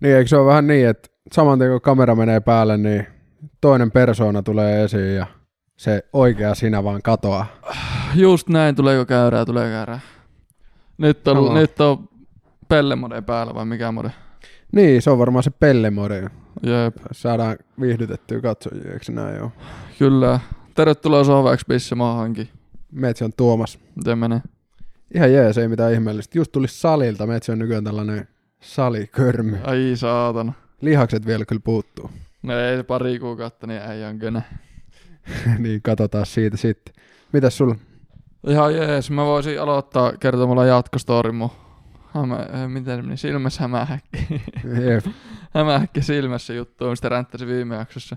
Niin, eikö se ole vähän niin, että saman tien kun kamera menee päälle, niin toinen persoona tulee esiin ja se oikea sinä vaan katoaa. Just näin, tuleeko käyrää, tulee käyrää. Nyt on, Sama. nyt on pellemode päällä vai mikä mode? Niin, se on varmaan se pellemode. Jep, Saadaan viihdytettyä katsojia, eikö näin ole? kyllä. Tervetuloa sohvaksi pisse maahankin. Metsi on Tuomas. Miten menee? Ihan jees, ei mitään ihmeellistä. Just tuli salilta, Metsi on nykyään tällainen salikörmy. Ai saatana. Lihakset vielä kyllä puuttuu. No ei pari kuukautta, niin ei on könä. niin katsotaan siitä sitten. Mitäs sulla? Ihan jees, mä voisin aloittaa kertomalla jatkostorin mun hämä, äh, miten se meni, silmässä hämähäkki. Jep. hämähäkki silmässä juttu, mistä ränttäsi viime jaksossa.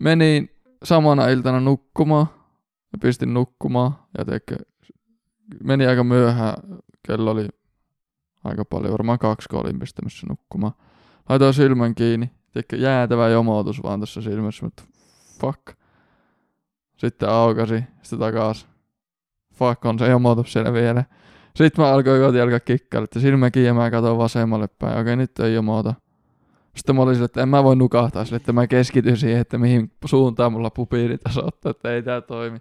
Menin samana iltana nukkumaan, ja pistin nukkumaan, ja teikö, meni aika myöhään, kello oli aika paljon, varmaan kaksi olin pistämässä nukkumaan. Laitoin silmän kiinni, teikö, jäätävä jomotus vaan tuossa silmässä, mutta fuck. Sitten aukasi, sitten takas. Fuck on se jomotus siellä vielä. Sitten mä alkoin koti alkaa kikkailla, että silmä kiinni ja mä katson vasemmalle päin. Okei, nyt ei jomota. Sitten mä olin sille, että en mä voi nukahtaa sille, että mä keskityn siihen, että mihin suuntaan mulla pupiilit osoittaa, että ei tää toimi.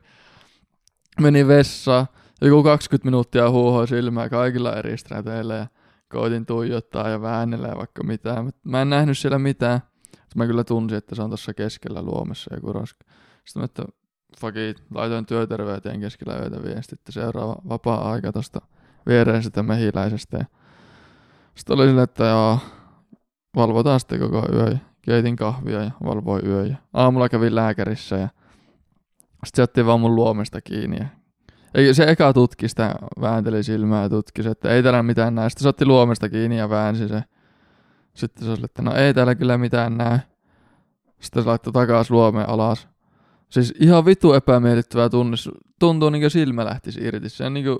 Menin vessaan, joku 20 minuuttia huuhoi silmää kaikilla eri strateilla ja koitin tuijottaa ja väännellä ja vaikka mitään. Mä en nähnyt siellä mitään. Sitten mä kyllä tunsin, että se on tuossa keskellä luomessa joku roska. Sitten mä, että fuck it, laitoin työterveyteen keskellä yötä viesti, että seuraava vapaa-aika tosta viereisestä mehiläisestä. Ja sitten oli silleen, että joo, valvotaan sitten koko yö. Ja keitin kahvia ja valvoi yö. Ja aamulla kävin lääkärissä ja sitten se otti vaan mun luomesta kiinni. Ja se eka tutki sitä, väänteli silmää ja tutki että ei täällä mitään näe. Sitten se otti luomesta kiinni ja väänsi se. Sitten se oli, että no ei täällä kyllä mitään näe. Sitten se laittoi takaisin luomeen alas. Siis ihan vitu epämiellyttävää tunne. Tuntuu niin kuin silmä lähtisi irti. Se on niin kuin,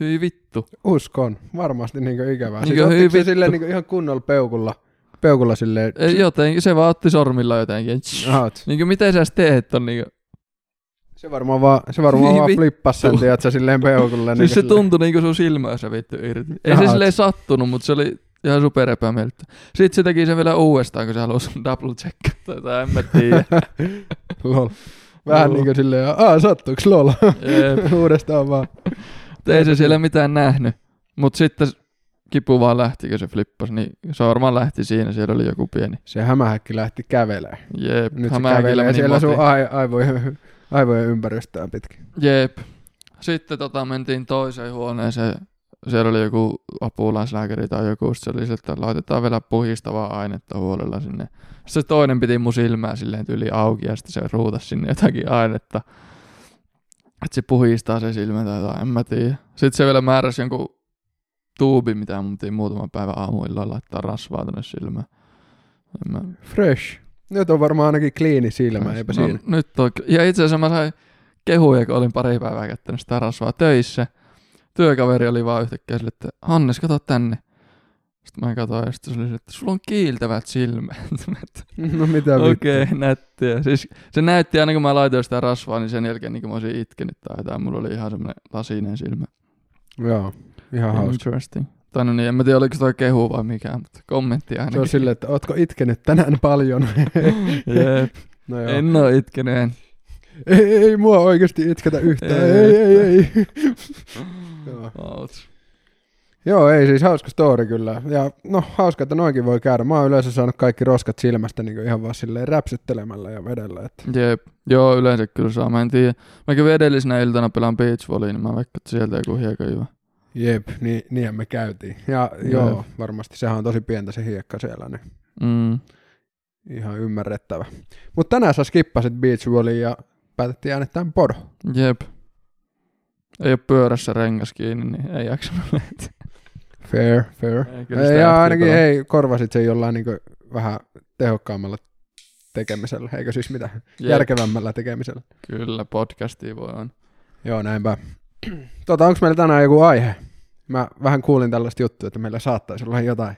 hyi vittu. Uskon. Varmasti niinku ikävää. Niinku siis hyi vittu. silleen niinku ihan kunnolla peukulla, peukulla silleen... Ei, jotenkin, se vaan otti sormilla jotenkin. Niin kuin, miten sä teet ton niin kuin, Se varmaan vaan, se varmaan Hyi vaan flippasi sen, tiedätkö, silleen peukulla. Siis se silleen- tuntui niinku sun silmässä vittu irti. Ei se Jaha. silleen sattunut, mutta se oli ihan super epämiellyttävä. Sitten se teki sen vielä uudestaan, kun se halusi double check tai en mä tiedä. Lol. Vähän Joo. niinku silleen, aah sattuuks lol? Uudestaan vaan. Ei se siellä mitään nähnyt. Mut sitten kipu vaan lähti, kun se flippasi, niin se varmaan lähti siinä, siellä oli joku pieni. Se hämähäkki lähti kävelemään. Jep, Nyt se kävelee siellä sun moti. ai- aivojen, aivojen ympäristään pitkin. Jep. Sitten tota, mentiin toiseen huoneeseen. Siellä oli joku apulaislääkäri tai joku. Se oli että laitetaan vielä puhistavaa ainetta huolella sinne. Sitten se toinen piti mun silmää silleen tyyli auki ja sitten se ruutasi sinne jotakin ainetta. Että se puhistaa se silmä tai jotain, en mä tiedä. Sitten se vielä määräsi jonkun tuubi, mitä mun piti muutaman päivän aamuilla laittaa rasvaa tonne silmään. En mä... Fresh. Nyt on varmaan ainakin kliini silmä, eipä no, siinä. Nyt on, ja itse asiassa mä sain kehuja, kun olin pari päivää käyttänyt sitä rasvaa töissä. Työkaveri oli vaan yhtäkkiä sille, että Hannes, kato tänne. Sitten mä katsoin ja sitten se oli sille, että sulla on kiiltävät silmät. No mitä Okei, okay, nättiä. Siis se näytti aina kun mä laitoin sitä rasvaa, niin sen jälkeen niin kuin mä olisin itkenyt tai jotain. Mulla oli ihan semmoinen lasinen silmä. Joo, ihan hauska. Interesting. Tai no niin, en mä tiedä oliko toi kehu vai mikä, mutta kommentti Se ainakin. on silleen, että ootko itkenyt tänään paljon? Jep, no joo. en oo itkenyt, en. Ei, ei, ei mua oikeasti itketä yhtään. Ei. Ei, ei, ei. joo. Ouch. joo, ei siis hauska story kyllä. Ja no hauska, että noinkin voi käydä. Mä oon yleensä saanut kaikki roskat silmästä niin ihan vaan silleen räpsyttelemällä ja vedellä. Että. Jep, joo yleensä kyllä saa, mä en tiedä. Mä kävin edellisenä iltana pelaan beach volleyn, niin mä veikkaan, että sieltä joku hiekajyvä. Jep, niin, niin me käytiin. Ja Jep. joo, varmasti sehän on tosi pientä se hiekka siellä, niin Mm. ihan ymmärrettävä. Mutta tänään sä skippasit beach volleyn ja päätettiin äänettää podo. Jep. Ei oo pyörässä rengas kiinni, niin ei jaksanut. Fair, fair. Ei, Ei, ja ainakin hei, korvasit sen jollain niin vähän tehokkaammalla tekemisellä, eikö siis mitä, Jep, järkevämmällä tekemisellä. Kyllä, podcastia voi on. Joo, näinpä. Tota, onko meillä tänään joku aihe? Mä vähän kuulin tällaista juttua, että meillä saattaisi olla jotain.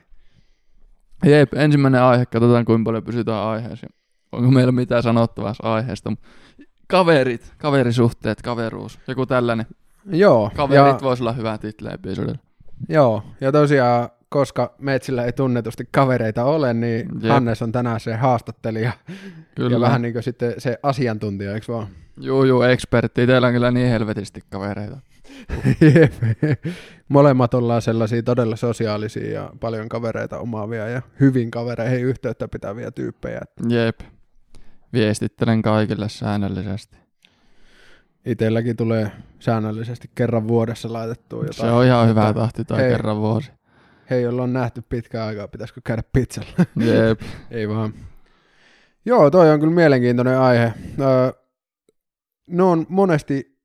Jep, ensimmäinen aihe, katsotaan kuinka paljon pysytään aiheessa. Onko meillä mitään sanottavaa aiheesta. Kaverit, kaverisuhteet, kaveruus, joku tällainen. Joo, Kaverit ja, voisi olla hyvä title episodilla. joo, ja tosiaan koska Metsillä ei tunnetusti kavereita ole, niin Jep. Jep. Hannes on tänään se haastattelija Kyllä. ja vähän niin kuin sitten se asiantuntija, eikö vaan? Juu, juu, ekspertti. Teillä on kyllä niin helvetisti kavereita. Molemmat ollaan sellaisia todella sosiaalisia ja paljon kavereita omaavia ja hyvin kavereihin yhteyttä pitäviä tyyppejä. Jep. Viestittelen kaikille säännöllisesti. Itelläkin tulee säännöllisesti kerran vuodessa laitettua jotain. Se on ihan hyvä tahti hei. kerran vuosi. Hei, jolla on nähty pitkään aikaa, pitäisikö käydä pizzalla? Jep. Ei vaan. Joo, toi on kyllä mielenkiintoinen aihe. Öö, ne on monesti,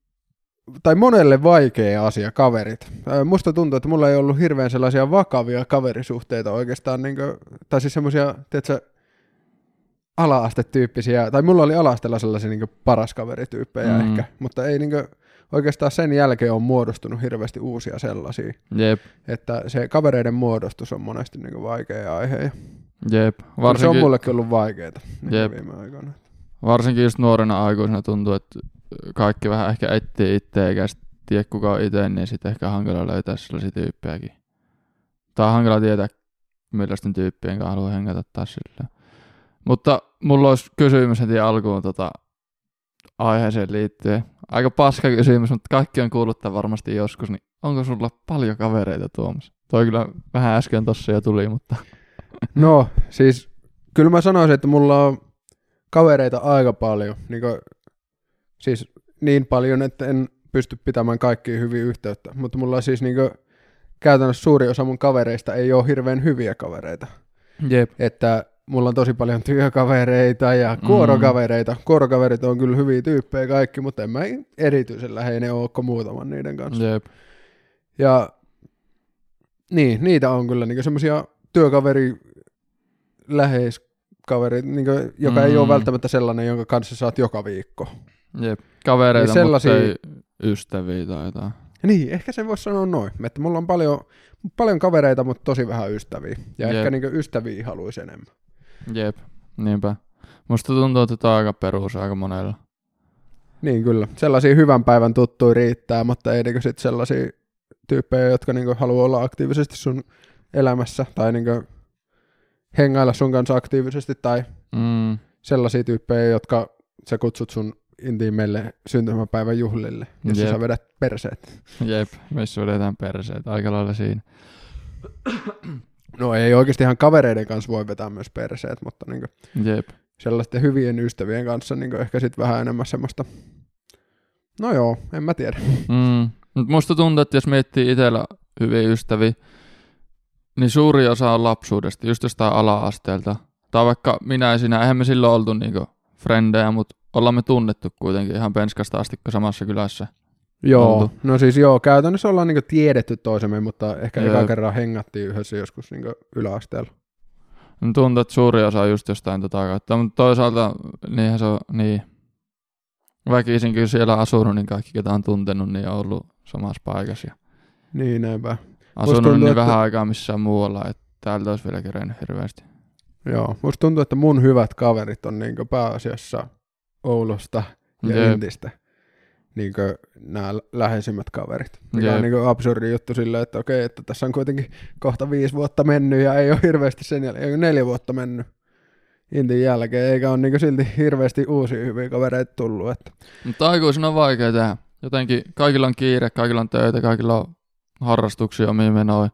tai monelle vaikea asia, kaverit. Musta tuntuu, että mulla ei ollut hirveän sellaisia vakavia kaverisuhteita oikeastaan, niin kuin, tai siis semmoisia, tiedätkö, ala-astetyyppisiä, tai mulla oli ala-asteella sellaisia niin paras kaverityyppejä Mm. ehkä, mutta ei niin kuin, oikeastaan sen jälkeen on muodostunut hirveästi uusia sellaisia, Jep. että se kavereiden muodostus on monesti niin kuin vaikea aihe. Jep. se on Varsinkin, mullekin ollut vaikeaa niin Jep. viime aikoina. Varsinkin just nuorena aikuisena tuntuu, että kaikki vähän ehkä etsii itse eikä tiedä kuka on itse, niin sitten ehkä hankala löytää sellaisia tyyppejäkin. Tai hankala tietää, millaisten tyyppien kanssa haluaa hengata taas sillä. Mutta mulla olisi kysymys heti alkuun tota aiheeseen liittyen. Aika paska kysymys, mutta kaikki on kuullut tämän varmasti joskus, niin onko sulla paljon kavereita Tuomas? Toi kyllä vähän äsken tossa jo tuli, mutta No, siis kyllä mä sanoisin, että mulla on kavereita aika paljon. Niin kuin, siis niin paljon, että en pysty pitämään kaikkiin hyvin yhteyttä. Mutta mulla on siis niin kuin, käytännössä suuri osa mun kavereista ei ole hirveän hyviä kavereita. jep. Että mulla on tosi paljon työkavereita ja Mm. kuorokavereita. Kuorokaverit on kyllä hyviä tyyppejä kaikki, mutta en mä erityisen läheinen ole kuin muutaman niiden kanssa. Jep. Ja niin, niitä on kyllä niin semmoisia työkaveri, läheiskaveri, niin kuin, joka mm. ei ole Mm. välttämättä sellainen, jonka kanssa saat joka viikko. Jep. Kavereita, Niin mutta sellaisia- ei ystäviä tai jotain. Niin, ehkä sen voisi sanoa noin, että mulla on paljon, paljon kavereita, mutta tosi vähän ystäviä. Ja Jep. ehkä niin ystäviä haluaisi enemmän. Jep, niinpä. Musta tuntuu, että tämä on aika perus aika monella. Niin kyllä, sellaisia hyvän päivän tuttuja riittää, mutta ei niin sit sellaisia tyyppejä, jotka niin haluaa olla aktiivisesti sun elämässä tai niin hengailla sun kanssa aktiivisesti tai Mm, sellaisia tyyppejä, jotka sä kutsut sun intiimeille syntymäpäivän juhlille, jossa Jep. sä vedät perseet. jep, missä vedetään perseet, aika lailla siinä. No ei oikeasti ihan kavereiden kanssa voi vetää myös perseet, mutta niin Jep, sellaisten hyvien ystävien kanssa niin ehkä sitten vähän enemmän semmoista, no joo, en mä tiedä. mm. Mut musta tuntuu, että jos miettii itsellä hyviä ystäviä, niin suuri osa on lapsuudesta, just jostain ala-asteelta. Tai vaikka minä ja sinä, eihän me silloin oltu niinku frendejä, mutta ollaan me tunnettu kuitenkin ihan penskasta asti samassa kylässä. Joo, Oltu. no siis joo, käytännössä ollaan niin tiedetty toisemme, mutta ehkä Jep. eka kerran hengattiin yhdessä joskus niin yläasteella. No tuntuu, että suuri osa on just jostain tota kautta, mutta toisaalta niinhän se on, niin väkisin kyllä siellä asunut, niin kaikki ketä on tuntenut, niin on ollut samassa paikassa Niin näinpä. Asunut tuntuu, niin että- vähän aikaa missään muualla, että täältä olisi vielä kerennyt hirveästi. Joo, musta tuntuu, että mun hyvät kaverit on niin pääasiassa Oulusta ja Jep. Intistä. Niin nämä läheisimmät kaverit. Mikä Jep. on niin absurdi juttu silleen, että okei, että tässä on kuitenkin kohta viisi vuotta mennyt ja ei ole hirveästi sen jälkeen, ei ole neljä vuotta mennyt Intin jälkeen, eikä ole niin silti hirveästi uusia hyviä kavereita tullut. Että. Mutta aikuisena on vaikea tehdä. Jotenkin kaikilla on kiire, kaikilla on töitä, kaikilla on harrastuksia, omiin menoja,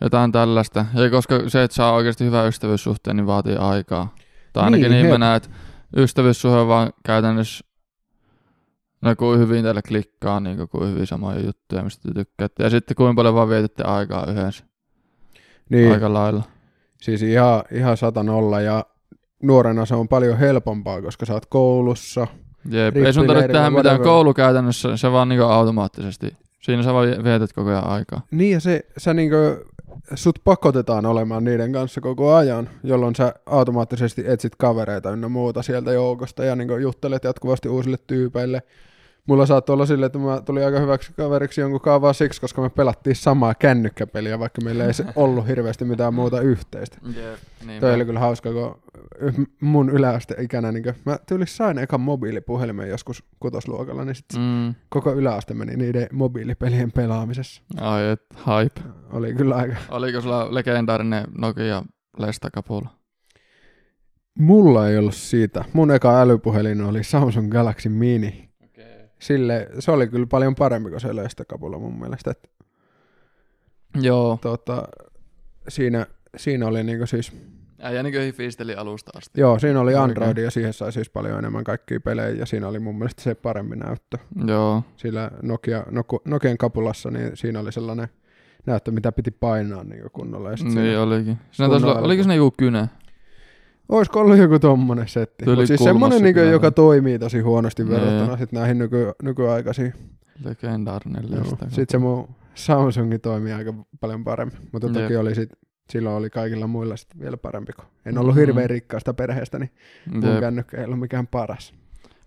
jotain tällaista. Ja koska se, että saa oikeasti hyvän ystävyyssuhteen, niin vaatii aikaa. Tai ainakin Niin, niin, mä näen, että ystävyyssuhde on vaan käytännössä No kuin hyvin teille klikkaa, niin kuin hyvin samoja juttuja, mistä te tykkäätte. Ja sitten kuinka paljon vaan vietätte aikaa yhdessä. Niin, Aika lailla. siis ihan, ihan satan olla ja nuorena se on paljon helpompaa, koska sä oot koulussa. Jep. Ei sun tarvitse tehdä mitään koulukäytännössä, se vaan niin automaattisesti. Siinä sä vaan vietät koko ajan aikaa. Niin ja se, sä niinkö, sut pakotetaan olemaan niiden kanssa koko ajan, jolloin sä automaattisesti etsit kavereita ynnä muuta sieltä joukosta ja niinkö juttelet jatkuvasti uusille tyypeille. Mulla saattoi olla silleen, että mä tulin aika hyväksi kaveriksi jonkun kaavaa siksi, koska me pelattiin samaa kännykkäpeliä, vaikka meillä ei se ollut hirveästi mitään muuta yhteistä. Jep. Niin Toi oli kyllä hauska, kun mun yläasteikänä, niin mä tyylis sain ekan mobiilipuhelimen joskus kutosluokalla, niin sit Mm. koko yläaste meni niiden mobiilipelien pelaamisessa. Ai et, hype. Oli kyllä aika. Oliko sulla legendaarinen Nokia lestakapula? Mulla ei ollut siitä. Mun eka älypuhelin oli Samsung Galaxy Mini. Sille, se oli kyllä paljon parempi kuin se Lestakapula mun mielestä. Että, Joo. tota, siinä, siinä oli niinku siis, Äijä niin fiisteli alusta asti. joo, siinä oli. Android ja siihen sai siis paljon enemmän kaikkia pelejä ja siinä oli mun mielestä se parempi näyttö. Joo. Sillä Nokia, Noku, Nokian kapulassa, niin siinä oli sellainen näyttö, mitä piti painaa niin kunnolla. Ja sit Niin siinä, olikin. Siinä taisi olla, oliko siinä joku kynä? Olisiko ollut joku tommonen setti? Tyyli Mut siis semmonen, niin kyllä. joka toimii tosi huonosti verrattuna sit näihin nyky, nykyaikaisiin. Legendaarinen lestakapula. Sitten se mun Samsungi toimii aika paljon paremmin, mutta toki Jep. oli sit, silloin oli kaikilla muilla sit vielä parempi, kun en ollut Mhm. hirveän rikkaasta perheestä, niin mun Jep. kännykkä ei ollut mikään paras.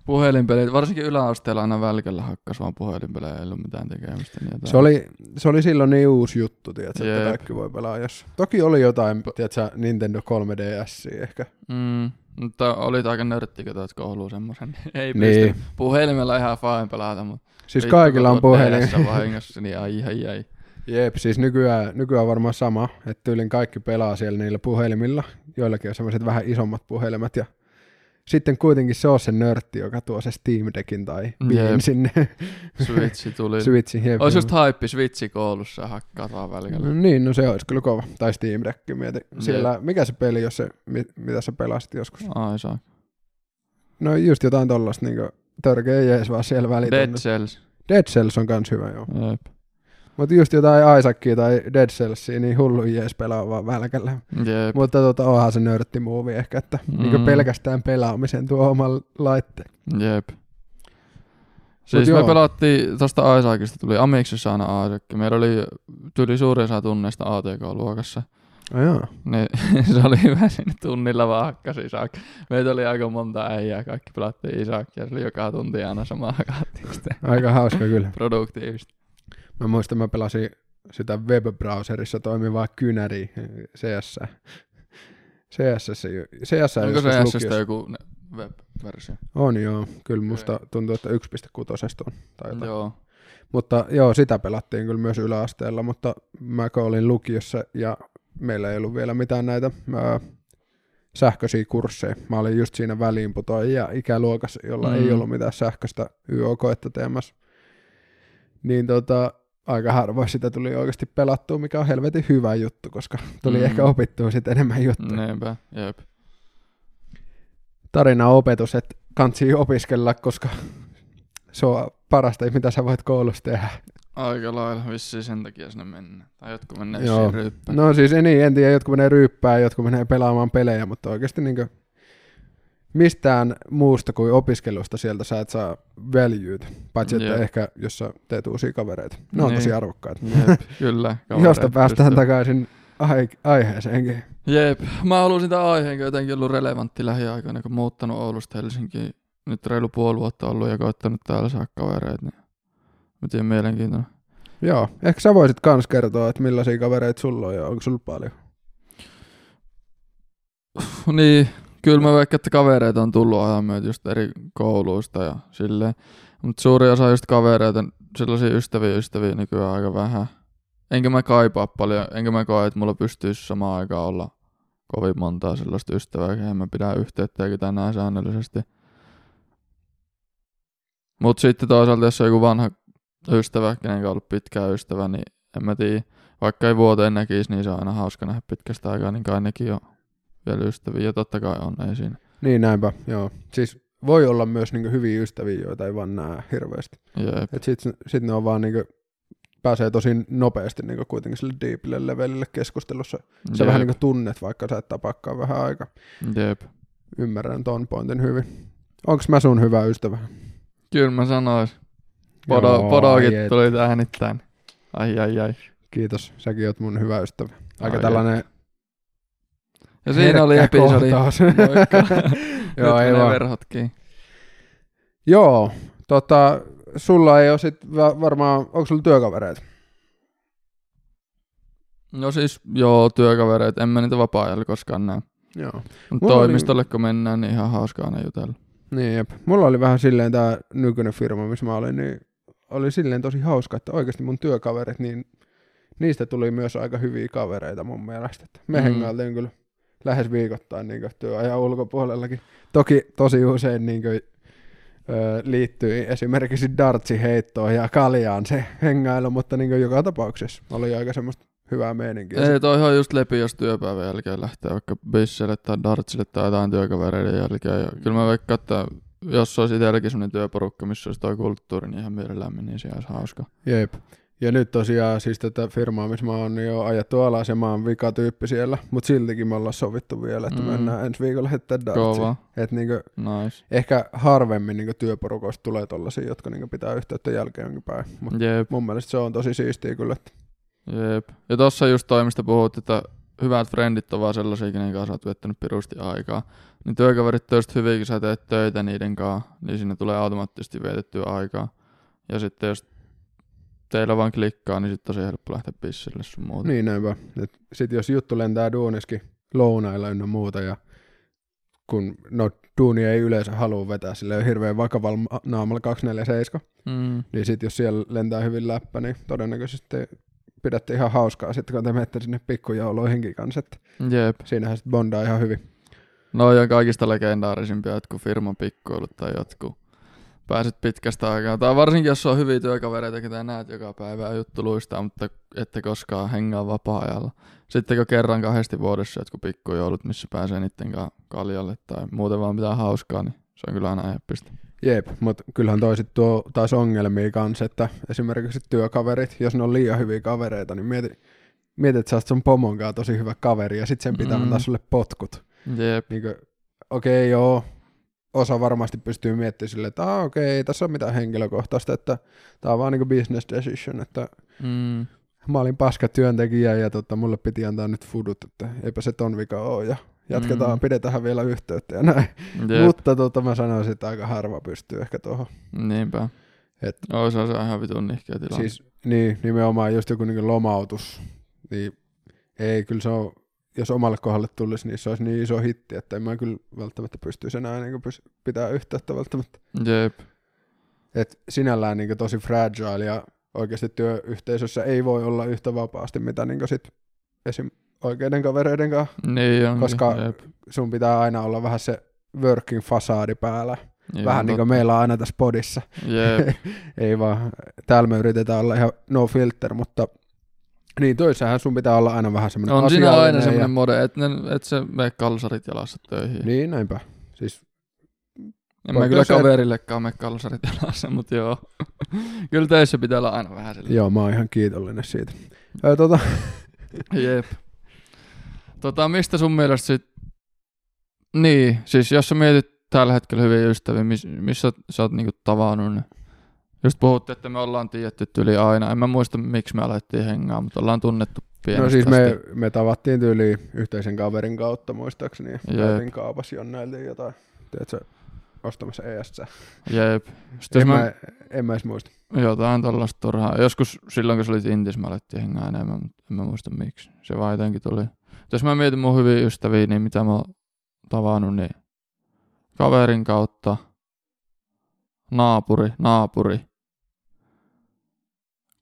Puhelinpelit, varsinkin yläasteella aina välkellä hakkas vaan puhelinpelejä, ei ollut mitään tekemistä. Niin jotain. Se oli, se oli silloin niin uusi juttu, tiedätkö, että kaikki voi pelaa jos. Toki oli jotain, tiedätkö, Nintendo 3DS ehkä. Mm, mutta olit aika nörtti, kun toit kouluun semmosen. Ei Niin. pysty puhelimella ihan fine pelata, mutta Siis vittu, kaikilla on puhelin. Vahingossa, niin ai ai ai. Jep, siis nykyään, nykyään varmaan sama, että tyylin kaikki pelaa siellä niillä puhelimilla. Joillakin on semmoiset vähän isommat puhelimet ja sitten kuitenkin se on se nörtti, joka tuo se Steam Deckin tai Jep. sinne Switchi tuli. Switchin. Jep. Olisi just hype Switchi koulussa ja välillä. No niin, no se olisi kyllä kova. Tai Steam Deck, mieti. Siellä, mikä se peli, jos se, mi- mitä sä pelasit joskus? Ai saa. No just jotain tollasta, niinku törkeä jees vaan siellä Dead välitunnilla. Cells. Dead Cells on kans hyvä, joo. Jep. Mutta just jotain Isaacia tai Dead Cellsia, niin hullu jees pelaa vaan välkällä. Jep. Mutta tota, onhan se nörttimuovi ehkä, että mm. niin pelkästään pelaamisen tuo oman laitteen. Jep. Siis me joo. pelattiin, tosta Isaacista tuli Amiksissa aina Isaac. Meillä oli tyyli suurin osa tunneista ATK-luokassa. Oh, joo. Niin se oli hyvä siinä tunnilla vaan hakkas Isaac. Meitä oli aika monta äijää, kaikki pelattiin Isaacia. Se oli joka tunti aina sama hakattiin Aika hauska kyllä. produktiivista. Mä muistan, mä pelasin sitä web-browserissa toimivaa kynäri CS. CS, CS Onko se lukiossa. joku web-versio? On joo, kyllä musta tuntuu, että 1.6 on. Tai jotain. Joo. Mutta joo, sitä pelattiin kyllä myös yläasteella, mutta mä olin lukiossa ja meillä ei ollut vielä mitään näitä ää, sähköisiä kursseja. Mä olin just siinä väliinputoajia ikäluokassa, jolla mm. ei ollut mitään sähköistä YOK-etta teemässä. Niin tota, aika harvoin sitä tuli oikeasti pelattua, mikä on helvetin hyvä juttu, koska tuli Mm. ehkä opittua sitten enemmän juttuja. Niinpä, jep. Tarina opetus, että kansi opiskella, koska se on parasta, mitä sä voit koulussa tehdä. Aika lailla vissiin sen takia sinne mennään. Tai jotkut menee Joo. ryyppään. No siis en, niin, en tiedä, jotkut menee ryyppään, jotkut menee pelaamaan pelejä, mutta oikeasti niin mistään muusta kuin opiskelusta sieltä sä et saa väljyyttä. Paitsi että Jep. ehkä, jos sä teet uusia kavereita. Ne on Niin. tosi arvokkaita. Jep, kyllä. Josta päästään pystyy. takaisin ai- aiheeseenkin. Jep, mä halusin tämän aiheen, jotenkin ollut relevantti lähiaikoina, kun muuttanut Oulusta Helsinkiin. Nyt reilu puoli vuotta ollut ja koittanut täällä saada kavereita, niin mä tiedän mielenkiintoinen. Joo, ehkä sä voisit kans kertoa, että millaisia kavereita sulla on ja onko sulla paljon. niin, kyllä mä vaikka, että kavereita on tullut ajan myötä just eri kouluista ja silleen. Mutta suuri osa just kavereita, sellaisia ystäviä ystäviä nykyään aika vähän. Enkä mä kaipaa paljon, enkä mä koe, että mulla pystyisi samaan aikaan olla kovin montaa sellaista ystävää, kehen mä pidän yhteyttä ja ketä näen säännöllisesti. Mutta sitten toisaalta, jos on joku vanha ystävä, kenen on ollut pitkään ystävä, niin en mä tiedä. Vaikka ei vuoteen näkisi, niin se on aina hauska nähdä pitkästä aikaa, niin kai nekin on vielä ystäviä. Ja totta kai on, ei siinä. Niin näinpä, joo. Siis voi olla myös niinku hyviä ystäviä, joita ei vaan näe hirveästi. Jep. Et sit, sit ne on vaan niinku, pääsee tosi nopeasti niinku kuitenkin sille deepille levelille keskustelussa. Sä Jep. vähän niinku tunnet, vaikka sä et tapaakaan vähän aika. Jep. Ymmärrän ton pointin hyvin. Onks mä sun hyvä ystävä? Kyllä mä sanois. Podo, et. tuli tähän ittään. Ai ai ai. Kiitos, säkin oot mun hyvä ystävä. Aika Ai tällainen Ja siinä oli herkkä episodi. kohtaus. Moikka. Joo, ei vaan. verhotkin. Joo, tota, sulla ei ole sit va- varmaan, onko sulla työkavereita? No siis, joo, työkavereita. En mä niitä vapaa-ajalla koskaan näe. Joo. Mutta Mulla oli- toimistolle kun mennään, niin ihan hauskaa aina jutella. Niin jep. Mulla oli vähän silleen tää nykyinen firma, missä mä olin, niin oli silleen tosi hauska, että oikeasti mun työkaverit, niin niistä tuli myös aika hyviä kavereita mun mielestä. Me mm. hengailtiin kyllä lähes viikoittain niin työajan ulkopuolellakin. Toki tosi usein niin kuin, ö, liittyi esimerkiksi dartsi heittoon ja kaljaan se hengailu, mutta niin kuin joka tapauksessa oli aika semmoista hyvää meininkiä. Ei, toi on just lepi, jos työpäivän jälkeen lähtee vaikka bisselle tai dartsille tai jotain työkavereiden jälkeen. Ja kyllä mä veikkaan, että jos olisi itselläkin sellainen työporukka, missä olisi toi kulttuuri, niin ihan mielellään menisi, olisi hauska. Jep. Ja nyt tosiaan siis tätä firmaa, missä mä oon, niin on ajettu alas ja mä oon vika tyyppi siellä, mutta siltikin me ollaan sovittu vielä, että Mm. mennään ensi viikolla heittää dartsia. Et niinku, nice. ehkä harvemmin niinku työporukoista tulee tollasia, jotka niinku pitää yhteyttä jälkeenkin päin. Mut Jep, mun mielestä se on tosi siistiä kyllä. Että jep. Ja tossa just toimista puhut, että hyvät frendit on vaan sellaisia, kenen kanssa oot viettänyt pirusti aikaa. Niin työkaverit hyviä, kun sä teet töitä niiden kanssa, niin sinne tulee automaattisesti vietettyä aikaa. Ja sitten jos teillä vaan klikkaa, niin sitten tosi helppo lähteä pissille sun muuta. niin näinpä. Et sit jos juttu lentää duuniskin lounailla ynnä muuta ja kun no duuni ei yleensä halua vetää sille hirveän vakavalla ma- naamalla 247, Mm. niin sit jos siellä lentää hyvin läppä, niin todennäköisesti pidätte ihan hauskaa sitten, kun te menette sinne pikkujouluihinkin kanssa, että Jep. siinähän sitten bondaa ihan hyvin. No on kaikista legendaarisimpia jotkut firman pikkuilut tai jotkut. Pääset pitkästä aikaa. Tai varsinkin, jos on hyviä työkavereita, ketä näet joka päivä juttu luistaa, mutta ette koskaan hengaa vapaa-ajalla. Sitten kun kerran kahdesti vuodessa jotkut pikkujoulut, missä pääsee niiden kanssa kaljalle tai muuten vaan pitää hauskaa, niin se on kyllä aina eeppistä. Jep, mutta kyllähän toiset tuo taas ongelmia kanssa, että esimerkiksi työkaverit, jos ne on liian hyviä kavereita, niin mieti, mieti että sä oot sun pomon kanssa tosi hyvä kaveri ja sitten sen pitää Mm. mm. antaa sulle potkut. Jep. Niin okei, okay, joo, osa varmasti pystyy miettimään silleen, että ah, okei, ei tässä ole mitään henkilökohtaista, että tämä on vaan niin business decision, että Mm. mä olin paska työntekijä ja tota, mulle piti antaa nyt fudut, että eipä se ton vika ole ja jatketaan, Mm. pidetään vielä yhteyttä ja näin. Jep. Mutta tota, mä sanoisin, että aika harva pystyy ehkä tuohon. Niinpä. Et- on se on ihan vitun nihkeä tilanne. Siis niin, nimenomaan just joku niin lomautus, niin ei, kyllä se on, jos omalle kohdalle tulisi, niin se olisi niin iso hitti, että en mä kyllä välttämättä pystyisi enää niin pys- pitää yhteyttä välttämättä. Jep. Et sinällään niin tosi fragile ja oikeasti työyhteisössä ei voi olla yhtä vapaasti, mitä niin sit esim. oikeiden kavereiden kanssa. Niin on. Koska Jep. Sun pitää aina olla vähän se working fasaadi päällä. Joo, vähän niin kuin meillä on aina tässä podissa. Jep. ei vaan, täällä me yritetään olla ihan no filter, mutta niin töissähän sun pitää olla aina vähän semmoinen On siinä aina semmoinen ja, mode, että et se mene kalsarit jalassa töihin. Niin, näinpä. Siis, En mä kyllä kaverillekaan mene kalsarit jalassa, mutta joo. kyllä töissä pitää olla aina vähän sellainen. joo, mä oon ihan kiitollinen siitä. Ö, tota, Jep. Tota, mistä sun mielestä sit... Niin, siis jos sä mietit tällä hetkellä hyviä ystäviä, miss, missä sä oot niinku tavannut ne? Just puhuttiin, että me ollaan tiedetty yli aina. En mä muista, miksi me alettiin hengaa, mutta ollaan tunnettu pienestä no siis me, me tavattiin tyyli yhteisen kaverin kautta muistaakseni. Käytiin kaupassa jonneiltiin jotain, tiedätkö, ostamassa ESC. Jep. Sitten En mä, mä, en mä edes muista. jotain tollasta turhaa. Joskus silloin, kun sä olit Intis, mä alettiin hengaa enemmän, mutta en mä muista miksi. Se vaan jotenkin tuli. Jos mä mietin mun hyviä ystäviä, niin mitä mä oon tavannut, niin kaverin kautta, naapuri, naapuri,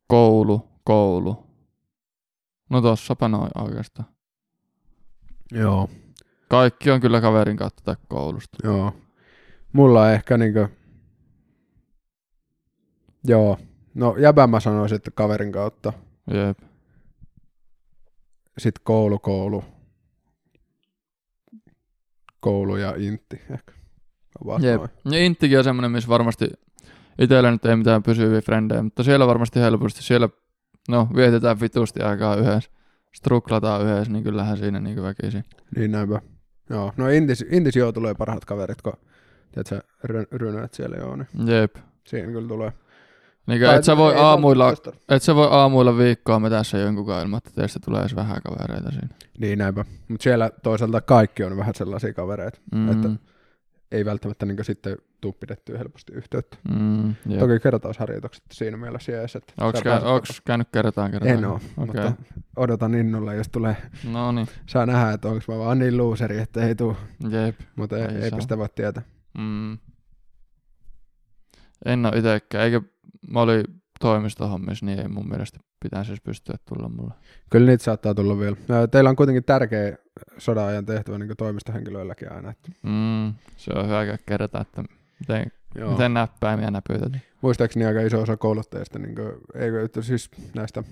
koulu, koulu. No tossapa noin oikeastaan. Joo. Kaikki on kyllä kaverin kautta tai koulusta. Joo. Mulla on ehkä niinkö... Joo. No jäbä mä sanoisin, että kaverin kautta. Jep. Sitten koulu, koulu. Koulu ja intti ehkä. Jep. noin. Ja Inttikin on semmonen, missä varmasti itsellä nyt ei mitään pysyviä frendejä, mutta siellä varmasti helposti. Siellä, no, vietetään vitusti aikaa yhdessä. Struklataan yhdessä, niin kyllähän siinä niin väkisin. Niin näinpä. Joo. No intis, intis joo tulee parhaat kaverit, kun tiedät sä ry- rynät siellä joo, niin Jep. siinä kyllä tulee. Niin Tai et sä voi aamuilla, et sä voi aamuilla viikkoa me tässä jonkun kanssa ilman, että teistä tulee edes vähän kavereita siinä. Niin näinpä. Mutta siellä toisaalta kaikki on vähän sellaisia kavereita. Mm. Että- ei välttämättä niin sitten tuu pidettyä helposti yhteyttä. Mm, jep. Toki kertausharjoitukset siinä mielessä jees, sä kä- onks käynyt kertaan kertaan? En oo, Okei. mutta odotan innolla, jos tulee, No niin, saa nähdä, että onko mä vaan niin looseri, että ei tuu, jep. mutta ei, Ei eipä sitä voi tietää. Mm. En oo itekään, eikä mä olin toimistohommissa, niin ei mun mielestä pitäisi edes pystyä tulla mulle. Kyllä niitä saattaa tulla vielä. Teillä on kuitenkin tärkeä sodan-ajan tehtävä niin toimistohenkilöilläkin aina. Että, Mm, se on hyvä kertaa, että miten, joo. miten näppäimiä näpytät. Muistaakseni aika iso osa kouluttajista, niin kuin, eikö, että siis näistä,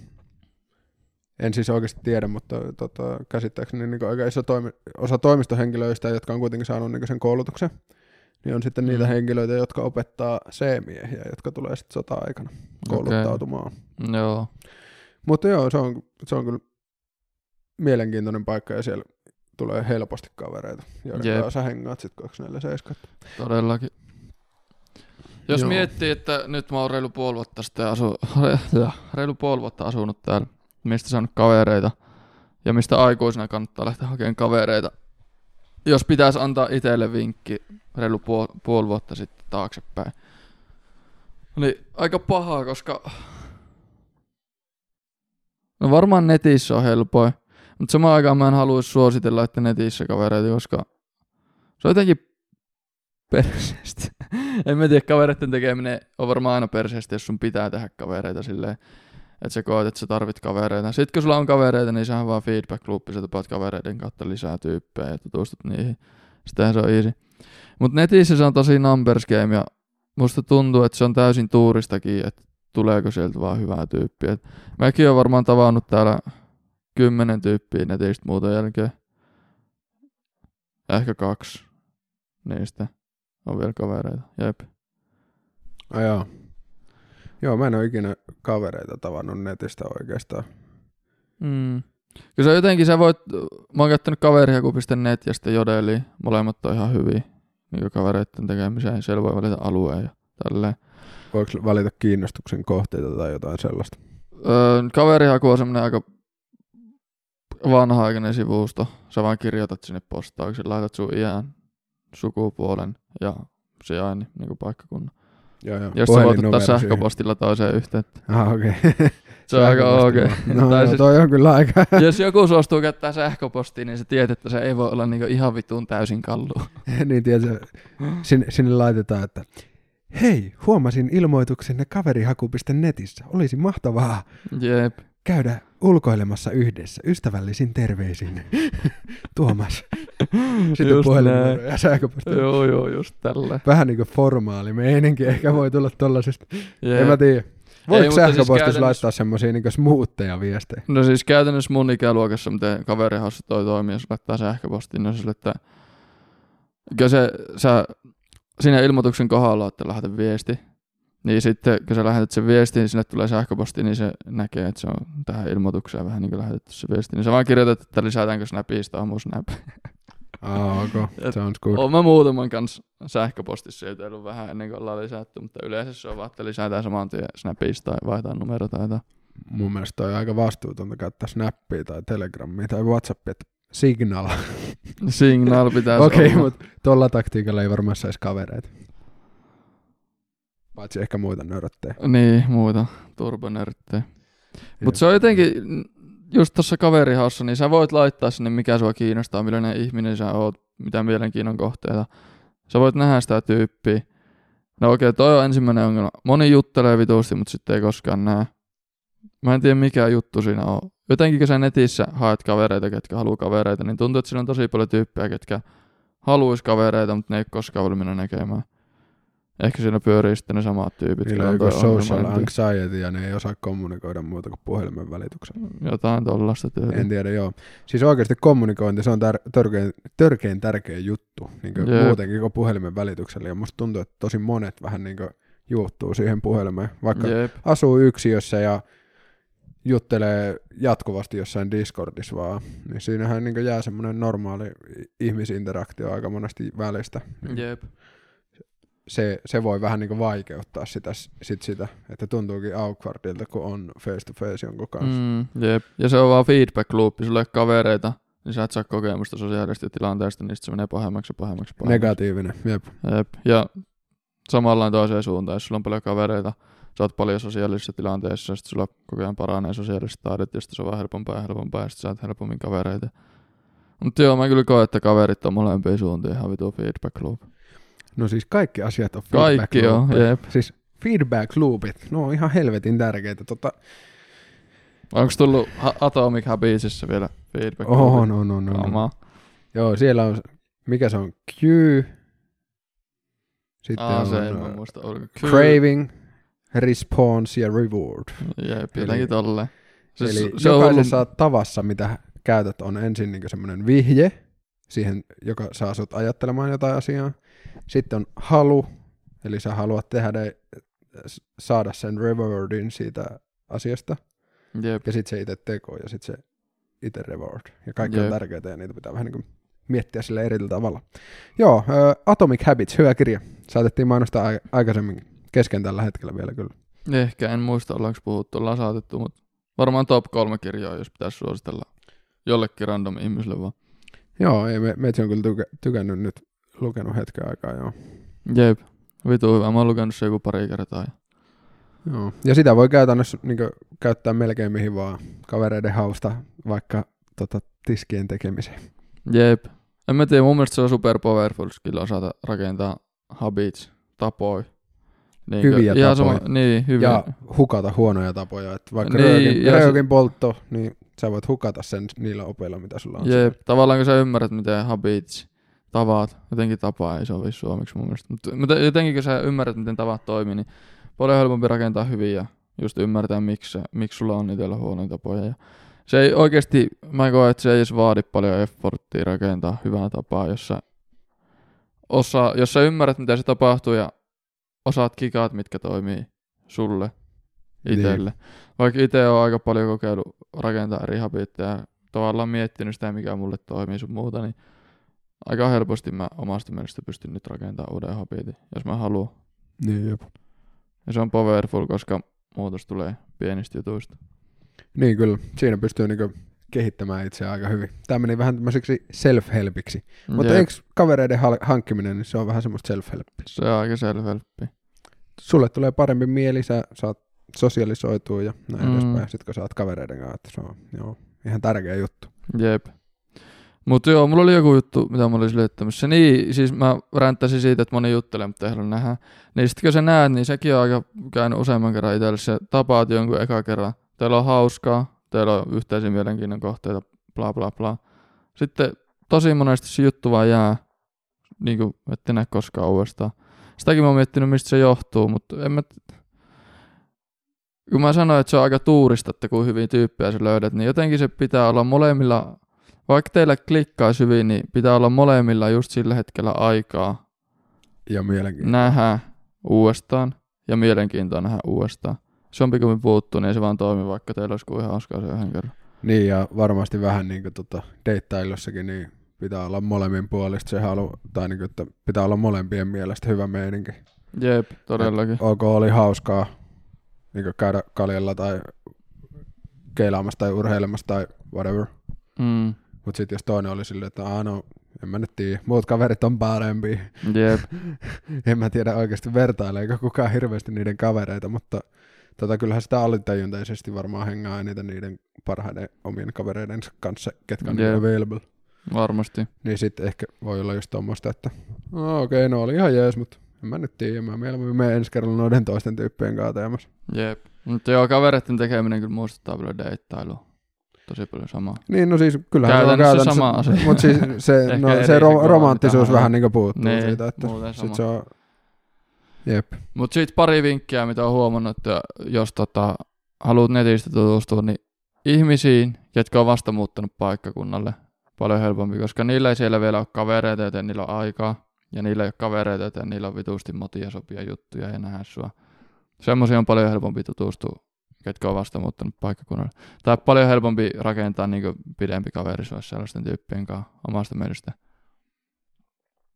en siis oikeasti tiedä, mutta tota, käsittääkseni niin kuin aika iso toimi, osa toimistohenkilöistä, jotka on kuitenkin saanut niin sen koulutuksen, niin on sitten niitä Mm. henkilöitä, jotka opettaa C-miehiä, jotka tulee sitten sota-aikana kouluttautumaan. Okay. Joo, Mutta joo, se on, se on kyllä mielenkiintoinen paikka ja siellä tulee helposti kavereita, joiden Jep. kanssa sä hengaat sitten 247. todellakin. Jos Joo. Joo. miettii, että nyt mä oon reilu puoli vuotta sitten asu, reilu puoli vuotta asunut täällä, mistä saanut kavereita ja mistä aikuisena kannattaa lähteä hakemaan kavereita. Jos pitäisi antaa itselle vinkki reilu puoli, puoli vuotta sitten taaksepäin, niin aika pahaa, koska no varmaan netissä on helpoin, mutta samaan aikaan mä en haluaisi suositella, että netissä kavereita, koska se on jotenkin perseestä. en mä tiedä, kavereiden tekeminen on varmaan aina perseestä, jos sun pitää tehdä kavereita silleen, että sä koet, että sä tarvit kavereita. Sitten kun sulla on kavereita, niin sehän on vaan feedback loopi, sä tapaat kavereiden kautta lisää tyyppejä ja tutustut niihin. Sittenhän se on easy. Mutta netissä se on tosi numbers game ja musta tuntuu, että se on täysin tuuristakin, että tuleeko sieltä vaan hyvää tyyppiä. Et mäkin olen varmaan tavannut täällä kymmenen tyyppiä netistä muuten jälkeen. Ehkä kaksi niistä on vielä kavereita. Jep. Ai joo. Joo, mä en ole ikinä kavereita tavannut netistä oikeastaan. Mm. Kyllä se jotenkin, sä voit, mä oon käyttänyt kaverihaku.net ja sitten Jodeli, molemmat on ihan hyviä niin kavereiden tekemiseen, siellä voi valita alueen ja tälleen. Voiko valita kiinnostuksen kohteita tai jotain sellaista? Öö, kaverihaku on semmonen aika vanha-aikainen sivusto. Sä vaan kirjoitat sinne postauksen, laitat sun iän, sukupuolen ja sijainnin, niin kuin paikkakunnan. Joo, joo. Jos sä voit ottaa sähköpostilla toiseen yhteyttä. Ah, okei. Okay. Se on aika ok. No, no siis- toi on kyllä aika. Jos joku suostuu käyttää sähköpostia, niin sä tiedät, että se ei voi olla niinku ihan vitun täysin kallu. niin tiedätkö, sinne, sinne laitetaan, että hei, huomasin ilmoituksenne kaverihaku.netissä. Olisi mahtavaa Jep. käydä ulkoilemassa yhdessä. Ystävällisin terveisin. Tuomas. Sitten puhelinnumero ja sähköposti. Joo, joo, just tällä. Vähän niin kuin formaali meininki ehkä voi tulla tollasesta. Jep. En mä tiedä. Voiko siis sähköpostissa käytännössä- laittaa semmosia niin smuutteja viestejä? No siis käytännössä mun ikäluokassa, miten kaverihaussa toi toimii, jos laittaa sähköpostiin, niin sille, että kyllä se, sä siinä ilmoituksen kohdalla, että lähetä viesti, niin sitten kun sä lähetät sen viestin, niin sinne tulee sähköposti, niin se näkee, että se on tähän ilmoitukseen vähän niin kuin lähetetty se viesti. Niin sä vaan kirjoitat, että lisätäänkö snapista aamu snap. Ah, ok. Et- Sounds good. Oon mä muutaman kanssa sähköpostissa jutellut vähän ennen kuin ollaan lisätty, mutta yleensä se on vaan, että lisätään saman tien snapista tai vaihtaa numero tai jotain. Mun mielestä toi on aika vastuutonta käyttää Snappia tai Telegramia tai Whatsappia, että Signal. Signal pitää Okei, olla. mutta tuolla taktiikalla ei varmaan saisi kavereita. Paitsi ehkä muita nörttejä. Niin, muuta turbonörttejä. Mutta se on jotenkin, just tuossa kaverihaussa, niin sä voit laittaa sinne, mikä sua kiinnostaa, millainen ihminen sä oot, mitä mielenkiinnon kohteita. Sä voit nähdä sitä tyyppiä. No okei, okay, toi on ensimmäinen ongelma. Moni juttelee vituusti, mutta sitten ei koskaan näe. Mä en tiedä mikä juttu siinä on. Jotenkin kun sä netissä haet kavereita, ketkä haluaa kavereita, niin tuntuu, että siinä on tosi paljon tyyppejä, ketkä haluaisi kavereita, mutta ne ei koskaan valmiina näkemään. Ehkä siinä pyörii sitten ne samat tyypit. Niillä on joku social anxiety ja ne ei osaa kommunikoida muuta kuin puhelimen välityksellä. Jotain tollasta tyyliä. En tiedä, joo. Siis oikeasti kommunikointi, se on tär- törkein, törkein tärkeä juttu niin kuin Jep. muutenkin kuin puhelimen välityksellä. Ja musta tuntuu, että tosi monet vähän niin kuin juuttuu siihen puhelimeen. Vaikka Jep. asuu yksiössä ja juttelee jatkuvasti jossain Discordissa vaan, niin siinähän niin jää semmoinen normaali ihmisinteraktio aika monesti välistä. Niin Jep. Se, se voi vähän niin vaikeuttaa sitä, sit sitä, että tuntuukin awkwardilta, kun on face to face jonkun kanssa. Mm, jep. Ja se on vaan feedback loopi, sulle kavereita. niin sä et saa kokemusta sosiaalista tilanteesta, niin se menee pahemmaksi ja pahemmaksi. pahemmaksi. Negatiivinen, jep. Jep. Ja samalla toiseen suuntaan, jos sulla on paljon kavereita, sä oot paljon sosiaalisissa tilanteissa, sitten sulla koko ajan paranee sosiaaliset taidot, ja sitten se on vähän helpompaa ja helpompaa, ja sitten sä oot helpommin kavereita. Mutta joo, mä kyllä koen, että kaverit on molempiin suuntiin ihan vitu feedback loop. No siis kaikki asiat on feedback Kaikki on, jep. Siis feedback loopit, no on ihan helvetin tärkeitä. Tota, Onko tullut Atomic Habitsissa vielä feedback on, loopit? on, on, on. Kamaa. Joo, siellä on, mikä se on, Q, sitten Aa, on se en mä äh, muista. Q- craving, response ja reward. Jep, jotenkin tolleen. Eli se on jokaisessa ollut- tavassa, mitä käytät, on ensin niin semmoinen vihje siihen, joka saa sut ajattelemaan jotain asiaa. Sitten on halu, eli sä haluat tehdä, saada sen rewardin siitä asiasta. Jep. Ja sitten se itse teko ja sitten se itse reward. Ja kaikki on Jep. tärkeitä ja niitä pitää vähän niin kuin miettiä sille eri tavalla. Joo, ö, Atomic Habits, hyvä kirja. Saatettiin mainostaa ai- aikaisemmin kesken tällä hetkellä vielä kyllä. Ehkä, en muista ollaanko puhuttu, ollaan saatettu, mutta varmaan top kolme kirjaa, jos pitäisi suositella jollekin random ihmiselle vaan. Joo, ei, me, on kyllä tykä, tykännyt nyt, lukenut hetken aikaa, joo. Jep, vitu hyvä. Mä oon lukenut se joku pari kertaa. Joo. Ja sitä voi käytännössä niin käyttää melkein mihin vaan kavereiden hausta, vaikka tota, tiskien tekemiseen. Jep. En mä tiedä, mun mielestä se on super powerful skill osata rakentaa habits, tapoja. Niin Hyviä ihan tapoja. Sama, niin, hyviä. Ja hukata huonoja tapoja. Että vaikka Niin, röökin, ja se- röökin poltto, niin sä voit hukata sen niillä opeilla, mitä sulla on. Jep, tavallaan kun sä ymmärrät, miten habits, tavat, jotenkin tapa ei sovi suomeksi mun mielestä. Mutta, jotenkin kun sä ymmärrät, miten tavat toimii, niin paljon helpompi rakentaa hyviä ja just ymmärtää, miksi, miksi sulla on itsellä huonoja tapoja. Ja se ei oikeasti, mä koen, että se ei edes vaadi paljon efforttia rakentaa hyvää tapaa, jos sä, osaa, jos sä ymmärrät, mitä se tapahtuu ja osaat kikaat, mitkä toimii sulle itselle. Vaikka itse on aika paljon kokeillut rakentaa eri habitteja ja tavallaan miettinyt sitä, mikä mulle toimii sun muuta, niin aika helposti mä omasta mielestä pystyn nyt rakentamaan uuden habitin, jos mä haluan. Niin, jep. Ja se on powerful, koska muutos tulee pienistä jutuista. niin kyllä, siinä pystyy niinku kehittämään itseään aika hyvin. Tämä meni vähän tämmöiseksi self-helpiksi. Mutta Jep, eikö kavereiden hankkiminen, niin se on vähän semmoista self-helppiä. Se on aika self-helppi. Sulle tulee parempi mieli, sä saat sosialisoitua ja näin Mm. edespäin, sit kun sä oot kavereiden kanssa. Että se on joo, ihan tärkeä juttu. Jep. Mutta joo, mulla oli joku juttu, mitä mä olisin löytämässä. Niin, siis mä ränttäsin siitä, että moni juttelee, mutta ei nähdä. Niin sitten kun sä näet, niin sekin on aika käynyt useamman kerran itselle. Se tapaat jonkun eka kerran. Teillä on hauskaa, teillä on yhteisiä mielenkiinnon kohteita, bla bla bla. Sitten tosi monesti se juttu vaan jää, niin kuin ette näe koskaan uudestaan. Sitäkin mä oon miettinyt, mistä se johtuu, mutta en mä... Kun mä sanoin, että se on aika tuurista, että kun hyvin tyyppejä sä löydät, niin jotenkin se pitää olla molemmilla, vaikka teillä klikkaisi hyvin, niin pitää olla molemmilla just sillä hetkellä aikaa Ja mielenkiintoista. nähdä uudestaan ja mielenkiintoa nähdä uudestaan. Se on pikemmin puuttuu, niin se vaan toimi, vaikka teillä olisi kuin ihan hauskaa se yhden kerran. Niin ja varmasti vähän niin kuin tota, deittailussakin niin pitää olla molemmin puolista se halu, tai niin kuin, että pitää olla molempien mielestä hyvä meininki. Jep, todellakin. Ok, oli hauskaa niin käydä kaljalla tai keilaamassa tai urheilemassa tai whatever. Mm, Mutta sitten jos toinen oli silleen, että aah no, en mä nyt tiedä, muut kaverit on parempi. jep, en mä tiedä oikeasti vertaileeko kukaan hirveästi niiden kavereita, mutta tota, kyllähän sitä alitajuntaisesti varmaan hengaa eniten niiden parhaiden omien kavereiden kanssa, ketkä on Jep. yeah. available. varmasti. Niin sitten ehkä voi olla just tommoista, että no, okei, okay, no oli ihan jees, mutta en mä nyt tiedä, mä mieluummin menen ensi kerralla noiden toisten tyyppien kanssa teemassa. Jep. Mutta joo, kavereiden tekeminen kyllä muistuttaa paljon deittailua. Tosi paljon samaa. Niin, no siis kyllähän Käytännössä se on sama asia. Mutta siis se, no, se ro- romanttisuus vähän niin puuttuu Niin, siitä, että sit se on, jep, Mutta sitten pari vinkkiä, mitä on huomannut, että jos tota, haluat netistä tutustua, niin ihmisiin, jotka on vasta muuttanut paikkakunnalle, paljon helpompi, koska niillä ei siellä vielä ole kavereita, joten niillä on aikaa, ja niillä ei ole kavereita, joten niillä on vitusti motia sopia juttuja ja nähdä sua. Semmoisia on paljon helpompi tutustua, ketkä on vasta muuttanut paikkakunnalle. Tai paljon helpompi rakentaa niin pidempi kaverisuus sellaisten tyyppien kanssa omasta mielestä.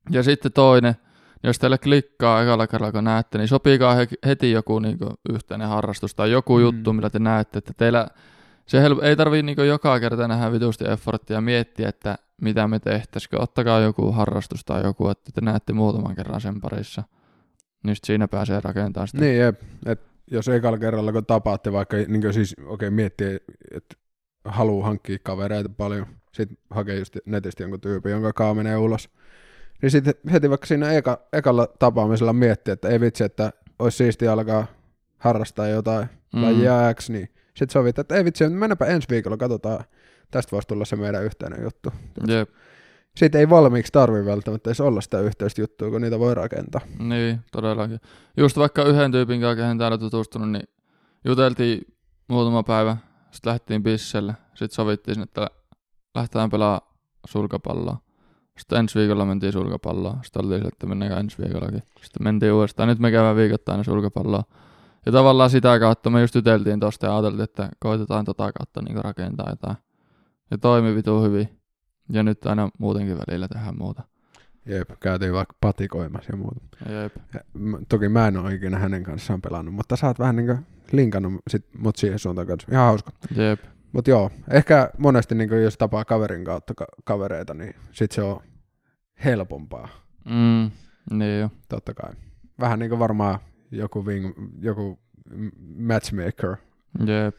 Ja sitten toinen, jos teille klikkaa ekalla kerralla, kun näette, niin sopikaa he- heti joku niin yhteinen harrastus tai joku Mm. mm. juttu, millä te näette, että teillä, se hel- ei tarvii niinku joka kerta nähdä vitusti efforttia ja miettiä, että mitä me tehtäisikö. Ottakaa joku harrastus tai joku, että te näette muutaman kerran sen parissa. Niin sit siinä pääsee rakentamaan sitä. Niin, jep. Et jos ekalla kerralla kun tapaatte vaikka, niin siis okei okay, miettii, että haluaa hankkia kavereita paljon, sitten hakee just netistä jonkun tyypin, jonka kaa menee ulos, niin sitten heti vaikka siinä eka, ekalla tapaamisella miettii, että ei vitsi, että olisi siistiä alkaa harrastaa jotain mm. lajia X, niin sitten sovit, että ei vitsi, mennäpä ensi viikolla, katsotaan, tästä voisi tulla se meidän yhteinen juttu. Jep. Siitä ei valmiiksi tarvi välttämättä edes olla sitä yhteistä juttua, kun niitä voi rakentaa. Niin, todellakin. Just vaikka yhden tyypin kanssa, kehen täällä tutustunut, niin juteltiin muutama päivä, sitten lähdettiin bisselle, sitten sovittiin että lähdetään pelaamaan sulkapalloa. Sitten ensi viikolla mentiin sulkapalloa. Sitten oltiin että mennään ensi viikollakin. Sitten mentiin uudestaan. Nyt me käydään viikoittain sulkapalloa. Ja tavallaan sitä kautta me just juteltiin tosta ja ajateltiin, että koitetaan tota kautta niin rakentaa jotain. Ja toimi vitu hyvin. Ja nyt aina muutenkin välillä tehdään muuta. Jep, käytiin vaikka patikoimassa ja muuta. Jep. Ja, toki mä en ole ikinä hänen kanssaan pelannut, mutta sä oot vähän niinku linkannut sit mut siihen suuntaan kanssa. Ihan hauska. Jep. Mut joo, ehkä monesti niinku jos tapaa kaverin kautta ka- kavereita, niin sit se on helpompaa. Mm, niin jo. Totta kai. Vähän niinku varmaan joku, wing, joku matchmaker Jep.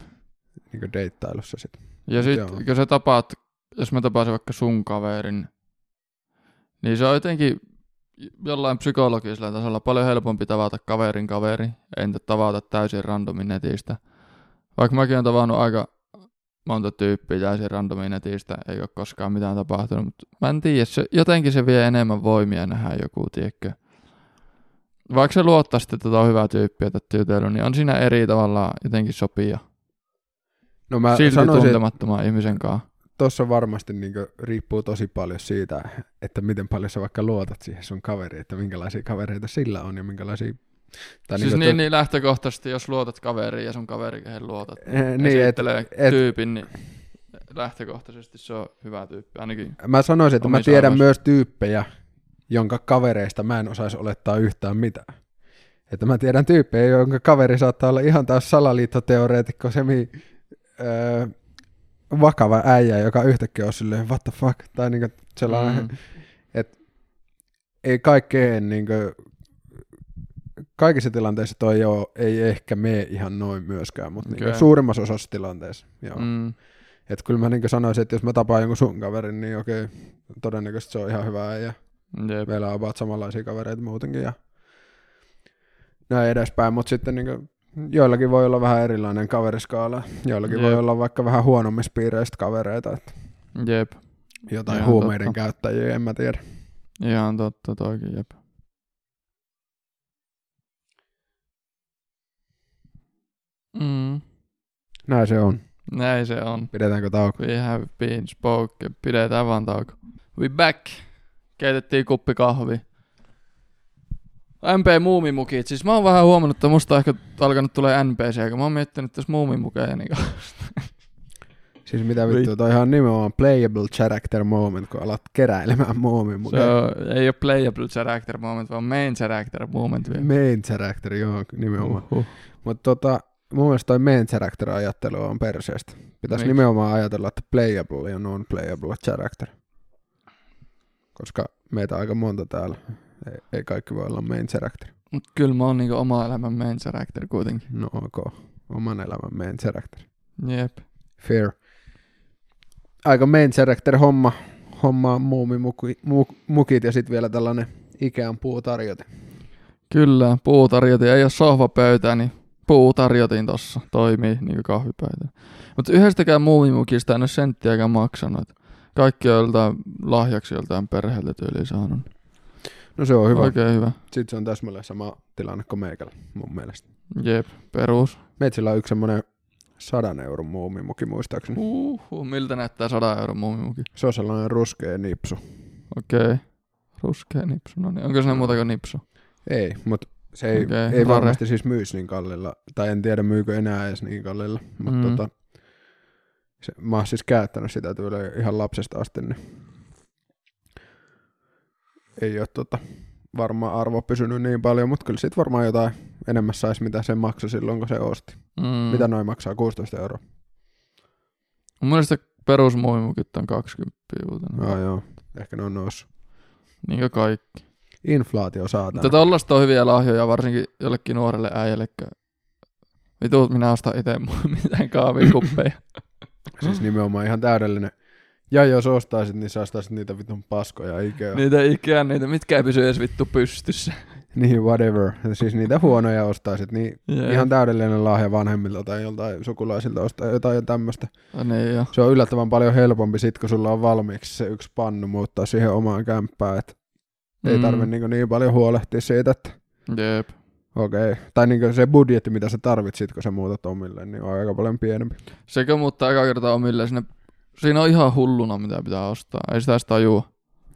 niinku deittailussa sit. Ja sit, Joo. kun sä tapaat, jos mä tapasin vaikka sun kaverin, niin se on jotenkin jollain psykologisella tasolla paljon helpompi tavata kaverin kaveri, entä tavata täysin randomin netistä. Vaikka mäkin olen tavannut aika monta tyyppiä täysin randomin netistä, ei ole koskaan mitään tapahtunut, mutta mä en tiedä, se, jotenkin se vie enemmän voimia nähdä joku, tiedätkö. Vaikka se luottaa sitten, että on hyvä tyyppi, että jutellut, niin on siinä eri tavalla jotenkin sopia. No mä Silti sanoisin, että tuntemattoman ihmisen kanssa. tuossa varmasti niinku riippuu tosi paljon siitä, että miten paljon sä vaikka luotat siihen sun kaveriin, että minkälaisia kavereita sillä on ja minkälaisia... Tai Siis niinku niin, niin lähtökohtaisesti, jos luotat kaveriin ja sun kaveri, kehen luotat, Eh, niin, niin, et, et- tyypin, niin lähtökohtaisesti se on hyvä tyyppi, ainakin. Mä sanoisin, että mä tiedän arvoissa. myös tyyppejä, jonka kavereista mä en osaisi olettaa yhtään mitään. Että mä tiedän tyyppejä, jonka kaveri saattaa olla ihan taas salaliittoteoreetikko, semi öö, vakava äijä, joka yhtäkkiä on silleen, what the fuck, tai niinku sellainen, Mm. että ei kaikkeen niinku, kaikissa tilanteissa toi jo, ei ehkä mene ihan noin myöskään, mutta Okei. niinku suurimmassa osassa tilanteissa, joo. Mm. Että kyllä mä niinku sanoisin, että jos mä tapaan jonkun sun kaverin, niin okei, todennäköisesti se on ihan hyvä ja jep. meillä on about samanlaisia kavereita muutenkin ja näin edespäin, mutta sitten niinku, joillakin voi olla vähän erilainen kaveriskaala, joillakin voi Jep. olla vaikka vähän huonommista piireistä kavereita, että Jep. jotain Ihan huumeiden totta. käyttäjiä, en mä tiedä. Ihan totta toikin, jep. Mm, Näin se on. näin se on. Pidetäänkö tauko? We have been spoken. Pidetään vaan tauko. We back. Keitettiin kuppi kahvi. MP Muumimukit. Siis mä oon vähän huomannut, että musta ehkä alkanut tulee NPC, kun mä oon miettinyt tässä Muumimukeja. Niin Siis mitä vittua, toi ihan nimenomaan playable character moment, kun alat keräilemään muumin se on, ei ole playable character moment, vaan main character moment vielä. Main character, joo, nimenomaan. Uhuh. Mutta tota, mun mielestä toi main character ajattelu on perseestä. Pitäisi Miksi? nimenomaan ajatella, että playable ja non-playable character. Koska meitä on aika monta täällä. Ei, ei kaikki voi olla main character. Mut kyllä mä oon niinku oma elämän main character kuitenkin. No ok, oman elämän main character. Jep. Fair. Aika main character homma. Homma muumimukit mu- mukit ja sitten vielä tällainen Ikean puutarjote. Kyllä, puutarjotin. Ei ole sohvapöytää, niin puutarjotin tossa. Toimii niinku kahvipöytä. Mutta yhdestäkään muumimukista en ole senttiäkään maksanut. Kaikki on joltain lahjaksi joltain perheeltä tyyliin saanut. No se on hyvä. Oikein hyvä. Sitten se on täsmälleen sama tilanne kuin meikällä mun mielestä. Jep, perus. Meitsillä on yksi semmoinen sadan euron muumimuki muistaakseni. Uhu, miltä näyttää 100 euron muumimuki? Se on sellainen ruskea nipsu. Okei. Okay. Ruskea nipsu. No niin, onko se muuta kuin nipsu? Ei, mutta se ei, Okei, ei rare. varmasti siis myisi niin kallilla. Tai en tiedä myykö enää edes niin kallilla. Mutta Mm. tota, se, mä oon siis käyttänyt sitä tyyliä ihan lapsesta asti. Niin ei ole tota, varmaan arvo pysynyt niin paljon, mutta kyllä sit varmaan jotain enemmän saisi, mitä se maksoi silloin, kun se osti. Mm. Mitä noin maksaa? 16 euroa. Mun mielestä perusmuimukit on 20 uutena. Joo, joo. Ehkä ne on noussut. Niin kuin kaikki. Inflaatio saatana. Mutta tollasta on hyviä lahjoja, varsinkin jollekin nuorelle äijälle. Vitut, minä ostan itse mitään kahvikuppeja. Siis nimenomaan ihan täydellinen. Ja jos ostaisit, niin sä ostaisit niitä vitun paskoja Ikea. niitä ikään, niitä, mitkä ei pysy edes vittu pystyssä. Niin, whatever. Siis niitä huonoja ostaisit, niin Jee. ihan täydellinen lahja vanhemmilta tai joltain sukulaisilta ostaa jotain tämmöistä. Ja niin jo. Se on yllättävän paljon helpompi sit, kun sulla on valmiiksi se yksi pannu muuttaa siihen omaan kämppään, että ei Mm. tarvi niin, niin paljon huolehtia siitä, että Jep. okei. Okay. Tai niin se budjetti, mitä sä tarvitsit, kun sä muutat omille, niin on aika paljon pienempi. Sekä muuttaa eka kertaa omille sinne. Siinä on ihan hulluna, mitä pitää ostaa. Ei sitä edes tajua.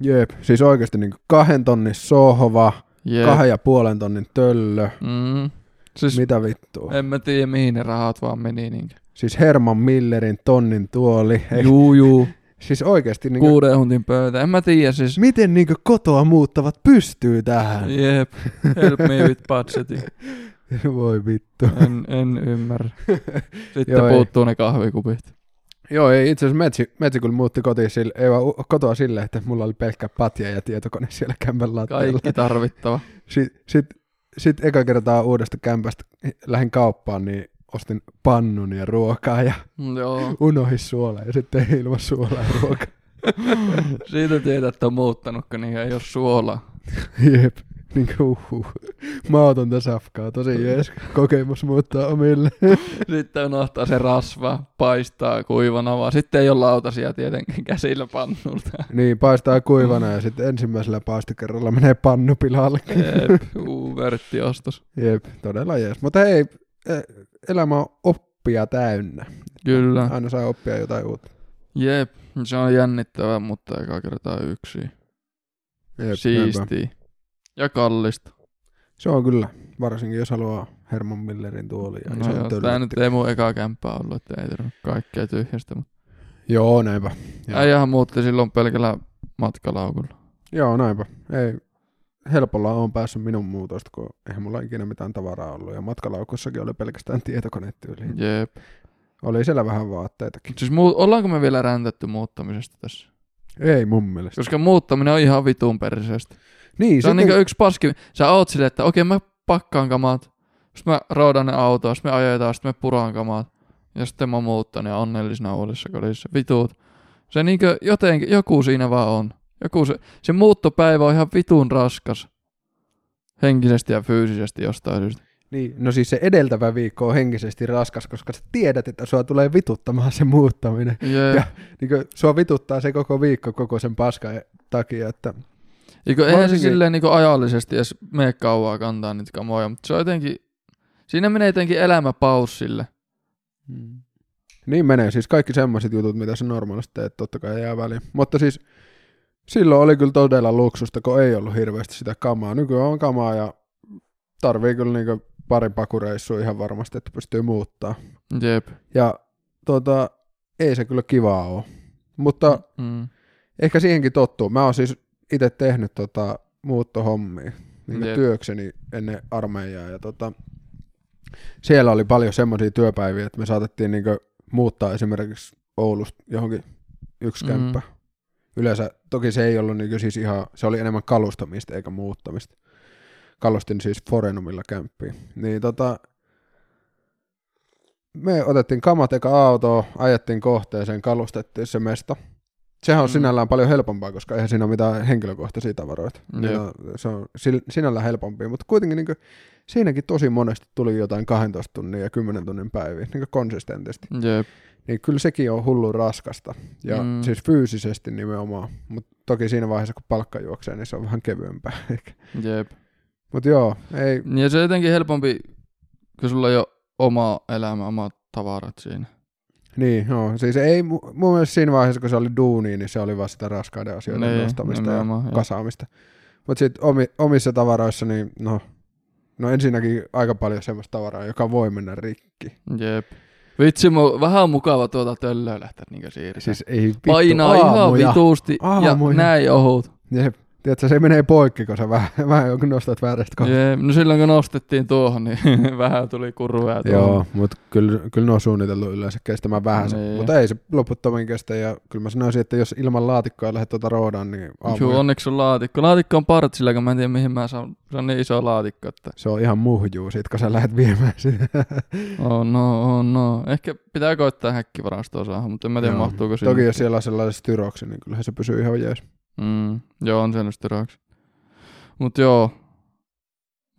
Jep, siis oikeasti niin kahden tonnin sohva, Jep. kahden ja puolen tonnin töllö, Mm. Siis mitä vittua. en mä tiedä, mihin ne rahat vaan meni. Niin. Siis Herman Millerin tonnin tuoli. Ei, Juu, juu. siis oikeasti, niin kuin, Kuuden huntin pöytä. En mä tiedä siis. miten niin kotoa muuttavat pystyy tähän? Jep. Help me with budgeting. Voi vittu. En, en ymmärrä. Sitten Joo, ei. puuttuu ne kahvikupit. Joo, ei itse asiassa Metsi, Metsi kun muutti kotiin sille, ei vaan kotoa silleen, että mulla oli pelkkä patja ja tietokone siellä kämpän lattialla. Kaikki tarvittava. Sitten sit, sit eka kertaa uudesta kämpästä lähdin kauppaan, niin ostin pannun ja ruokaa ja Mm, Joo. unohin suolaa ja sitten ei ilman suolaa ruokaa. Siitä tietää, että on muuttanut, kun niihin ei ole suolaa. Jep, niin kuin uhuh. Maatonta safkaa, tosi jees kokemus muuttaa omille. Sitten unohtaa se rasva, paistaa kuivana vaan. Sitten ei ole lautasia tietenkin käsillä pannulta. niin, paistaa kuivana ja sitten ensimmäisellä paistokerralla menee pannu pilalle. Jep, uu, vörttiostos. Jep, todella jees. Mutta ei, e- elämä on oppia täynnä. Kyllä. Aina saa oppia jotain uutta. Jep, se on jännittävää, mutta eka kertaa yksi. Siistiä. Ja kallista. Se on kyllä, varsinkin jos haluaa Herman Millerin tuoli ja No joo, töllötti. nyt ei mun eka kämppää ollut, että ei tarvinnut kaikkea tyhjästä. Mutta Joo, näinpä. Joo. äijähän muutti silloin pelkällä matkalaukulla. Joo, näinpä. Ei, helpolla on päässyt minun muutosta, kun eihän mulla ikinä mitään tavaraa ollut. Ja matkalaukussakin oli pelkästään tietokonetyyli. Jep. Oli siellä vähän vaatteitakin. Siis muu, ollaanko me vielä räntetty muuttamisesta tässä? Ei mun mielestä. Koska muuttaminen on ihan vitun perseestä. Niin, Se on niinku yksi paski. Sä oot silleen, että okei mä pakkaan kamat. Sitten mä roodan ne autoon, sitten me ajetaan, sitten me puraan kamat. Ja sitten mä muutan ja onnellisena uudessa kodissa. Vitut. Se niinkö jotenkin, joku siinä vaan on. Joku se, se muuttopäivä on ihan vitun raskas. Henkisesti ja fyysisesti jostain syystä. Niin, no siis se edeltävä viikko on henkisesti raskas, koska sä tiedät, että sua tulee vituttamaan se muuttaminen. Jee. Ja- Niin kuin, sua vituttaa se koko viikko koko sen paskan takia, että Eikö, eihän se silleen niinku ajallisesti edes mene kauaa kantaa niitä kamoja, mutta se on jotenkin, siinä menee jotenkin elämä paussille. niin menee. Siis kaikki semmoiset jutut, mitä sä normaalisti teet, totta kai jää väliin. Mutta siis silloin oli kyllä todella luksusta, kun ei ollut hirveästi sitä kamaa. Nykyään on kamaa ja tarvii kyllä niinku pari pakureissua ihan varmasti, että pystyy muuttaa. Jep. Ja tota, ei se kyllä kivaa ole. Mutta Mm. ehkä siihenkin tottuu. Mä oon siis itse tehnyt tota muuttohommia niin työkseni ennen armeijaa. Ja tota, siellä oli paljon semmoisia työpäiviä, että me saatettiin niin muuttaa esimerkiksi Oulusta johonkin yksi Mm. kämppä. Yleensä, toki se ei ollut niin siis ihan, se oli enemmän kalustamista eikä muuttamista. Kalustin siis Forenumilla kämppiä. Niin tota, me otettiin kamat eka autoa, ajettiin kohteeseen, kalustettiin se mesta. Sehän on Mm. sinällään paljon helpompaa, koska eihän siinä ole mitään henkilökohtaisia tavaroita. Niin Jep. on, se on sinällään helpompia, mutta kuitenkin niin siinäkin tosi monesti tuli jotain 12 tunnin ja 10 tunnin päiviä niin konsistentisti. Jep. Niin kyllä sekin on hullu raskasta. Ja Mm. mm. siis fyysisesti nimenomaan. Mutta toki siinä vaiheessa, kun palkka juoksee, niin se on vähän kevyempää. Jep. Mutta joo, ei, Ja se on jotenkin helpompi, kun sulla on jo oma elämä, omat tavarat siinä. Niin, joo. Siis ei mu- mun mielestä siinä vaiheessa, kun se oli duuni, niin se oli vasta sitä raskaiden asioiden Niin, nostamista ja joo. kasaamista. Mutta sitten omi, omissa tavaroissa, niin no, no ensinnäkin aika paljon semmoista tavaraa, joka voi mennä rikki. Jep. Vitsi, mu- vähän mukava tuota töllöä lähteä niinku siirtää. Siis ei vittu Painaa aamuja. ihan vituusti Aamuja. ja näin ohut. Jep. Tiedätkö, se menee poikki, kun sä vähän, vähän joku nostat väärästä kohtaa. Jee, no silloin kun nostettiin tuohon, niin vähän tuli kurvea tuohon. Joo, mutta kyllä, kyllä ne on suunniteltu yleensä kestämään vähän. Niin. Mutta ei se loputtomiin kestä. Ja kyllä mä sanoisin, että jos ilman laatikkoa lähdet tuota roodaan, niin aamu, Juu, onneksi on laatikko. Laatikko on partsilla, kun mä en tiedä mihin mä saan. Se on niin iso laatikko, että se on ihan muhjuu sit, kun sä lähdet viemään sitä. oh no, oh no. Ehkä pitää koittaa häkkivarastoa saada, mutta en mä tiedä Joo. mahtuuko sinne. Toki jos siellä on sellainen styroksi, niin kyllähän se pysyy ihan jees. Mm, joo, on sen styraksi. Mut joo.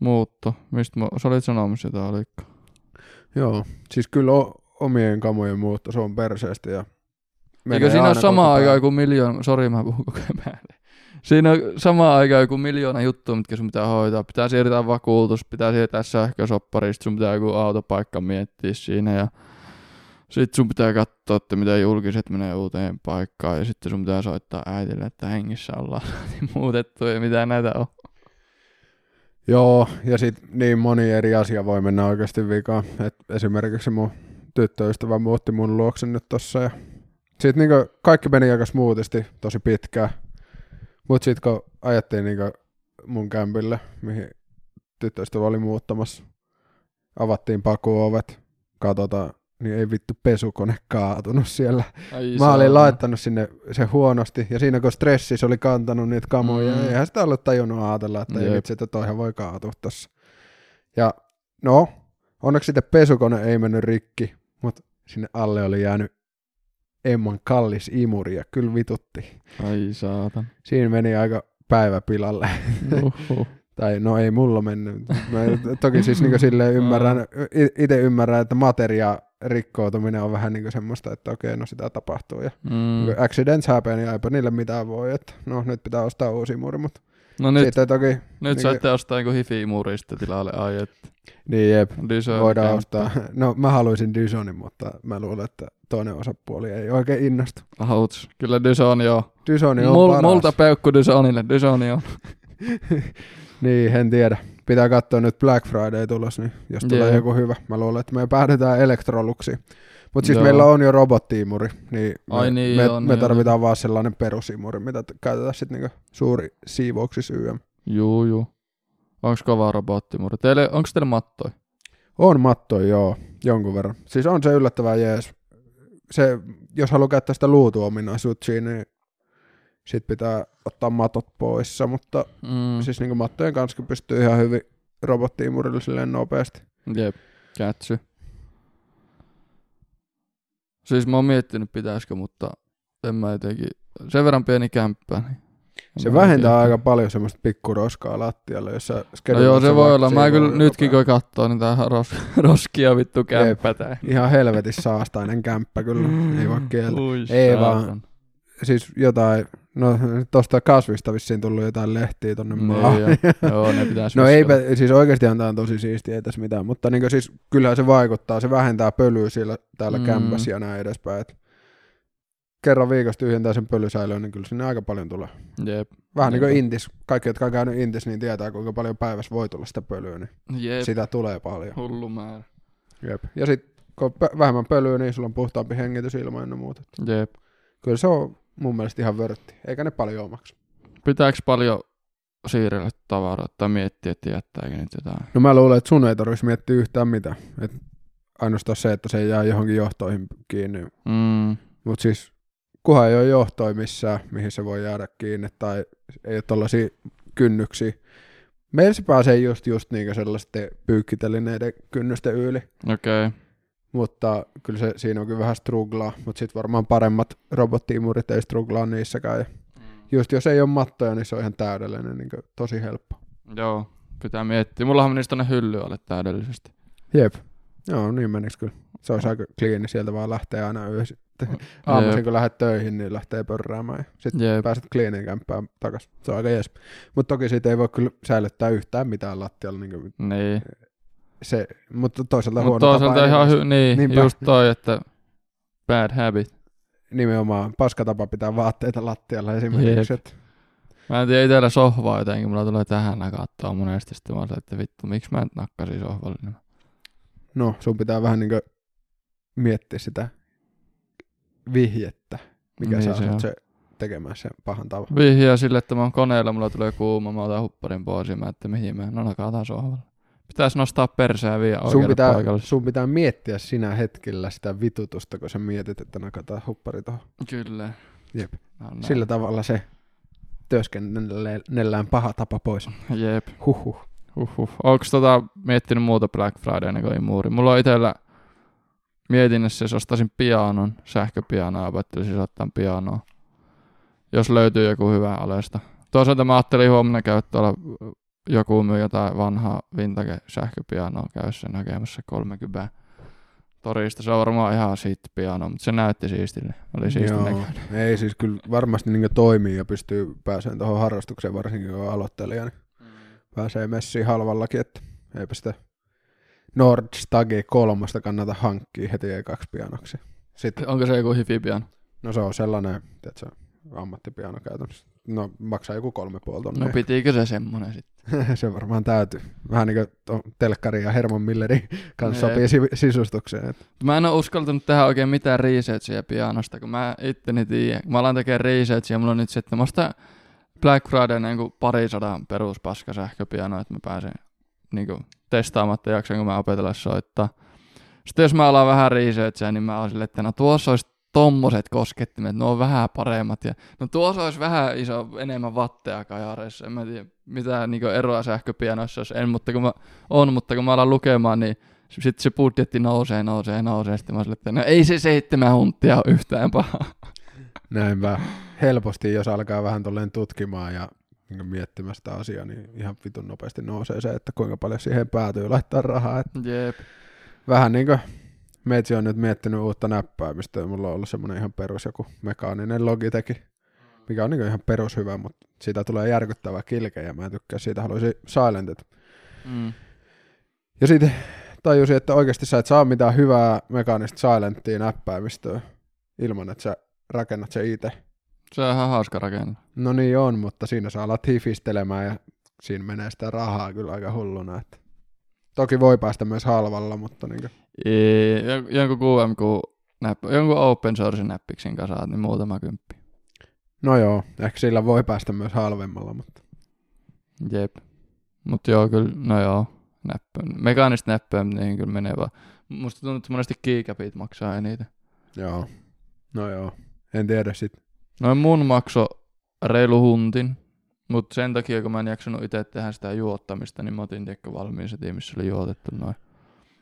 Muutto. Mistä mä, sä olit sanomassa jotain, oliko? Joo, siis kyllä o- omien kamojen muutto, se on perseestä ja Eikö siinä ole aikaan päivä. joku miljoona, sori mä puhun koko ajan. Siinä on samaan aikaan joku miljoona juttua, mitkä sun pitää hoitaa. Pitää siirtää vakuutus, pitää siirtää sähkösopparista, sun pitää joku autopaikka miettiä siinä ja sitten sun pitää katsoa, että mitä julkiset menee uuteen paikkaan ja sitten sun pitää soittaa äitille, että hengissä ollaan muutettu ja mitä näitä on. Joo, ja sitten niin moni eri asia voi mennä oikeasti vikaan. Et esimerkiksi mun tyttöystävä muutti mun luokse nyt tossa ja sitten niinku kaikki meni aika smoothisti tosi pitkään. Mut sitten kun ajettiin niinku mun kämpille, mihin tyttöystävä oli muuttamassa, avattiin pakuovet, katsotaan, niin ei vittu pesukone kaatunut siellä. Ai Mä olin laittanut sinne se huonosti, ja siinä kun stressis oli kantanut niitä kamoja, Mm. eihän sitä ollut tajunnut ajatella, että ei Jep. vitsi, että toihan voi kaatua tossa. Ja no, onneksi sitten pesukone ei mennyt rikki, mutta sinne alle oli jäänyt Emman kallis imuri, ja kyllä vitutti. Ai saatan. Siinä meni aika päivä pilalle. Uhuh. tai no ei mulla mennyt. Mä toki siis niinku silleen ymmärrän, itse ymmärrän, että materia rikkoutuminen on vähän niinku semmoista, että okei, no sitä tapahtuu. Ja Mm. kun accidents happen, niin eipä niille mitään voi, että no nyt pitää ostaa uusi muri, mutta No nyt, sitten toki, nyt niinku- saitte ostaa joku hifi-muri sitten tilalle. Ai, että niin jep, Dyson voidaan kämppä. ostaa. No mä haluaisin Dysonin, mutta mä luulen, että toinen osapuoli ei oikein innostu. Outs. Kyllä Dyson joo. Dysoni on Mul, paras. multa peukku Dysonille. Dysoni on. Niin, en tiedä. Pitää katsoa nyt Black Friday tulos, niin jos tulee Jee. joku hyvä. Mä luulen, että me päädytään Electroluxiin. Mutta siis Joo. meillä on jo robottiimuri, niin me, Ai niin, me, joo, me niin, tarvitaan vaan sellainen perusimuri, mitä t- käytetään sitten niinku suuri siivouksissa YM. Juu, juu. Onks kova robottimuri? Teille, onks teillä mattoi? On matto, joo, jonkun verran. Siis on se yllättävän jees. Se, jos haluaa käyttää sitä luutuominaisuutta siinä, niin sit pitää ottaa matot poissa, mutta Mm. siis niinku mattojen kanssa pystyy ihan hyvin robottiimurilla silleen nopeasti. Jep, kätsy. Siis mä oon miettinyt pitäisikö, mutta en mä jotenkin, sen verran pieni kämppä. Niin Se vähentää oikein- aika paljon semmoista pikkuroskaa lattialle, jos sä No joo, se voi olla. Mä kyllä nytkin kun katsoo, niin tää ros, roskia vittu kämppä tää. Ihan helvetin saastainen kämppä kyllä, ei voi kieltä. Ei vaan. Siis jotain, no tosta kasvista vissiin tullut jotain lehtiä tonne maahan. Niin, joo. joo, ne pitäis No eipä, siis oikeastihan tää on tosi siistiä, ei tässä mitään, mutta niin siis kyllähän se vaikuttaa, se vähentää pölyä siellä täällä Mm. kämpässä ja näin edespäin. Et kerran viikossa tyhjentää sen pölysäilöön, niin kyllä sinne aika paljon tulee. Jep. Vähän niin kuin Niinpä. Intis, kaikki jotka on käynyt Intis, niin tietää kuinka paljon päivässä voi tulla sitä pölyä, niin Jep. sitä tulee paljon. Hullu määrä. Jep. Ja sitten kun on vähemmän pölyä, niin sulla on puhtaampi hengitysilma ennen muuta. Jep. Kyllä se on mun mielestä ihan vörtti, eikä ne paljon maksa. Pitääks paljon siirrellä tavaraa tai miettiä, että jättääkö nyt jotain? No mä luulen, että sun ei tarvitsisi miettiä yhtään mitään. Et ainoastaan se, että se jää johonkin johtoihin kiinni. Mm. Mutta siis kunhan ei ole johtoi missään, mihin se voi jäädä kiinni, tai ei ole tollaisia kynnyksiä. Meillä se pääsee just, just niin sellaisten pyykkitelineiden kynnysten yli, Okei. Okay. Mutta kyllä se, siinä on kyllä vähän struglaa, mutta sitten varmaan paremmat robottiimurit ei struglaa niissäkään. Ja just jos ei ole mattoja, niin se on ihan täydellinen, niin tosi helppo. Joo, pitää miettiä. Mullahan menisi tonne hylly alle täydellisesti. Jep. Joo, niin menikö kyllä. Se olisi aika kliini, sieltä vaan lähtee aina yösi. Aamuisin kun lähdet töihin, niin lähtee pörräämään ja sitten Jep. pääset kliinin kämppään takas. Se on aika jees. Mutta toki siitä ei voi kyllä säilyttää yhtään mitään lattialla. Niin Niin. Se, mutta toisaalta Mutta huono toisaalta tapa ihan hy- niin, Niinpä. just toi, että bad habit. Nimenomaan paskatapa pitää vaatteita lattialla esimerkiksi. Jep. Et, Mä en tiedä itellä sohvaa jotenkin, mulla tulee tähän nakattua monesti. Sitten mä se, että vittu, miksi mä nyt nakkasin sohvalle? Niin no, sun pitää vähän niin miettiä sitä vihjettä, mikä Niin niin se se tekemään sen pahan tavan. Vihjaa sille, että mä oon koneella, mulla tulee kuuma, mä otan hupparin pois ja mä että mihin mä, no nakataan sohvalle. Pitäis nostaa perseä vielä Sun pitää, paikalle. sun pitää miettiä sinä hetkellä sitä vitutusta, kun sä mietit, että nakataan huppari tuohon. Kyllä. Jep. No, näin. Sillä tavalla se työskennellään paha tapa pois. Jep. Huhhuh. Huhhuh. Onks tota miettinyt muuta Black Fridayna kuin imuuri? Mulla on itellä mietinnässä, jos ostaisin pianon, sähköpianoa, opettelisin soittamaan pianoa. Jos löytyy joku hyvä alesta. Toisaalta mä ajattelin huomenna käydä tuolla joku myy jotain vanhaa vintage sähköpianoa käy sen hakemassa 30 torista. Se on varmaan ihan siitä piano, mutta se näytti siistille. Oli siisti Joo. näköinen. Ei siis kyllä varmasti niin toimii ja pystyy pääsemään tuohon harrastukseen, varsinkin kun on aloittelija, niin pääsee messiin halvallakin, että eipä sitä Nordstage kolmosta kannata hankkia heti ekaksi pianoksi. Sitten, Onko se joku hifi piano? no se on sellainen, että se ammattipiano käytännössä. No maksaa joku kolme puoli tonnia. No pitikö se semmonen sitten? se varmaan täytyy. Vähän niin kuin Telkkari ja Herman Millerin kanssa sopii si- sisustukseen. Et Mä en ole uskaltanut tehdä oikein mitään researchia pianosta, kun mä itteni tiedän. Kun mä alan tekemään researchia, mulla on nyt sitten musta Black Friday niin pari sadan peruspaska sähköpiano, että mä pääsen niin kuin, testaamatta jaksanko mä opetella soittaa. Sitten jos mä alan vähän researchia, niin mä oon silleen, että no tuossa olisi tommoset koskettimet, ne on vähän paremmat. Ja, no tuossa olisi vähän iso, enemmän watteja kajareissa. En mä tiedä, mitä niin eroa sähköpianoissa jos en, mutta kun mä, on, mutta kun mä alan lukemaan, niin sitten se budjetti nousee, nousee, nousee. Sitten mä oon silleen, että no ei se seitsemän hunttia ole yhtään paha. näinpä helposti, jos alkaa vähän tolleen tutkimaan ja niin miettimään sitä asiaa, niin ihan vitun nopeasti nousee se, että kuinka paljon siihen päätyy laittaa rahaa. Et Jep. vähän niin kuin Meitsi on nyt miettinyt uutta näppäimistä ja mulla on ollut semmoinen ihan perus joku mekaaninen Logitech, mikä on niin ihan perus hyvä, mutta siitä tulee järkyttävä kilke ja mä en tykkää siitä, haluaisin silentet. Mm. Ja sitten tajusin, että oikeasti sä et saa mitään hyvää mekaanista silenttia näppäimistöä ilman, että sä rakennat se itse. Se on ihan hauska rakennus. No niin on, mutta siinä saa alat hifistelemään ja siinä menee sitä rahaa kyllä aika hulluna. Että. Toki voi päästä myös halvalla, mutta niin Ei, jon- jonkun QMQ näppä, jonkun open source näppiksen kanssa saat, niin muutama kymppi. no joo, ehkä sillä voi päästä myös halvemmalla, mutta Jep. Mut joo, kyllä, no joo, näppö. Mekaanista näppöä, niin kyllä menee vaan. Musta tuntuu, että monesti keycapit maksaa eniten. joo, no joo, en tiedä sit. Noin mun makso reilu huntin, mutta sen takia, kun mä en jaksanut itse tehdä sitä juottamista, niin mä otin tiedätkö valmiin se missä oli juotettu noin.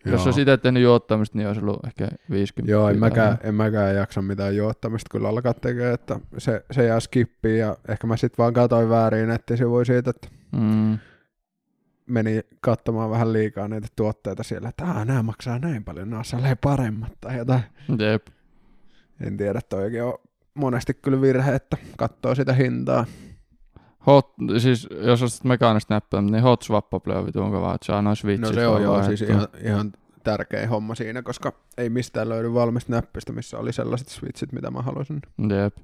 Jos olisi itse tehnyt juottamista, niin olisi ollut ehkä 50. Joo, en mäkään, en mäkään jaksa mitään juottamista kyllä alkaa tekemään, että se, se jää skippiin ja ehkä mä sitten vaan katsoin väärin nettisivuja siitä, että Mm. meni katsomaan vähän liikaa niitä tuotteita siellä, että Aa, nämä maksaa näin paljon, nämä on paremmat tai jotain. Jep. En tiedä, toikin on monesti kyllä virhe, että katsoo sitä hintaa. Hot, siis jos ostat mekaanista näppää, niin hot swap on mukavaa, että saa noin switchit. No se on joo, siis ihan, ihan tärkeä homma siinä, koska ei mistään löydy valmista näppistä, missä oli sellaiset switchit, mitä mä halusin. Jep.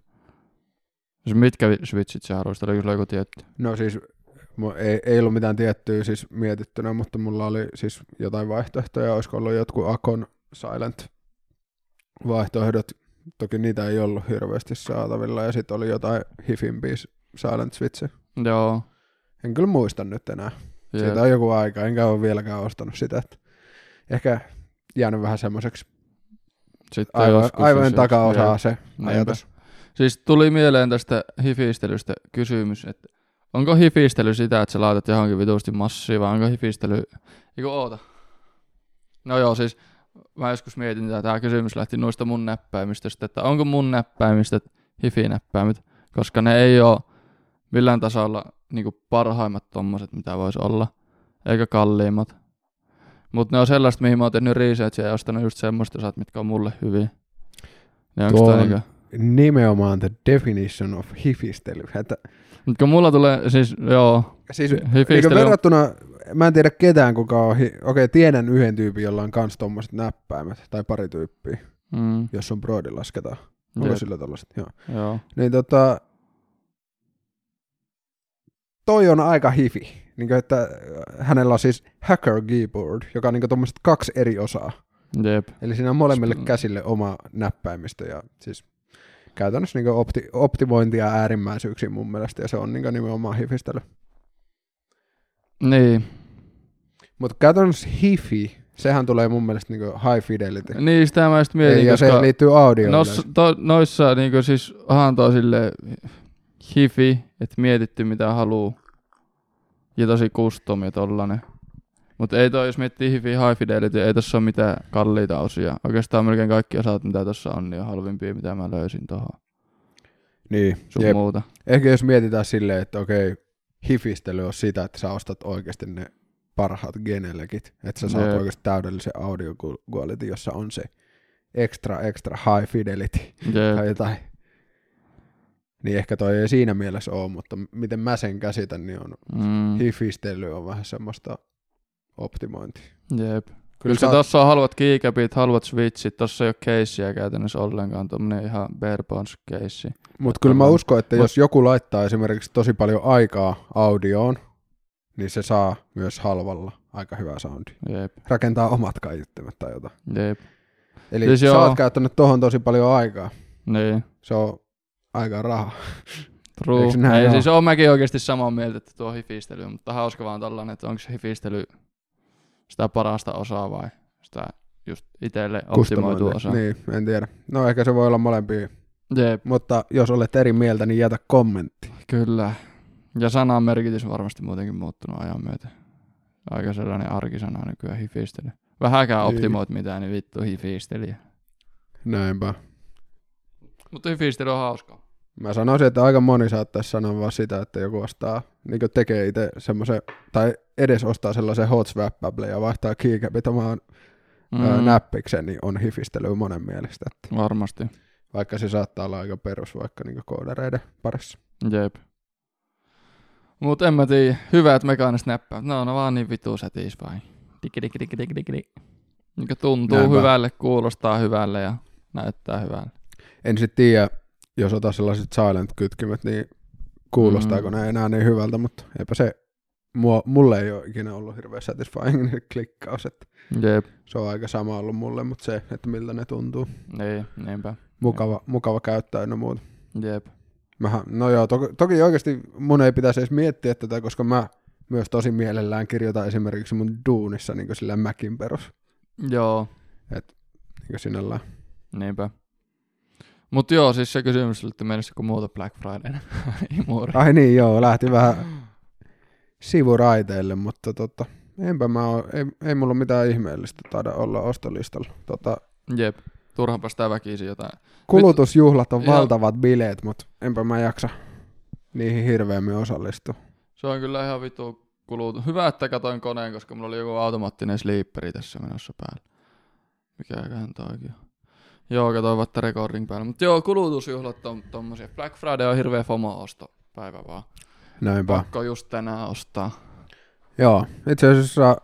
Siis mitkä switchit sä haluaisit? Oliko sulla joku tietty? No siis ei, ei ollut mitään tiettyä siis mietittynä, mutta mulla oli siis jotain vaihtoehtoja, olisiko ollut jotkut Akon Silent vaihtoehdot. Toki niitä ei ollut hirveästi saatavilla ja sitten oli jotain hifimpiä Silent Switch. Joo. En kyllä muista nyt enää. Jep. Siitä on joku aika, enkä ole vieläkään ostanut sitä. Että ehkä jäänyt vähän semmoiseksi Sitten aivo, joskus, aivojen takaosaa jep. se Niinpä. ajatus. Siis tuli mieleen tästä hifistelystä kysymys, että onko hifistely sitä, että sä laitat johonkin vitusti massia, vai onko hifistely... Eiku oota. No joo, siis mä joskus mietin, että tämä kysymys lähti noista mun näppäimistöstä, että onko mun näppäimistöt hifi-näppäimit, koska ne ei ole millään tasolla niinku parhaimmat tommoset, mitä voisi olla, eikä kalliimmat. Mutta ne on sellaista, mihin mä oon tehnyt researchia ja ostanut just semmoista osat, mitkä on mulle hyviä. Niin onko Tuo on niinku... nimenomaan the definition of hifistely. Että, Mutta kun mulla tulee, siis joo, siis Hifistely niin verrattuna, mä en tiedä ketään kuka on, hi- okei tiedän yhden tyypin, jolla on kans tommoset näppäimet, tai pari tyyppiä, mm, jos on broadi lasketaan. Onko jep, sillä tollaset? Joo. joo, Niin tota, toi on aika hifi. Niin kuin, että hänellä on siis hacker keyboard, joka on niin tuommoiset kaksi eri osaa. jep, Eli siinä on molemmille käsille oma näppäimistö ja siis käytännössä niin opti, optimointia äärimmäisyyksiin mun mielestä, ja se on niin nimenomaan hifistely. Niin. Mutta käytännössä hifi, sehän tulee mun mielestä niin high fidelity. Niin, sitä mä just mietin, Ei, ja koska se liittyy audioon. nos, to, noissa niinku siis onhan toi sille hifi, että mietitty mitä haluu. Ja tosi custom ja tollanen. Mutta ei toi, jos miettii hifi high fidelity, ei tossa ole mitään kalliita osia. Oikeastaan melkein kaikki osat, mitä tossa on, niin on halvimpia, mitä mä löysin tohon. Niin, Sun jep. muuta. Ehkä jos mietitään silleen, että okei, hifistely on sitä, että sä ostat oikeasti ne parhaat genelekit, että sä saat Jep. oikeasti täydellisen audio quality, jossa on se extra, extra high fidelity Jep. tai jotain. Niin ehkä toi ei siinä mielessä ole, mutta miten mä sen käsitän, niin on Mm. hifistely on vähän semmoista optimointia. Jep. Kyllä Koska sä, tossa on halvat giigabit, halvat switchit, tossa ei ole keisiä käytännössä ollenkaan, tommonen ihan bare bones keissi. mutta kyllä mä uskon, että mut- jos joku laittaa esimerkiksi tosi paljon aikaa audioon, niin se saa myös halvalla aika hyvää soundia. Jep, Rakentaa omat kaiuttimet tai jotain. jep. Eli Siis sä joo. oot käyttänyt tohon tosi paljon aikaa. Niin. Se on aika rahaa. True. Näin Ei siis on mäkin oikeasti samaa mieltä, että tuo hifistely, mutta hauska vaan tollanen, että onko hifistely sitä parasta osaa vai sitä just itselle optimoitua osaa. Niin, en tiedä. No ehkä se voi olla molempia. Jep, Mutta jos olet eri mieltä, niin jätä kommentti. kyllä. Ja sanan merkitys on varmasti muutenkin muuttunut ajan myötä. Aika sellainen arkisana nykyään hifistely. Vähäkään Niin. optimoit mitään, niin vittu hifistelijä. Näinpä. Mutta hifistely on hauskaa. Mä sanoisin, että aika moni saattaisi sanoa vaan sitä, että joku ostaa, niin tekee itse semmoisen, tai edes ostaa sellaisen hot swap ja vaihtaa keycapit omaan mm. näppiksen, niin on hifistely monen mielestä. Että Varmasti. vaikka se saattaa olla aika perus vaikka niin koodareiden parissa. Jep. Mut en mä tiedä. Hyvät mekaaniset näppäät. No, no vaan niin vitu. Digi, digi, digi, digi, digi, digi. Mikä tuntuu Näinpä. hyvälle, kuulostaa hyvälle ja näyttää hyvälle. En sitten tiedä, jos otat sellaiset silent-kytkimet, niin kuulostaako Mm. ne enää niin hyvältä, mutta eipä se, mua, mulle ei ole ikinä ollut hirveän satisfying klikkaus, että Jep. se on aika sama ollut mulle, mutta se, että miltä ne tuntuu. Niin, niinpä. Mukava, mukava käyttää ja muuta. Jep. Mähän, no joo, toki, toki oikeasti mun ei pitäisi edes miettiä tätä, koska mä myös tosi mielellään kirjoitan esimerkiksi mun duunissa niin sillä Macin perus. Joo, Niin sinällään. niinpä. Mut joo, siis se kysymys oli, että mennessä kuin muuta Black Friday. Imuri. Ai niin joo, lähti vähän sivuraiteille, mutta tota, enpä mä oo, ei, ei mulla mitään ihmeellistä taida olla ostolistalla. Tota, Jep. Turhanpa sitä väkisin jotain. kulutusjuhlat on Joo. valtavat bileet, mutta enpä mä jaksa niihin hirveämmin osallistua. Se on kyllä ihan vitu kulut. Hyvä, että katoin koneen, koska mulla oli joku automaattinen sleeperi tässä menossa päällä. Mikäköhän toikin on. Joo, katoin vasta recording päällä. Mutta joo, kulutusjuhlat on tommosia. Black Friday on hirveä FOMO-osto päivä vaan. Näinpä. Pakko just tänään ostaa. Joo, itse asiassa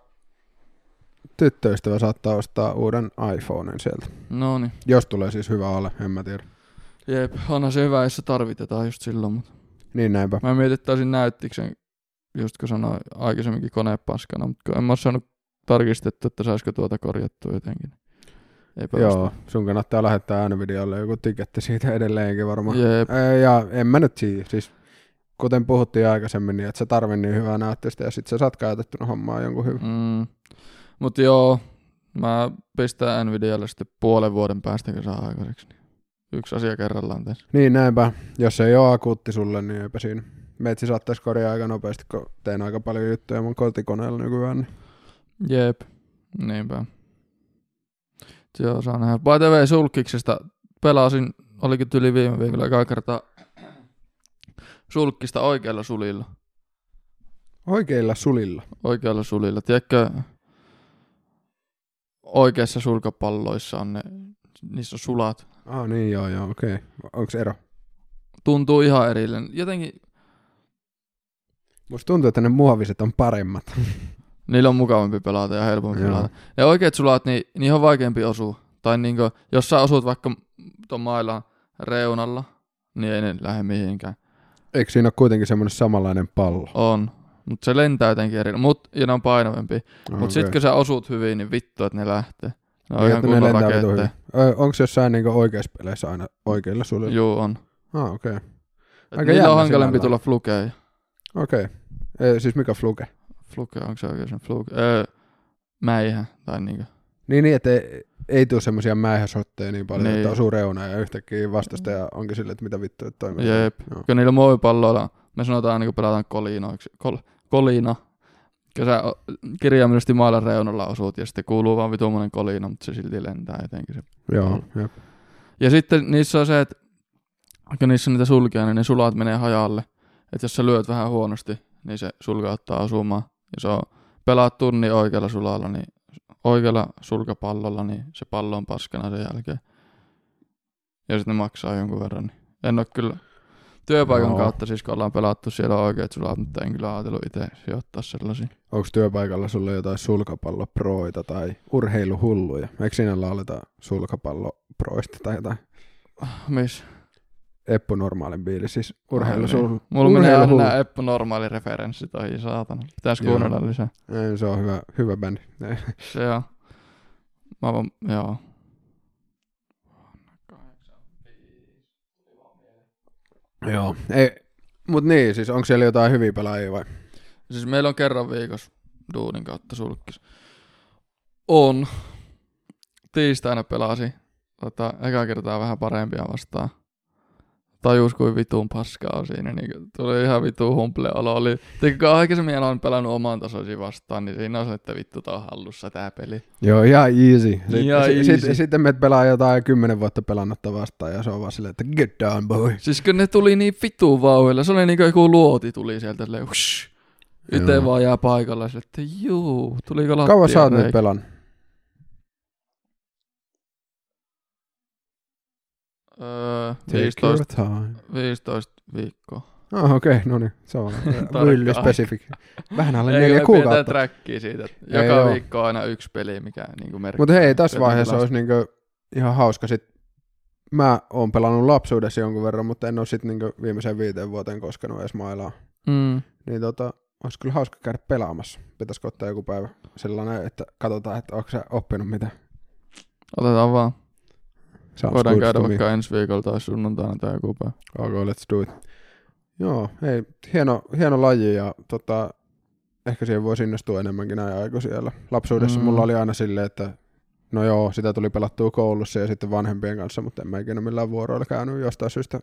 tyttöystävä saattaa ostaa uuden iPhoneen sieltä. No niin. Jos tulee siis hyvä ole, en mä tiedä. Jep, onhan se hyvä, jos se tarvitetaan just silloin. Mutta Niin näinpä. mä taisin näyttiksen, just kun sanoin aikaisemminkin konepaskana, mutta en mä oo saanut tarkistettu, että saisiko tuota korjattua jotenkin. Eipä Joo, sun kannattaa lähettää Nvidialle joku tiketti siitä edelleenkin varmaan. Jep. Ja en mä nyt siihen, siis kuten puhuttiin aikaisemmin, niin että sä tarvit niin hyvää näyttöstä ja sit sä saat käytettynä hommaa jonkun hyvän. Mm. Mutta joo, mä pistän Nvidialle sitten puolen vuoden päästä, saa aikaiseksi. Niin yksi asia kerrallaan tässä. Niin näinpä, jos ei ole akuutti sulle, niin eipä siinä. Meitsi saattaisi korjaa aika nopeasti, kun teen aika paljon juttuja mun kotikoneella nykyään. Niin. Jep, niinpä. Joo, saa nähdä. By the way, sulkiksesta pelasin, olikin tyli viime viikolla ekaa kertaa sulkkista oikealla sulilla. Oikeilla sulilla. Oikealla sulilla. Tiedätkö, oikeassa sulkapalloissa on ne, niissä on sulat. Ah niin joo joo, okei. Okay. Onko ero? Tuntuu ihan erillinen. Jotenkin Musta tuntuu, että ne muoviset on paremmat. Niillä on mukavampi pelata ja helpompi Joo. pelata. Ja oikeat sulat, niin niihin on vaikeampi osua. Tai niinku, jos sä osut vaikka tuon mailan reunalla, niin ei ne lähde mihinkään. Eikö siinä ole kuitenkin semmoinen samanlainen pallo? On. Mutta se lentää jotenkin eri. Mut, ja ne on painavampi. Ah, Mut sit kun sä osut hyvin, niin vittu, että ne lähtee. Ne on Niin, ihan kunnon raketteja. Onko jossain niinku oikeissa peleissä aina oikeilla sulilla? Juu, on. Ah, okei. Aika niillä on sinällään. tulla flukeen. Okei. Okay. Siis mikä fluke? Fluke, onko se oikein sen fluke? Öö, mäihä, tai niinku. Niin, niin että ei, ei tule semmosia mäihäsotteja niin paljon, Niin. että osuu reuna ja yhtäkkiä vastasta ja onkin silleen, että mitä vittua, että toimii. Jep. Joo. Kun niillä muovipalloilla, me sanotaan aina kun pelataan kolinoiksi, kol, kolina, kun sä kirjaimellisesti maailman reunalla osuut ja sitten kuuluu vaan vitumonen kolina, mutta se silti lentää etenkin se. Joo, jep. Ja sitten niissä on se, että kun niissä on niitä sulkia, niin ne sulat menee hajalle. Että jos sä lyöt vähän huonosti, niin se sulka ottaa osumaan. Ja se on, pelaat tunnin oikealla sulalla, niin oikealla sulkapallolla, niin se pallo on paskana sen jälkeen. Ja sitten ne maksaa jonkun verran. Niin en ole kyllä työpaikan Joo. kautta, siis kun ollaan pelattu siellä oikeat sulat, mutta en kyllä ajatellut itse sijoittaa sellaisia. Onko työpaikalla sulla jotain sulkapalloproita tai urheiluhulluja? Eikö siinä lauleta sulkapalloproista tai jotain? Miss? Eppu normaalin biili, siis urheilusul... Niin. Mulla menee aina nämä Eppu normaali referenssit ohi, saatana. Pitäis kuunnella lisää. Ei, se on hyvä, hyvä bändi. Ei. Se on. Mä vaan, joo. Joo. Ei, mut niin, siis onko siellä jotain hyviä pelaajia vai? Siis meillä on kerran viikossa duunin kautta sulkis. On. Tiistaina pelasi. Tota, eka kertaa vähän parempia vastaan. Tajus kuin vitun paska on siinä, niin tuli ihan vitu humple olo. Oli, kun aikaisemmin olen pelannut oman tasoisi vastaan, niin siinä on se, että vittu tää on hallussa tää peli. Joo, ihan easy. Sitten, Ihan sit, easy. Sit, sitten me pelaa jotain kymmenen vuotta pelannutta vastaan ja se on vaan silleen, että get down boy. Siis kun ne tuli niin vitun vauhilla, se oli niin kuin joku luoti tuli sieltä, silleen. Itse vaan jää paikalla, että juu, tuliko lattia Kauan sä oot nyt pelannut? Öö, Take 15, your time. 15 viikkoa. Ah, okei, okay, no niin, se on really specific. Vähän alle neljä me kuukautta. trackia siitä, että Ei joka viikko on aina yksi peli, mikä niinku merkkaa. Mutta hei, tässä vaiheessa olisi niinku ihan hauska sit. Mä oon pelannut lapsuudessa jonkun verran, mutta en ole sit niinku viimeiseen viiteen vuoteen koskenut edes mailaa. Mm. Niin tota, olisi kyllä hauska käydä pelaamassa. Pitäisikö ottaa joku päivä sellainen, että katsotaan, että onko sä oppinut mitä. Otetaan vaan. Sounds Voidaan käydä vaikka ensi viikolla tai sunnuntaina tai joku päivä. Okay, let's do it. Joo, hei, hieno, hieno laji ja tota, ehkä siihen voisi innostua enemmänkin näin aikuisilla. Lapsuudessa Mm. mulla oli aina silleen, että no joo, sitä tuli pelattua koulussa ja sitten vanhempien kanssa, mutta en mä ikinä millään vuoroilla käynyt jostain syystä.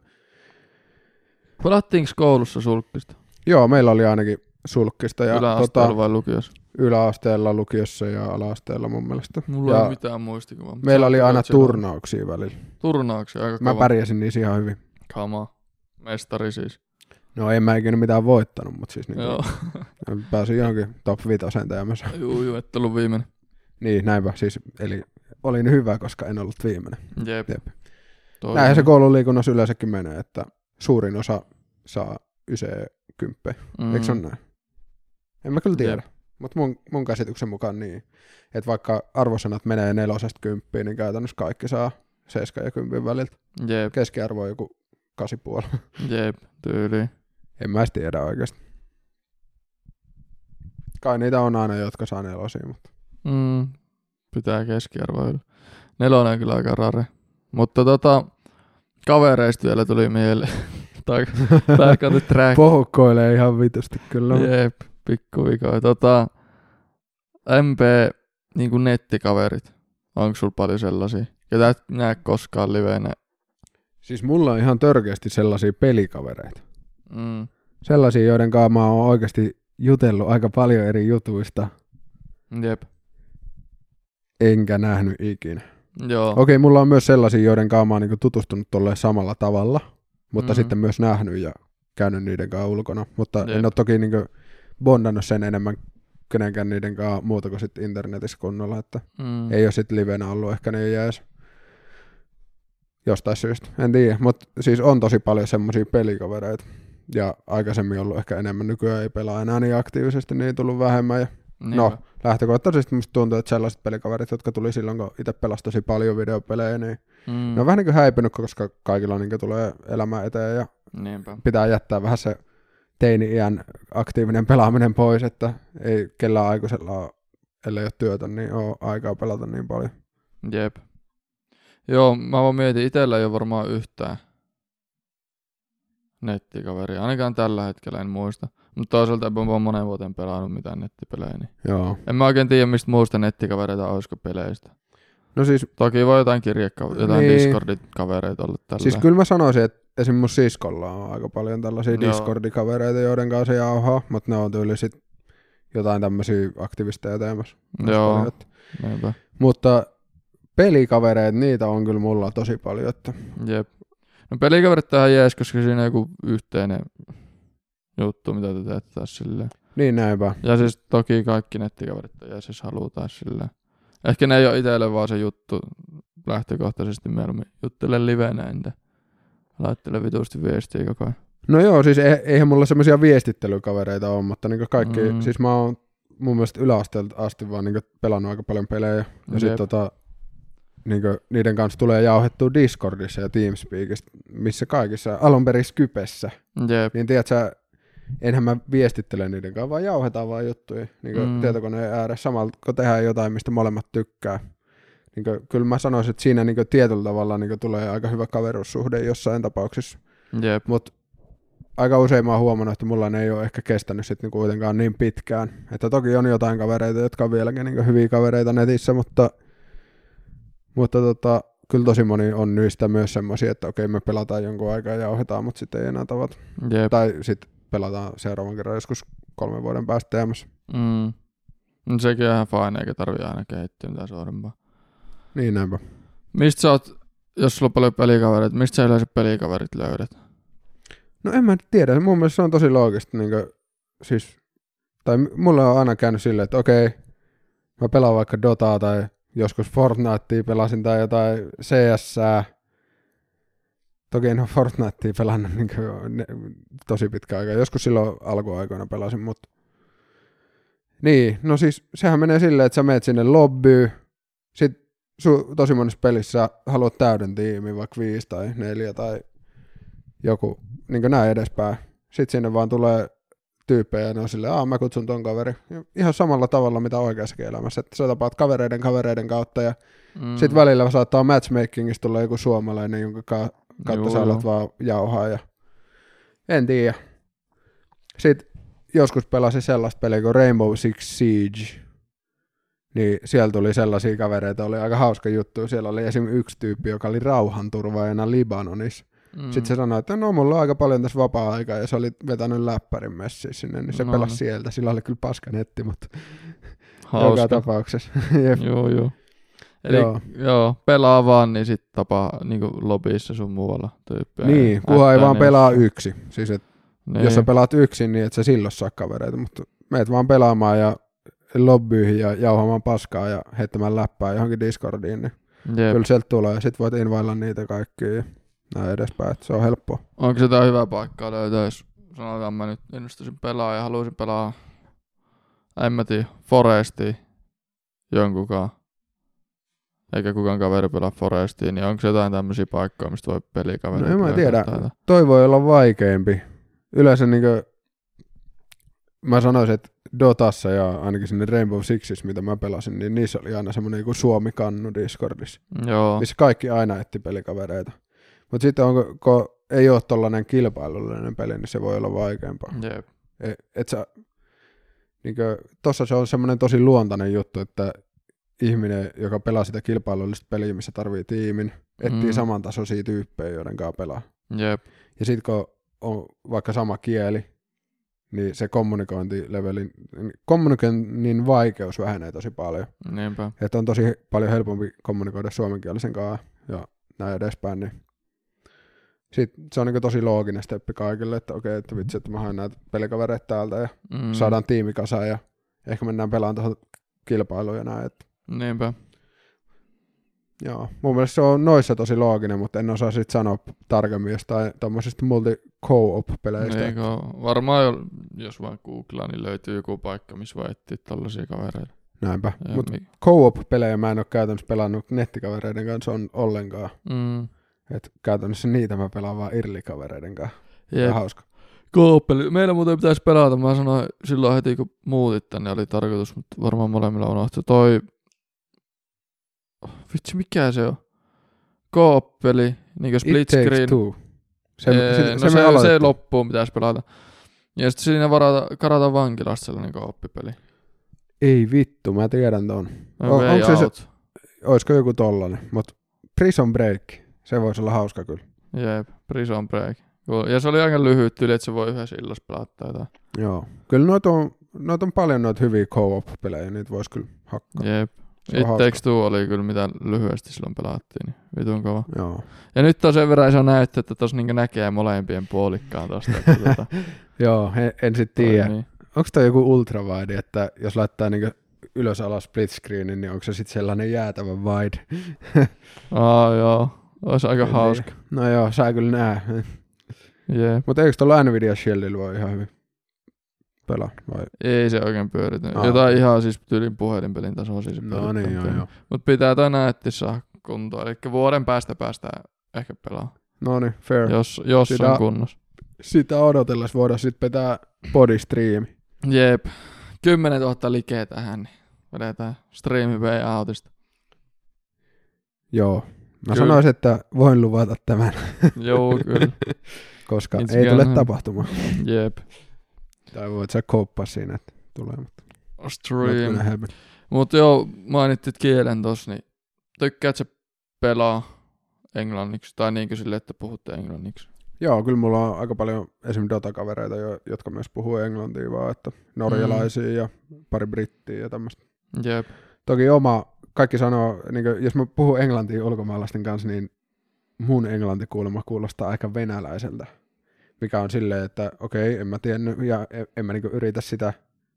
Pelattiinko koulussa sulkkista? Joo, meillä oli ainakin sulkkista ja tota, vai lukiossa? Yläasteella, lukiossa ja alaasteella mun mielestä. Mulla ja ei mitään muistikuvaa. meillä oli aina turnauksia välillä. Turnauksia aika Mä kova. pärjäsin niissä ihan hyvin. Kama. Mestari siis. No en mä ikinä mitään voittanut, mutta siis niin Joo. pääsin johonkin top 5 tämmöisen. juu, juu, et ollut viimeinen. Niin, näinpä. Siis, eli olin hyvä, koska en ollut viimeinen. Jep. Jep. Toi Näinhän se koulun liikunnassa yleensäkin menee, että suurin osa saa ysee kymppejä. Mm. Eikö se ole näin? En mä kyllä tiedä. Jep. Mutta mun, mun käsityksen mukaan niin. Että vaikka arvosanat menee nelosesta kymppiin, niin käytännössä kaikki saa 7 ja 10 väliltä. Jep, Keskiarvo on joku 8,5. jep, tyyli. en mä edes tiedä oikeasti. Kai niitä on aina, jotka saa nelosia, mutta Mm, pitää keskiarvoa yllä. Nelonen on kyllä aika rare. Mutta tota, kavereista vielä tuli mieleen. tai tai kato track. pohukkoilee ihan vitusti kyllä. Jep, pikku vika. Tota, MP, niinku nettikaverit. Onko sulla paljon sellaisia? Ketä et näe koskaan liveenä? Siis mulla on ihan törkeästi sellaisia pelikavereita. Mm. Sellaisia, joiden kanssa mä oon oikeasti jutellut aika paljon eri jutuista, Jep. enkä nähnyt ikinä. Joo. Okei, mulla on myös sellaisia, joiden kanssa mä oon niinku tutustunut tolleen samalla tavalla, mutta Mhm. sitten myös nähnyt ja käynyt niiden kanssa ulkona. Mutta Jep. en ole toki niinku bondannut sen enemmän kenenkään niiden kanssa muuta kuin sit internetissä kunnolla, että Mm. ei ole sitten livenä ollut ehkä niin jees. Jostain syystä, en tiedä, mutta siis on tosi paljon semmoisia pelikavereita. Ja aikaisemmin ollut ehkä enemmän, nykyään ei pelaa enää niin aktiivisesti, niin tullut vähemmän. Ja Niinpä. no, lähtökohtaisesti musta tuntuu, että sellaiset pelikaverit, jotka tuli silloin, kun itse pelasi tosi paljon videopelejä, niin Mm. ne on vähän niin kuin häipynyt, koska kaikilla niin tulee elämä eteen ja Niinpä. pitää jättää vähän se teini-iän aktiivinen pelaaminen pois, että ei kellään aikuisella ole, ellei ole työtä, niin ole aikaa pelata niin paljon. Jep. Joo, mä vaan mietin, itellä ei ole varmaan yhtään nettikaveria. Ainakaan tällä hetkellä en muista. Mutta toisaalta en vaan monen vuoteen pelannut mitään nettipelejä. Niin. Joo. En mä oikein tiedä, mistä muusta nettikavereita olisiko peleistä. No siis, Toki voi jotain kirjekka- jotain Niin. Discordit-kavereita olla tällä. siis kyllä mä sanoisin, että esim. mun siskolla on aika paljon tällaisia Joo. Discord-kavereita, joiden kanssa se jauhaa, mutta ne on tyyli sit jotain tämmöisiä aktivisteja teemässä. myös Joo. Niinpä. Mutta pelikavereita, niitä on kyllä mulla tosi paljon, että Jep. No pelikaverit tähän jees, koska siinä on joku yhteinen juttu, mitä te teette taas silleen. niin näinpä. Ja siis toki kaikki nettikaverit jees, jos halutaan silleen. Ehkä ne ei ole itselle vaan se juttu lähtökohtaisesti mieluummin juttele livenä entä laittele vitusti viestiä koko ajan. No joo, siis e- eihän mulla semmoisia viestittelykavereita ole, mutta niin kaikki, Mm. siis mä oon mun mielestä yläasteelta asti vaan niin pelannut aika paljon pelejä. Ja Jep. sitten tota, niin niiden kanssa tulee jauhettua Discordissa ja Teamspeakissa, missä kaikissa, alun perin Skypessä. Jep. Niin tiedät sä, enhän mä viestittele niiden kanssa, vaan jauhetaan vaan juttuja niin Mm. mm. tietokoneen ääressä samalla, kun tehdään jotain, mistä molemmat tykkää. Niin kuin, kyllä mä sanoisin, että siinä niin kuin, tietyllä tavalla niin kuin, tulee aika hyvä kaveruussuhde jossain tapauksessa. Jep. Mutta aika usein mä oon huomannut, että mulla ne ei ole ehkä kestänyt sit niinku kuitenkaan niin pitkään. Että toki on jotain kavereita, jotka on vieläkin niinku hyviä kavereita netissä, mutta, mutta tota, kyllä tosi moni on niistä myös semmoisia, että okei me pelataan jonkun aikaa ja ohjataan, mutta sitten ei enää tavata. Jep. Tai sitten pelataan seuraavan kerran joskus kolmen vuoden päästä teemässä. Mm. No sekin on ihan fine, eikä tarvi aina kehittyä mitään suurempaa. Niin näinpä. Mistä sä oot, jos sulla on paljon pelikavereita, mistä sä yleensä pelikaverit löydät? No en mä tiedä, mun mielestä se on tosi loogista. Niin kuin, siis, tai mulla on aina käynyt silleen, että okei, mä pelaan vaikka Dotaa tai joskus Fortnitea pelasin tai jotain CS. Toki en ole Fortnitea pelannut niin kuin, ne, tosi pitkä aika. Joskus silloin alkuaikoina pelasin, mutta niin, no siis sehän menee silleen, että sä meet sinne lobbyyn, sit su, tosi monessa pelissä sä haluat täyden tiimin, vaikka viisi tai neljä tai joku, niin kuin näin edespäin. Sitten sinne vaan tulee tyyppejä ja ne on silleen, aah mä kutsun ton kaveri. Ja Ihan samalla tavalla mitä oikeassakin elämässä, että sä tapaat kavereiden kavereiden kautta ja Mm. sitten välillä saattaa matchmakingista tulla joku suomalainen, jonka ka- kautta Juu, sä alat joo. vaan jauhaa ja en tiedä. Sitten joskus pelasin sellaista peliä kuin Rainbow Six Siege. Niin siellä tuli sellaisia kavereita, oli aika hauska juttu. Siellä oli esim. yksi tyyppi, joka oli rauhanturvaajana Libanonissa. Mm. Sitten se sanoi, että no mulla on aika paljon tässä vapaa-aikaa ja se oli vetänyt läppärin messiin sinne, niin se No pelasi sieltä. Sillä oli kyllä paska netti, mutta Hauska. joka tapauksessa. Joo, joo. Eli joo. Joo. pelaa vaan, niin sit tapaa niinku lobbyissa sun muualla tyyppiä. Niin, kunhan ei vaan ne pelaa yksi. Siis et, Niin. jos sä pelaat yksin, niin et sä silloin saa kavereita, mutta meet vaan pelaamaan ja lobbyihin ja jauhamaan paskaa ja heittämään läppää johonkin Discordiin, niin Jep. kyllä sieltä tulee. Sitten voit invailla niitä kaikkia ja näin edespäin, että se on helppoa. Onko se jotain hyvää paikkaa löytää, jos sanotaan mä nyt innostuisin pelaa ja haluaisin pelaa, en mä tiedä, Forestia jonkunkaan. Eikä kukaan kaveri pelaa Forestia, niin onko se jotain tämmöisiä paikkoja, mistä voi pelikaverit No en mä tiedä. tai jotain? Toi voi olla vaikeampi. Yleensä niinkö, mä sanoisin, että Dotassa ja ainakin sinne Rainbow Sixissä, mitä mä pelasin, niin niissä oli aina semmoinen joku Suomi-kannu Discordissa, Joo, missä kaikki aina etti pelikavereita. Mutta sitten onko, kun ei ole tollainen kilpailullinen peli, niin se voi olla vaikeampaa. jep. E- Et sä, niinkö, tossa se on semmoinen tosi luontainen juttu, että ihminen, joka pelaa sitä kilpailullista peliä, missä tarvii tiimin, etsii Mm. samantasoisia tyyppejä, joiden kanssa pelaa. Jep. Ja sitten kun on vaikka sama kieli, niin se kommunikointilevelin, kommunikoinnin vaikeus vähenee tosi paljon. Niinpä. Että on tosi paljon helpompi kommunikoida suomenkielisen kanssa ja näin edespäin. Niin sitten se on niin tosi looginen steppi kaikille, että okei, että vitsi, että mä haen näitä pelikavereita täältä ja Mm. mm. saadaan tiimi kasaan ja ehkä mennään pelaamaan tuohon kilpailuun ja näin. Että, Niinpä. joo. Mun mielestä se on noissa tosi looginen, mutta en osaa sitten sanoa tarkemmin jostain tuommoisista multi-co-op-peleistä. Niin, kun varmaan jo- jos vaan googlaa, niin löytyy joku paikka, missä voi etsiä tollasia kavereita. Näinpä. Mutta mi- co-op-pelejä mä en ole käytännössä pelannut nettikavereiden kanssa on ollenkaan. mm. Et käytännössä niitä mä pelaan vaan irlikavereiden kanssa. Jep. Ja hauska. Kooppeli. Meillä muuten pitäisi pelata. Mä sanoin silloin heti, kun muutit tänne, oli tarkoitus, mutta varmaan molemmilla unohtui. Toi vitsi mikä se on? Kooppeli, niinkö split screen. two. Se, Ee, se, no se, se, se, loppuun pitäisi pelata. Ja sitten siinä varata, karata vankilasta sellainen kooppipeli. Ei vittu, mä tiedän ton. No, O- Way onko se se- Out. Oisko joku tollanen? Mut Prison Break, se voisi olla hauska kyllä. Jep, Prison Break. Ja se oli aika lyhyt yli, että se voi yhdessä illassa pelata tai jotain. Joo. Kyllä noita on, noita on paljon noita hyviä co-op-pelejä, niitä voisi kyllä hakkaa. Jep. Se on It hauska. Takes Two oli kyllä mitä lyhyesti silloin pelattiin, niin vitun kova. Joo. Ja nyt on sen verran iso näyttö, että tossa niinku näkee molempien puolikkaan tosta. Että tota, Joo, en, en sit tiedä. toimii. Onko toi joku ultrawide, että jos laittaa niinku ylös alas split screenin, niin onko se sitten sellainen jäätävä wide? Aa joo, olisi aika En hauska. No joo, saa kyllä nää. Jep. Mutta eikö tuolla Nvidia Shieldillä voi ihan hyvin pelaa? Vai? Ei se oikein pyörity. Aa. Jotain ihan siis tyylin puhelinpelin tasoa siis No niin, joo, joo. Mutta pitää toi näytti saada kuntoon. Eli vuoden päästä päästään ehkä pelaamaan. No niin, fair. Jos, jos Sitä- on kunnossa. Sitä odotellessa voidaan sitten pitää body stream. Jep. 10 000 likeä tähän, niin vedetään streami way outista. Joo. Mä Kyllä. sanoisin, että voin luvata tämän, Joo, kyllä. koska It's ei tule gonna- tapahtumaan. Jep. Tai voit sä kouppaa siinä, että tulee. Mutta Stream. gonna happen. Mut joo, mainittit kielen tossa, niin tykkäät sä pelaa englanniksi? Tai niinkö sille, että puhutte englanniksi? Joo, kyllä mulla on aika paljon esim. Dota-kavereita, jo- jotka myös puhuu englantia vaan, että norjalaisia Mm. ja pari brittiä ja tämmöistä. Jep. Toki oma, kaikki sanoo, niin kuin, jos mä puhun englantia ulkomaalaisten kanssa, niin mun englanti kuulemma kuulostaa aika venäläiseltä. Mikä on silleen, että okei, en mä tiennyt ja en, en mä niin yritä sitä,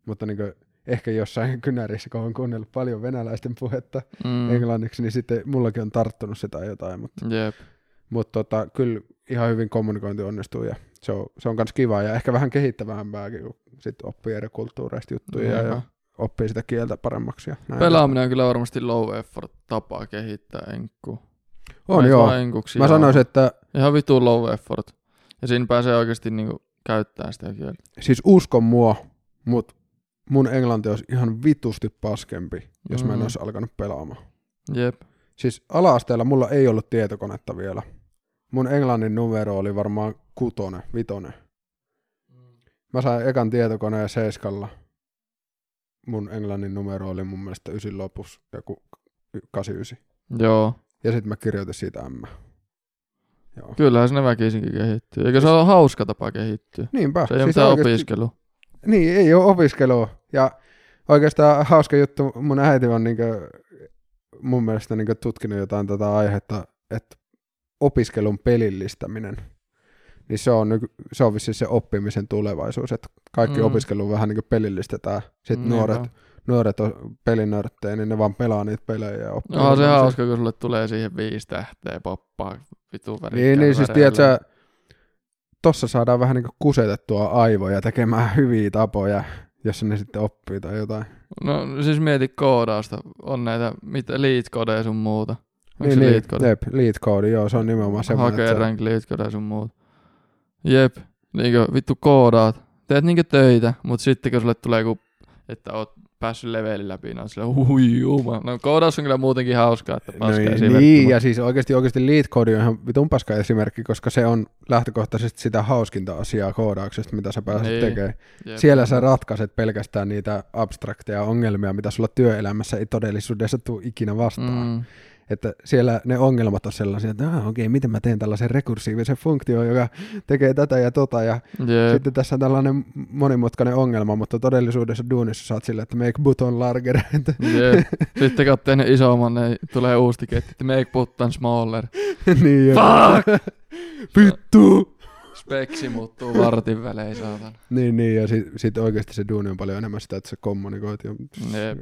mutta niin ehkä jossain kynärissä, kun on kuunnellut paljon venäläisten puhetta Mm. englanniksi, niin sitten mullakin on tarttunut sitä jotain, mutta, Jep. mutta tota, kyllä ihan hyvin kommunikointi onnistuu ja se on, se on kans kiva ja ehkä vähän kehittävämpääkin, kun sit oppii eri kulttuureista juttuja ja, Niinpä. ja oppii sitä kieltä paremmaksi. Ja näin Pelaaminen on kyllä varmasti low effort tapa kehittää enkku. On Vai- joo. enkuksi Mä sanoisin, että Ihan vitu low effort. Ja siinä pääsee oikeasti niinku käyttää sitä kieltä. siis uskon mua, mut mun englanti olisi ihan vitusti paskempi, jos mä en Mm. olisi alkanut pelaamaan. Jep. Siis ala-asteella mulla ei ollut tietokonetta vielä. Mun englannin numero oli varmaan kutonen, vitonen. Mä sain ekan tietokoneen seiskalla. Mun englannin numero oli mun mielestä ysin lopussa joku 89. Joo. Ja sitten mä kirjoitin siitä M. Joo. Kyllähän sinne väkisinkin kehittyy. Eikö se ole hauska tapa kehittyä? Niinpä. Se ei ole mitään oikeesti- opiskelu. Niin, ei ole opiskelua. Ja oikeastaan hauska juttu, mun äiti on niinkö, mun mielestä niinkö tutkinut jotain tätä aihetta, että opiskelun pelillistäminen, niin se on, se on vissiin se oppimisen tulevaisuus, että kaikki Mm. mm. opiskelu vähän niin pelillistetään. Sitten Niinpä. nuoret, nuoret on pelinörttejä, niin ne vaan pelaa niitä pelejä ja oppii. Onhan se sellaisia. hauska, kun sulle tulee siihen viisi tähteä poppaa Niin, niin siis tiedätkö, tossa saadaan vähän niin kusetettua aivoja tekemään hyviä tapoja, jos ne sitten oppii tai jotain. No siis mieti koodausta. On näitä mit, lead sun muuta. Onko niin, se lead code? jep, lead code, joo, se on nimenomaan semmoinen. Hakee se- rank lead sun muuta. Jep. Niinkö vittu koodaat. Teet niinkö töitä, mut sitten kun sulle tulee joku, että oot päässyt levelin läpi, niin on silleen hui juma. No koodaus on kyllä muutenkin hauskaa, että No, paska niin, esimerkki, niin, ja siis oikeasti, oikeasti lead code on ihan vitun paska esimerkki, koska se on lähtökohtaisesti sitä hauskinta asiaa koodauksesta, mitä sä pääset niin, tekemään. Jep. Siellä sä ratkaiset pelkästään niitä abstrakteja ongelmia, mitä sulla työelämässä ei todellisuudessa tule ikinä vastaan. Mm. Että siellä ne ongelmat on sellaisia, että ah, okei, miten mä teen tällaisen rekursiivisen funktion, joka tekee tätä ja tota, ja Jep. sitten tässä on tällainen monimutkainen ongelma, mutta todellisuudessa duunissa saat sille, että make button larger. Jep. Sitten kun oot tehnyt isomman, niin tulee uusi tiketti, että make button smaller. niin, Fuck! vittu! Speksi muuttuu vartin välein, saatan. Niin, niin, ja sitten sit oikeasti se duuni on paljon enemmän sitä, että sä kommunikoit ja Jep.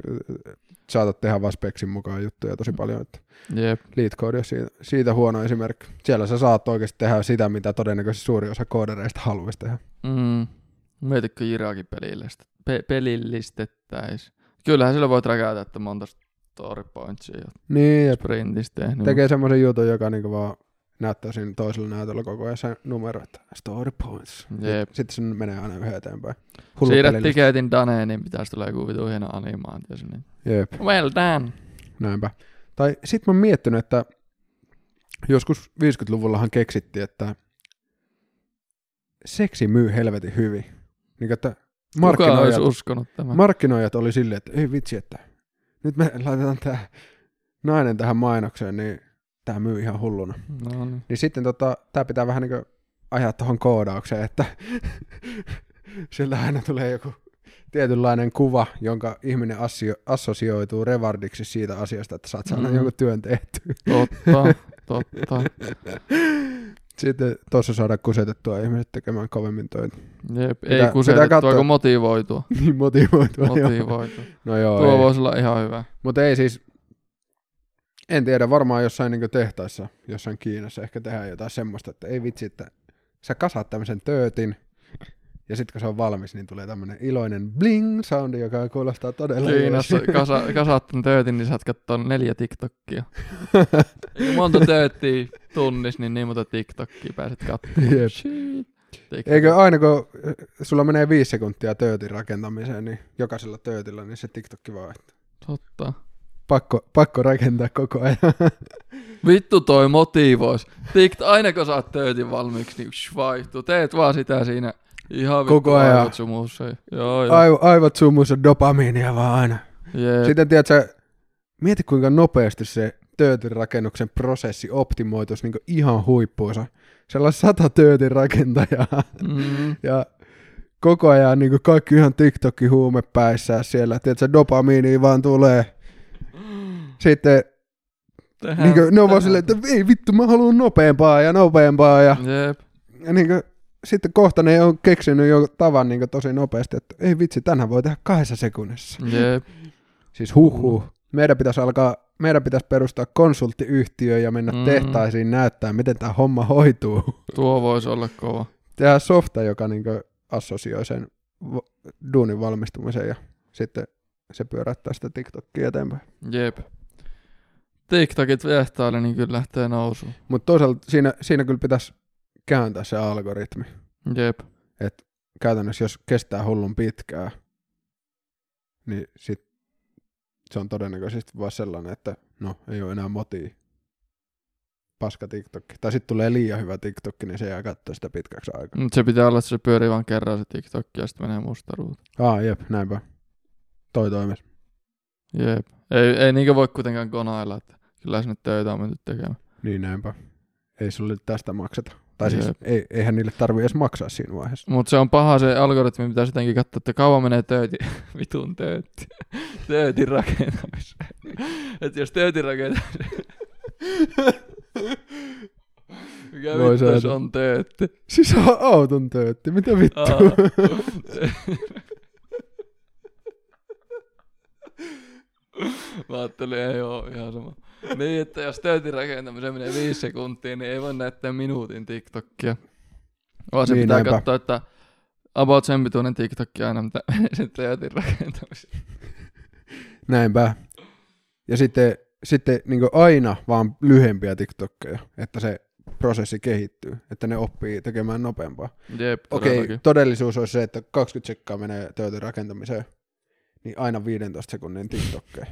saatat tehdä vaan speksin mukaan juttuja tosi paljon, että Jep. lead code on siitä, siitä huono esimerkki. Siellä sä saat oikeasti tehdä sitä, mitä todennäköisesti suuri osa koodereista haluaisi tehdä. Mm. Mietitkö Jirakin pelillistä, pe- pelillistettäis. Kyllähän sillä voit räkätä, että monta story pointsia Niin, ja sprintistä tehnyt. tekee semmoisen jutun, joka niinku vaan näyttää siinä toisella näytöllä koko ajan se numero, että story points. Jep. Sitten se menee aina yhä eteenpäin. Siirrät pelillistä. tiketin Daneen, niin pitäisi tulla joku vitu hieno animaatio sinne. Jep, Well done. näinpä. Tai sit mä oon miettinyt, että joskus 50-luvullahan keksittiin, että seksi myy helvetin hyvin. Niin, että Kuka olisi markkinoijat, uskonut tämän? markkinoijat oli silleen, että ei vitsi, että nyt me laitetaan tää nainen tähän mainokseen, niin tää myy ihan hulluna. no niin. Niin sitten tota, tää pitää vähän niin ajaa tuohon koodaukseen, että sieltä aina tulee joku tietynlainen kuva, jonka ihminen assio, assosioituu revardiksi siitä asiasta, että saat saada Mm. jonkun työn tehtyä. Totta, totta. Sitten tuossa saadaan kusetettua ihmiset tekemään kovemmin töitä. Jep, Pitää- ei kusetettua, kun motivoitua. Niin motivoitua. joo. Motivoitua. No joo, Tuo ei. voisi olla ihan hyvä. Mutta ei siis, en tiedä, varmaan jossain niin tehtaissa, jossain Kiinassa ehkä tehdään jotain semmoista, että ei vitsi, että sä kasaat tämmöisen töötin, ja sitten kun se on valmis, niin tulee tämmöinen iloinen bling-soundi, joka kuulostaa todella Kiinassa kasa, kasaat tämän töötin, niin saat katsoa neljä TikTokia. Monta tööttiä tunnis, niin niin monta TikTokia pääset katsomaan. TikTok. Eikö aina kun äh, sulla menee viisi sekuntia töötin rakentamiseen, niin jokaisella töötillä niin se TikTokki vaihtuu. Totta. Pakko, pakko rakentaa koko ajan. Vittu toi motivois. Tikt, aina kun saat töötin valmiiksi, niin shh, vaihtuu. Teet vaan sitä siinä ihan vittu Koko ajan. aivot sumussa. Joo, joo. Aiv, aivot sumussa dopamiinia vaan aina. Jep. Sitten tiedät sä, mieti kuinka nopeasti se töötin rakennuksen prosessi optimoituisi niin ihan huippuunsa. Siellä on sata töötin rakentajaa Mm, ja koko ajan niin kaikki ihan TikTokin huumepäissään siellä. Tiedätkö, dopamiini vaan tulee. Sitten tehdään- niin kuin, ne on vaan silleen, että ei vittu, mä haluan nopeampaa ja nopeampaa. Ja, Jep. ja niin kuin, sitten kohta ne on keksinyt jo tavan niin tosi nopeasti, että ei vitsi, tänään voi tehdä kahdessa sekunnissa. Jep. Siis huhhuh. Meidän pitäisi alkaa, meidän pitäisi perustaa konsulttiyhtiö ja mennä Mm. tehtaisiin näyttää, miten tämä homma hoituu. Tuo voisi olla kova. Tehdään softa, joka niin assosioi sen duunin valmistumiseen ja sitten se pyöräyttää sitä TikTokia eteenpäin. Jep. TikTokit vehtaille, niin kyllä lähtee nousuun. Mutta toisaalta siinä, siinä kyllä pitäisi kääntää se algoritmi. Jep. Käytännössä jos kestää hullun pitkää, niin sit se on todennäköisesti vaan sellainen, että no ei ole enää motia. Paska TikTok. Tai sitten tulee liian hyvä TikTok, niin se jää katsoa sitä pitkäksi aikaa. Mut se pitää olla, että se pyörii vaan kerran se TikTok ja sitten menee mustaruutu. Ah, jep, näinpä. Toi toimes. Jep. Ei, ei niinkö voi kuitenkaan konailla, että kyllä sinne töitä on menty tekemään. Niin näinpä. Ei sulle tästä makseta. Tai siis Jep. ei, eihän niille tarvi edes maksaa siinä vaiheessa. Mutta se on paha se algoritmi, mitä jotenkin katsoa, että kauan menee tööti, vitun töötti, töötin rakentamiseen. että jos töötin rakentamiseen, mikä Voi vittu se on töötti? Siis on auton töötti, mitä vittua? Mä ajattelin, ei oo ihan sama. Niin, että jos töötin rakentamiseen menee viisi sekuntia, niin ei voi näyttää minuutin TikTokia. Vaan se Niin, pitää näinpä. katsoa, että about sen pituinen TikTokki aina, mitä sen töötin rakentamiseen. Näinpä. Ja sitten, sitten niin aina vaan lyhempiä TikTokkeja, että se prosessi kehittyy, että ne oppii tekemään nopeampaa. Jep, Okei, todellisuus olisi se, että 20 sekkaa menee töötin rakentamiseen, niin aina 15 sekunnin TikTokkeja.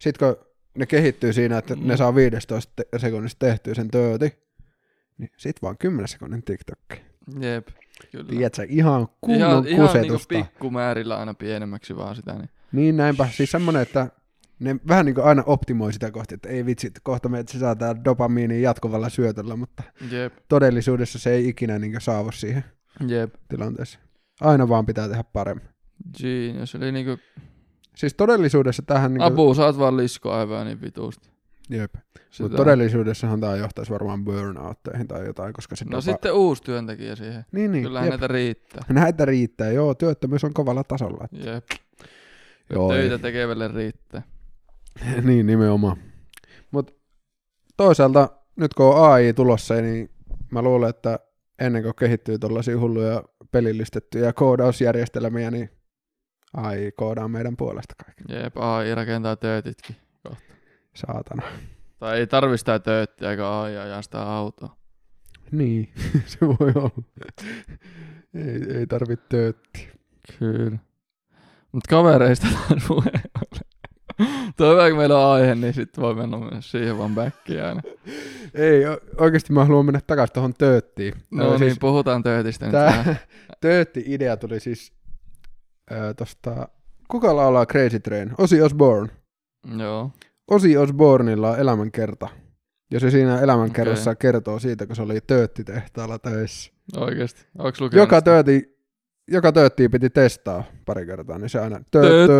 Sitten kun ne kehittyy siinä, että ne saa 15 te- sekunnissa tehtyä sen tööti, niin sit vaan 10 sekunnin TikTokkeja. Jep, kyllä. Tiedätkö, ihan kunnon ihan, ihan niinku kusetusta. pikkumäärillä aina pienemmäksi vaan sitä. Niin. Niin näinpä, siis semmonen, että ne vähän niin kuin aina optimoi sitä kohti, että ei vitsi, että kohta meidät sisätään dopamiiniin jatkuvalla syötöllä, mutta Jep, todellisuudessa se ei ikinä niin saavu siihen jep. tilanteeseen. Aina vaan pitää tehdä paremmin. Genius. Eli niinku, Siis todellisuudessa tähän... Niin kuin, apu, saat vaan liskoaivoja niin vituusti. Jep. Mutta todellisuudessahan tämä johtaisi varmaan burnoutteihin tai jotain, koska se No dopa... sitten uusi työntekijä siihen. Niin, niin. Kyllähän jep. näitä riittää. Näitä riittää, joo, työttömyys on kovalla tasolla. Jep. Joo, Töitä tekevälle riittää. niin, nimenomaan. Mutta toisaalta, nyt kun on AI tulossa, niin mä luulen, että ennen kuin kehittyy tuollaisia hulluja pelillistettyjä koodausjärjestelmiä, niin AI koodaa meidän puolesta kaiken. Jep, AI rakentaa töötitkin. Saatana. Tai ei tarvi sitä tööttiä, eikä AI ajaa sitä autoa. Niin, se voi olla. ei, ei tarvitse tööttiä. Kyllä. Mut kavereista taas puheen. Tuo hyvä, kun meillä on aihe, niin sitten voi mennä myös siihen vaan backiin aina. Ei, oikeasti mä haluan mennä takaisin tuohon tööttiin. No Ö, niin, puhutaan töötistä nyt. Tää töötti-idea tuli siis tosta, kuka laulaa Crazy Train? Ozzy Osbourne. Joo. Ozzy Osbournella on elämänkerta. Ja se siinä elämänkerrassa okay. kertoo siitä, kun se oli tööttitehtaalla töissä. Oikeesti. Onks lukenut Joka, tööti, joka tööttiä piti testaa pari kertaa, niin se aina tööt.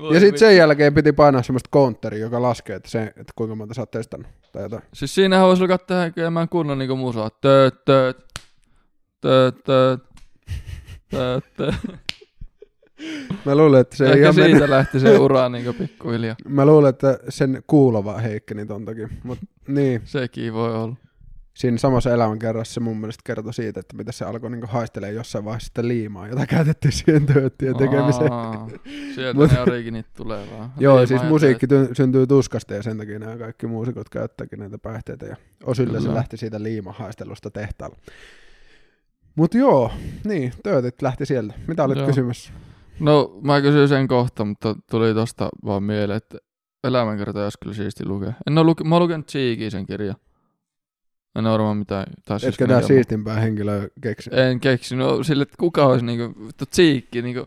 Voi Ja sitten sen jälkeen piti painaa semmoista counteria, joka laskee, että, se, että kuinka monta sä oot testannut. Tai jotain. Siis siinähän voisi alkaa tehdä enemmän kunnon niinku musaa. Tööt, tööt. Tööt, tööt. Tööt, tööt. Mä luulen, että se Ehkä ihan siitä lähti se ura niinku pikkuhiljaa. Mä luulen, että sen kuulova heikkeni ton takia. Mut niin, Sekin voi olla. siinä samassa elämänkerrassa se mun mielestä kertoi siitä, että miten se alkoi niinku haistelee jossain vaiheessa sitä liimaa, jota käytettiin siihen tööttien tekemiseen. Aa, Sieltä Mut- ne originit tulee vaan. Joo, siis musiikki ty- syntyy tuskasta ja sen takia nämä kaikki muusikot käyttääkin näitä päihteitä ja osille se lähti siitä liimahaistelusta tehtaalla. Mut joo, niin, töötit lähti sieltä. Mitä olit Joo. kysymässä? No, mä kysyin sen kohta, mutta tuli tosta vaan mieleen, että elämänkerta olisi kyllä siisti lukea. En ole luke- mä oon lukenut Cheekin sen kirjan. En ole varmaan mitään. Siis Etkä kirja, tää siistimpää henkilöä keksi. En keksinyt no, sille, että kuka olisi niinku, vittu Cheekki, niinku.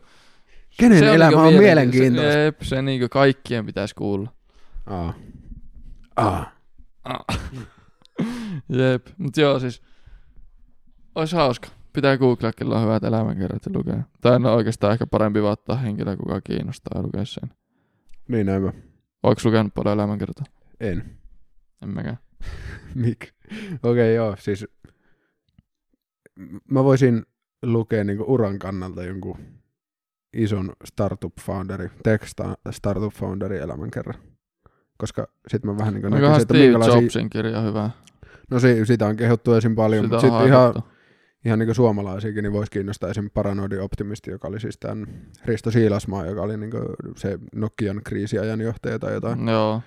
Kenen se elämä on niinku mielenkiintoista? Se, jep, se niinku kaikkien pitäisi kuulla. Aa. Aa. Ah. Jep, mut joo siis, ois hauska. Pitää on hyvät elämänkerrat ja lukea. Tai no oikeastaan ehkä parempi vaan ottaa henkilö, kuka kiinnostaa lukea sen. Niin näin mä. Ootko lukenut paljon elämänkertaa? En. En mäkään. Mik? Okei, okay, joo, siis mä voisin lukea niinku uran kannalta jonkun ison startup-founderi, tech sta- startup-founderi elämänkerran. Koska sit mä vähän niinku Onkohan näkisin, että Steve minkälaisia... Jobsin kirja hyvä? No si- sitä on kehuttu esim. paljon, Sitä mutta sitten ihan, ihan niinku suomalaisiakin, niin voisi kiinnostaa esim. Paranoidi Optimisti, joka oli siis tämän Risto Siilasmaa, joka oli niinku se Nokian kriisiajan johtaja tai jotain. Joo,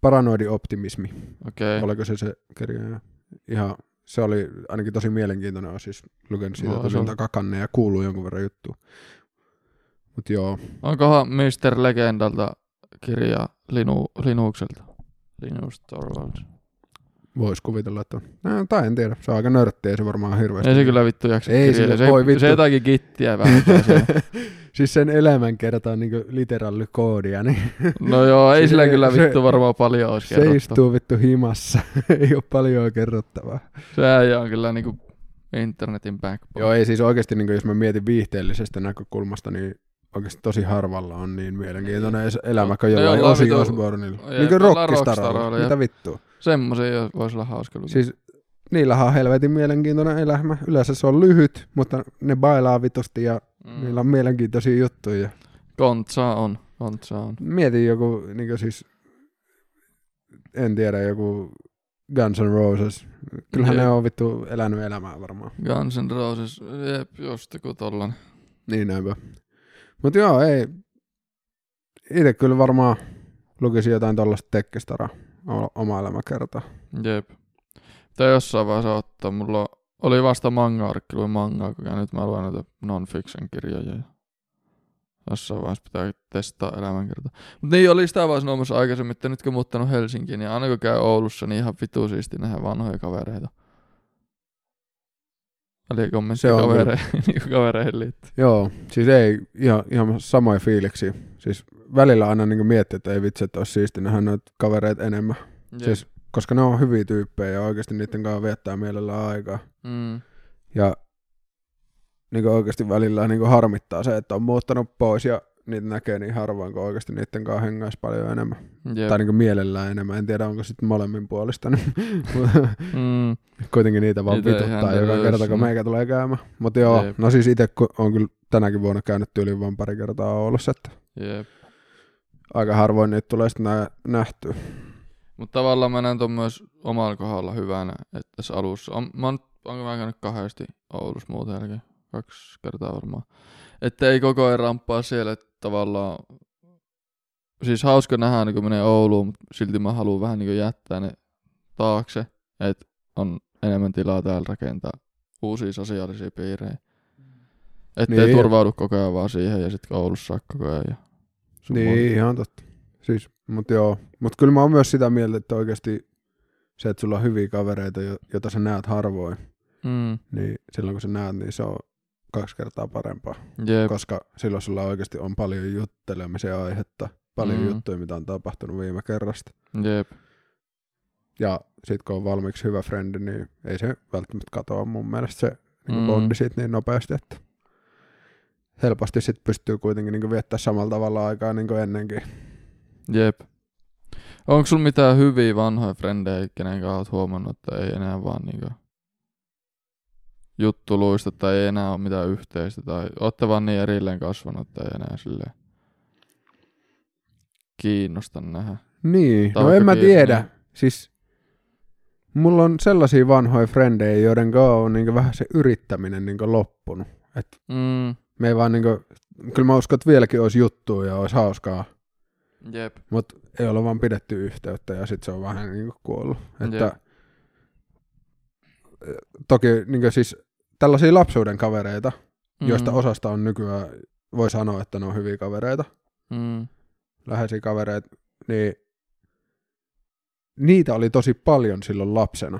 Paranoidi Optimismi. okei. Okay. Oliko se se kirja? Ja Ihan, se oli ainakin tosi mielenkiintoinen, olen siis lukenut siitä No, tosi on- monta kakanne ja kuuluu jonkun verran juttua. Mut joo, Onkohan Mr. Legendalta kirja Linu, Linuxelta? Linus Torvalds. Vois kuvitella, että on. No, tai en tiedä, se on aika nörttiä, se varmaan hirveästi. Ei se kyllä vittu jaksa Ei sille se, voi vittu. se jotakin vähentää siellä. siis sen elämänkerta on niinku literaallikoodia, niin No joo, ei Se- sillä kyllä se- vittu varmaan paljon olisi se kerrottu. istuu vittu himassa. ei ole paljon kerrottavaa. Se on kyllä niinku internetin backbone. Joo, ei siis oikeasti, niin jos mä mietin viihteellisestä näkökulmasta, niin oikeasti tosi harvalla on niin mielenkiintoinen edes elämä kuin No jollain Ozzy Osbourneilla. jep, Niin kuin jep. Mitä vittua? Semmoisia voisi olla hauska lukea. Siis niillähän on helvetin mielenkiintoinen elämä. Yleensä se on lyhyt, mutta ne bailaa vitusti ja mm. niillä on mielenkiintoisia juttuja. Kontsa on, kontsa on. Mietin joku, niin siis, en tiedä, joku Guns N' Roses. Kyllähän Jep. ne on vittu elänyt elämää varmaan. Guns N' Roses, jep, joku tollanen. Niin näinpä. Mutta joo, ei. Itse kyllä varmaan lukisin jotain tollaista tekkistara oma elämäkertaa. Jep. Pitää jossain vaiheessa ottaa. Mulla oli vasta manga-arkki, luin mangaa, kun nyt mä luen näitä non-fiction kirjoja. ja Jossain vaiheessa pitää testaa elämänkertaa. Mutta niin oli sitä vaan sanomassa aikaisemmin, että nyt kun muuttanut Helsinkiin, niin aina kun käy Oulussa, niin ihan vitu siisti nähdä vanhoja kavereita. Eli kommentti Se on kavereihin, niin kavereihin liittyy. Joo, siis ei ihan, ihan samoja fiiliksi. Siis välillä aina niin miettii, että ei vitsi, että olisi siisti nähdä noita kavereita enemmän. Jep. Siis, koska ne on hyviä tyyppejä ja oikeasti niiden kanssa viettää mielellään aikaa. Mm. Ja niin oikeasti välillä niin harmittaa se, että on muuttanut pois ja niitä näkee niin harvoin, kun oikeasti niiden kanssa hengaisi paljon enemmän. Jep. Tai niin mielellään enemmän. En tiedä, onko sitten molemmin puolista. niin- Mm. kuitenkin niitä vaan Niitä vituttaa häntä joka kerta, kun niin. meikä tulee käymään. Mutta joo, Jep. no siis itse on kyllä tänäkin vuonna käynyt tyyliin vain pari kertaa Oulussa, että Jep. aika harvoin niitä tulee sitten nä- nähtyä. Mutta tavallaan mä näen ton myös omalla kohdalla hyvänä, että tässä alussa. On, mä oon, onko mä käynyt kahdesti Oulussa muuten jälkeen? Kaksi kertaa varmaan. Että ei koko ajan ramppaa siellä, että tavallaan... Siis hauska nähdä, niin kun menee Ouluun, mutta silti mä haluan vähän niin jättää ne taakse, että on enemmän tilaa täällä rakentaa uusia sosiaalisia piirejä. Että Niin. ei turvaudu koko ajan vaan siihen ja sitten Oulussa koko ajan. ja Niin, muuta. ihan totta. Siis, mut joo. Mut kyllä mä oon myös sitä mieltä, että oikeasti se, että sulla on hyviä kavereita, jo- joita sä näet harvoin, Mm. niin silloin kun sä näet, niin se on kaksi kertaa parempaa. Jep. Koska silloin sulla oikeasti on paljon juttelemisen aihetta, paljon Mm. juttuja, mitä on tapahtunut viime kerrasta. Jep. Ja sit kun on valmiiksi hyvä frendi, niin ei se välttämättä katoa mun mielestä se niin Mm. bondi siitä niin nopeasti, että helposti sit pystyy kuitenkin niin viettää samalla tavalla aikaa niin kuin ennenkin. Jep. Onko sulla mitään hyviä vanhoja frendejä, kenen kanssa oot huomannut, että ei enää vaan niinku juttuluista tai ei enää ole mitään yhteistä tai ootte vaan niin erilleen kasvanut, ei enää silleen kiinnosta nähdä. Niin, Tai no en mä tiedä. Siis mulla on sellaisia vanhoja frendejä, joiden kanssa on niin vähän se yrittäminen niin loppunut. Et Mm, me ei vaan niin kuin, kyllä mä uskon, että vieläkin olisi juttuja ja olisi hauskaa, jep. mutta ei ole vaan pidetty yhteyttä ja sitten se on vähän niin kuin kuollut. Että, Jep. toki niin siis tällaisia lapsuuden kavereita, Mm, joista osasta on nykyään, voi sanoa, että ne on hyviä kavereita, Mm, läheisiä kavereita, niin niitä oli tosi paljon silloin lapsena.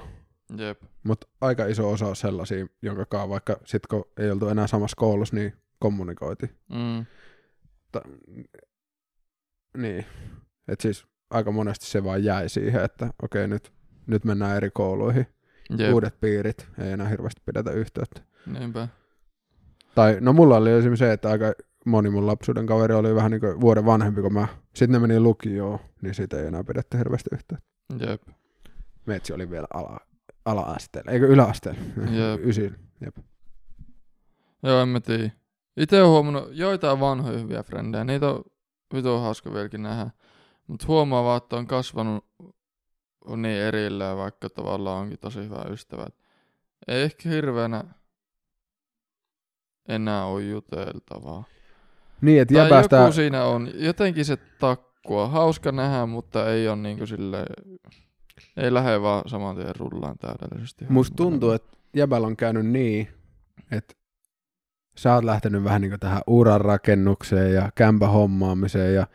jep. Mutta aika iso osa on sellaisia, jonka kanssa vaikka sit kun ei oltu enää samassa koulussa, niin kommunikoiti. Mm, Ta- niin. Et siis aika monesti se vaan jäi siihen, että okei nyt, nyt mennään eri kouluihin. Jep. Uudet piirit, ei enää hirveästi pidetä yhteyttä. Niinpä. Tai no mulla oli esimerkiksi se, että aika moni mun lapsuuden kaveri oli vähän niin kuin vuoden vanhempi kuin mä. Sitten ne meni lukioon, niin siitä ei enää pidetty hirveästi yhteyttä. Jep. Metsi oli vielä ala, ala-asteella, eikö yläasteella? Jep. Ysin. Jep. Joo, en mä tiedä. Itse oon huomannut joitain vanhoja hyviä frendejä. Niitä on vitu hauska vieläkin nähdä. Mutta huomaa vaan, että on kasvanut on niin erilleen, vaikka tavallaan onkin tosi hyvä ystävä. Ei ehkä hirveänä enää ole juteltavaa. Niin, että jäbästä... joku siinä on. Jotenkin se takkua. Hauska nähdä, mutta ei ole niinku sille Ei lähde vaan saman tien rullaan täydellisesti. Musta tuntuu, että jäbällä on käynyt niin, että sä oot lähtenyt vähän niin tähän uran rakennukseen ja kämpä hommaamiseen ja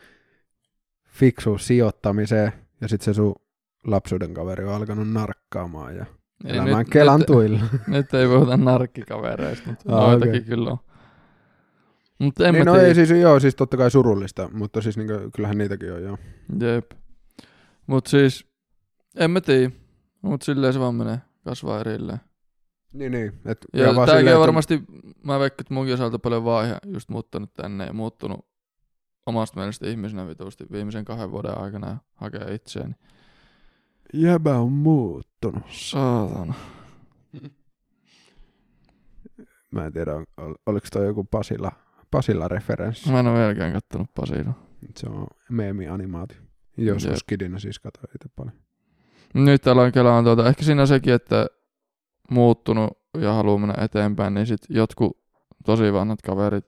fiksuun sijoittamiseen ja sit se sun lapsuuden kaveri on alkanut narkkaamaan ja Ei, elämään nyt, kelan nyt, tuilla. nyt ei puhuta narkkikavereista, mutta Ah, noitakin okei. kyllä on. Mutta en niin mä no tiedä. ei siis, joo, siis totta kai surullista, mutta siis niin kyllähän niitäkin on, joo. Jep. Mut siis, en mä tiedä. Mut silleen se vaan menee. Kasvaa erilleen. Niin, niin. Et, Ja, vaan tääkin silleen, on että- varmasti, mä veikkaan, että munkin osalta paljon vaihe just muuttanut tänne ja muuttunut omasta mielestä ihmisenä vitusti viimeisen kahden vuoden aikana ja hakee itseäni. Jäbä on muuttunut. Saatana. Mä en tiedä, ol, ol, oliko toi joku Pasila, Pasila-referenssi. Mä en ole vieläkään kattonut Pasilla. Se on meemi-animaatio. Joskus Jep. kidinä siis katsoin itse paljon. Nyt aloin kelaan tuota. Ehkä siinä sekin, että muuttunut ja haluaa mennä eteenpäin, niin sit jotkut tosi vanhat kaverit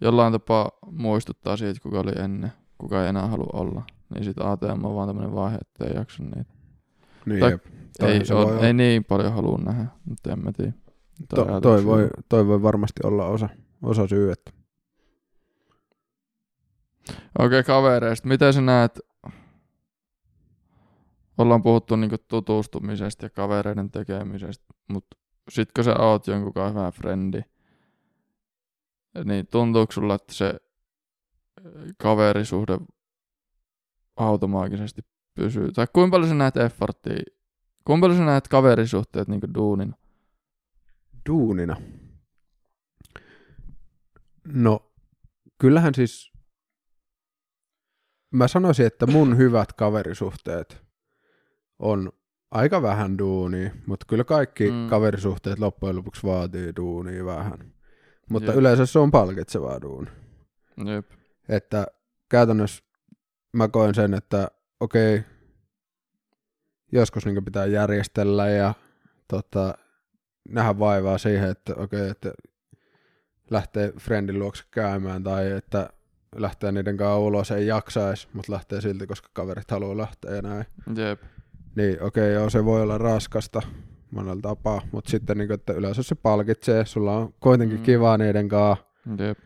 jollain tapaa muistuttaa siitä, kuka oli ennen, kuka ei enää halua olla. Niin sit ATM on vaan tämmönen vaihe, että ei jaksa niitä. Niin, Tai- jep. Ei, se on, ei niin paljon halua nähdä, mutta en mä tiedä. To, toi, voi, toi voi varmasti olla osa, osa syy, että Okei, kavereista. Miten sä näet, ollaan puhuttu niinku tutustumisesta ja kavereiden tekemisestä, mutta sit kun sä oot jonkun kanssa hyvä frendi, niin tuntuuko sulla, että se kaverisuhde automaattisesti pysyy? Tai kuinka paljon sä näet efforttia, kuinka paljon sä näet kaverisuhteet niinku duunina? duunina. No, kyllähän siis, mä sanoisin, että mun hyvät kaverisuhteet on aika vähän duunia, mutta kyllä kaikki mm. kaverisuhteet loppujen lopuksi vaatii duunia vähän. Mutta Jep. yleensä se on palkitsevaa duuni. Jep. Että käytännössä mä koen sen, että okei, joskus niin pitää järjestellä ja tota, nähdä vaivaa siihen, että okei, että lähtee friendin luokse käymään tai että lähtee niiden kanssa ulos, ei jaksaisi, mutta lähtee silti, koska kaverit haluaa lähteä ja näin. Jep. Niin okei, joo, se voi olla raskasta monella tapaa, mutta sitten niin kuin, että yleensä se palkitsee, sulla on kuitenkin Mm. kivaa niiden kanssa, Jep.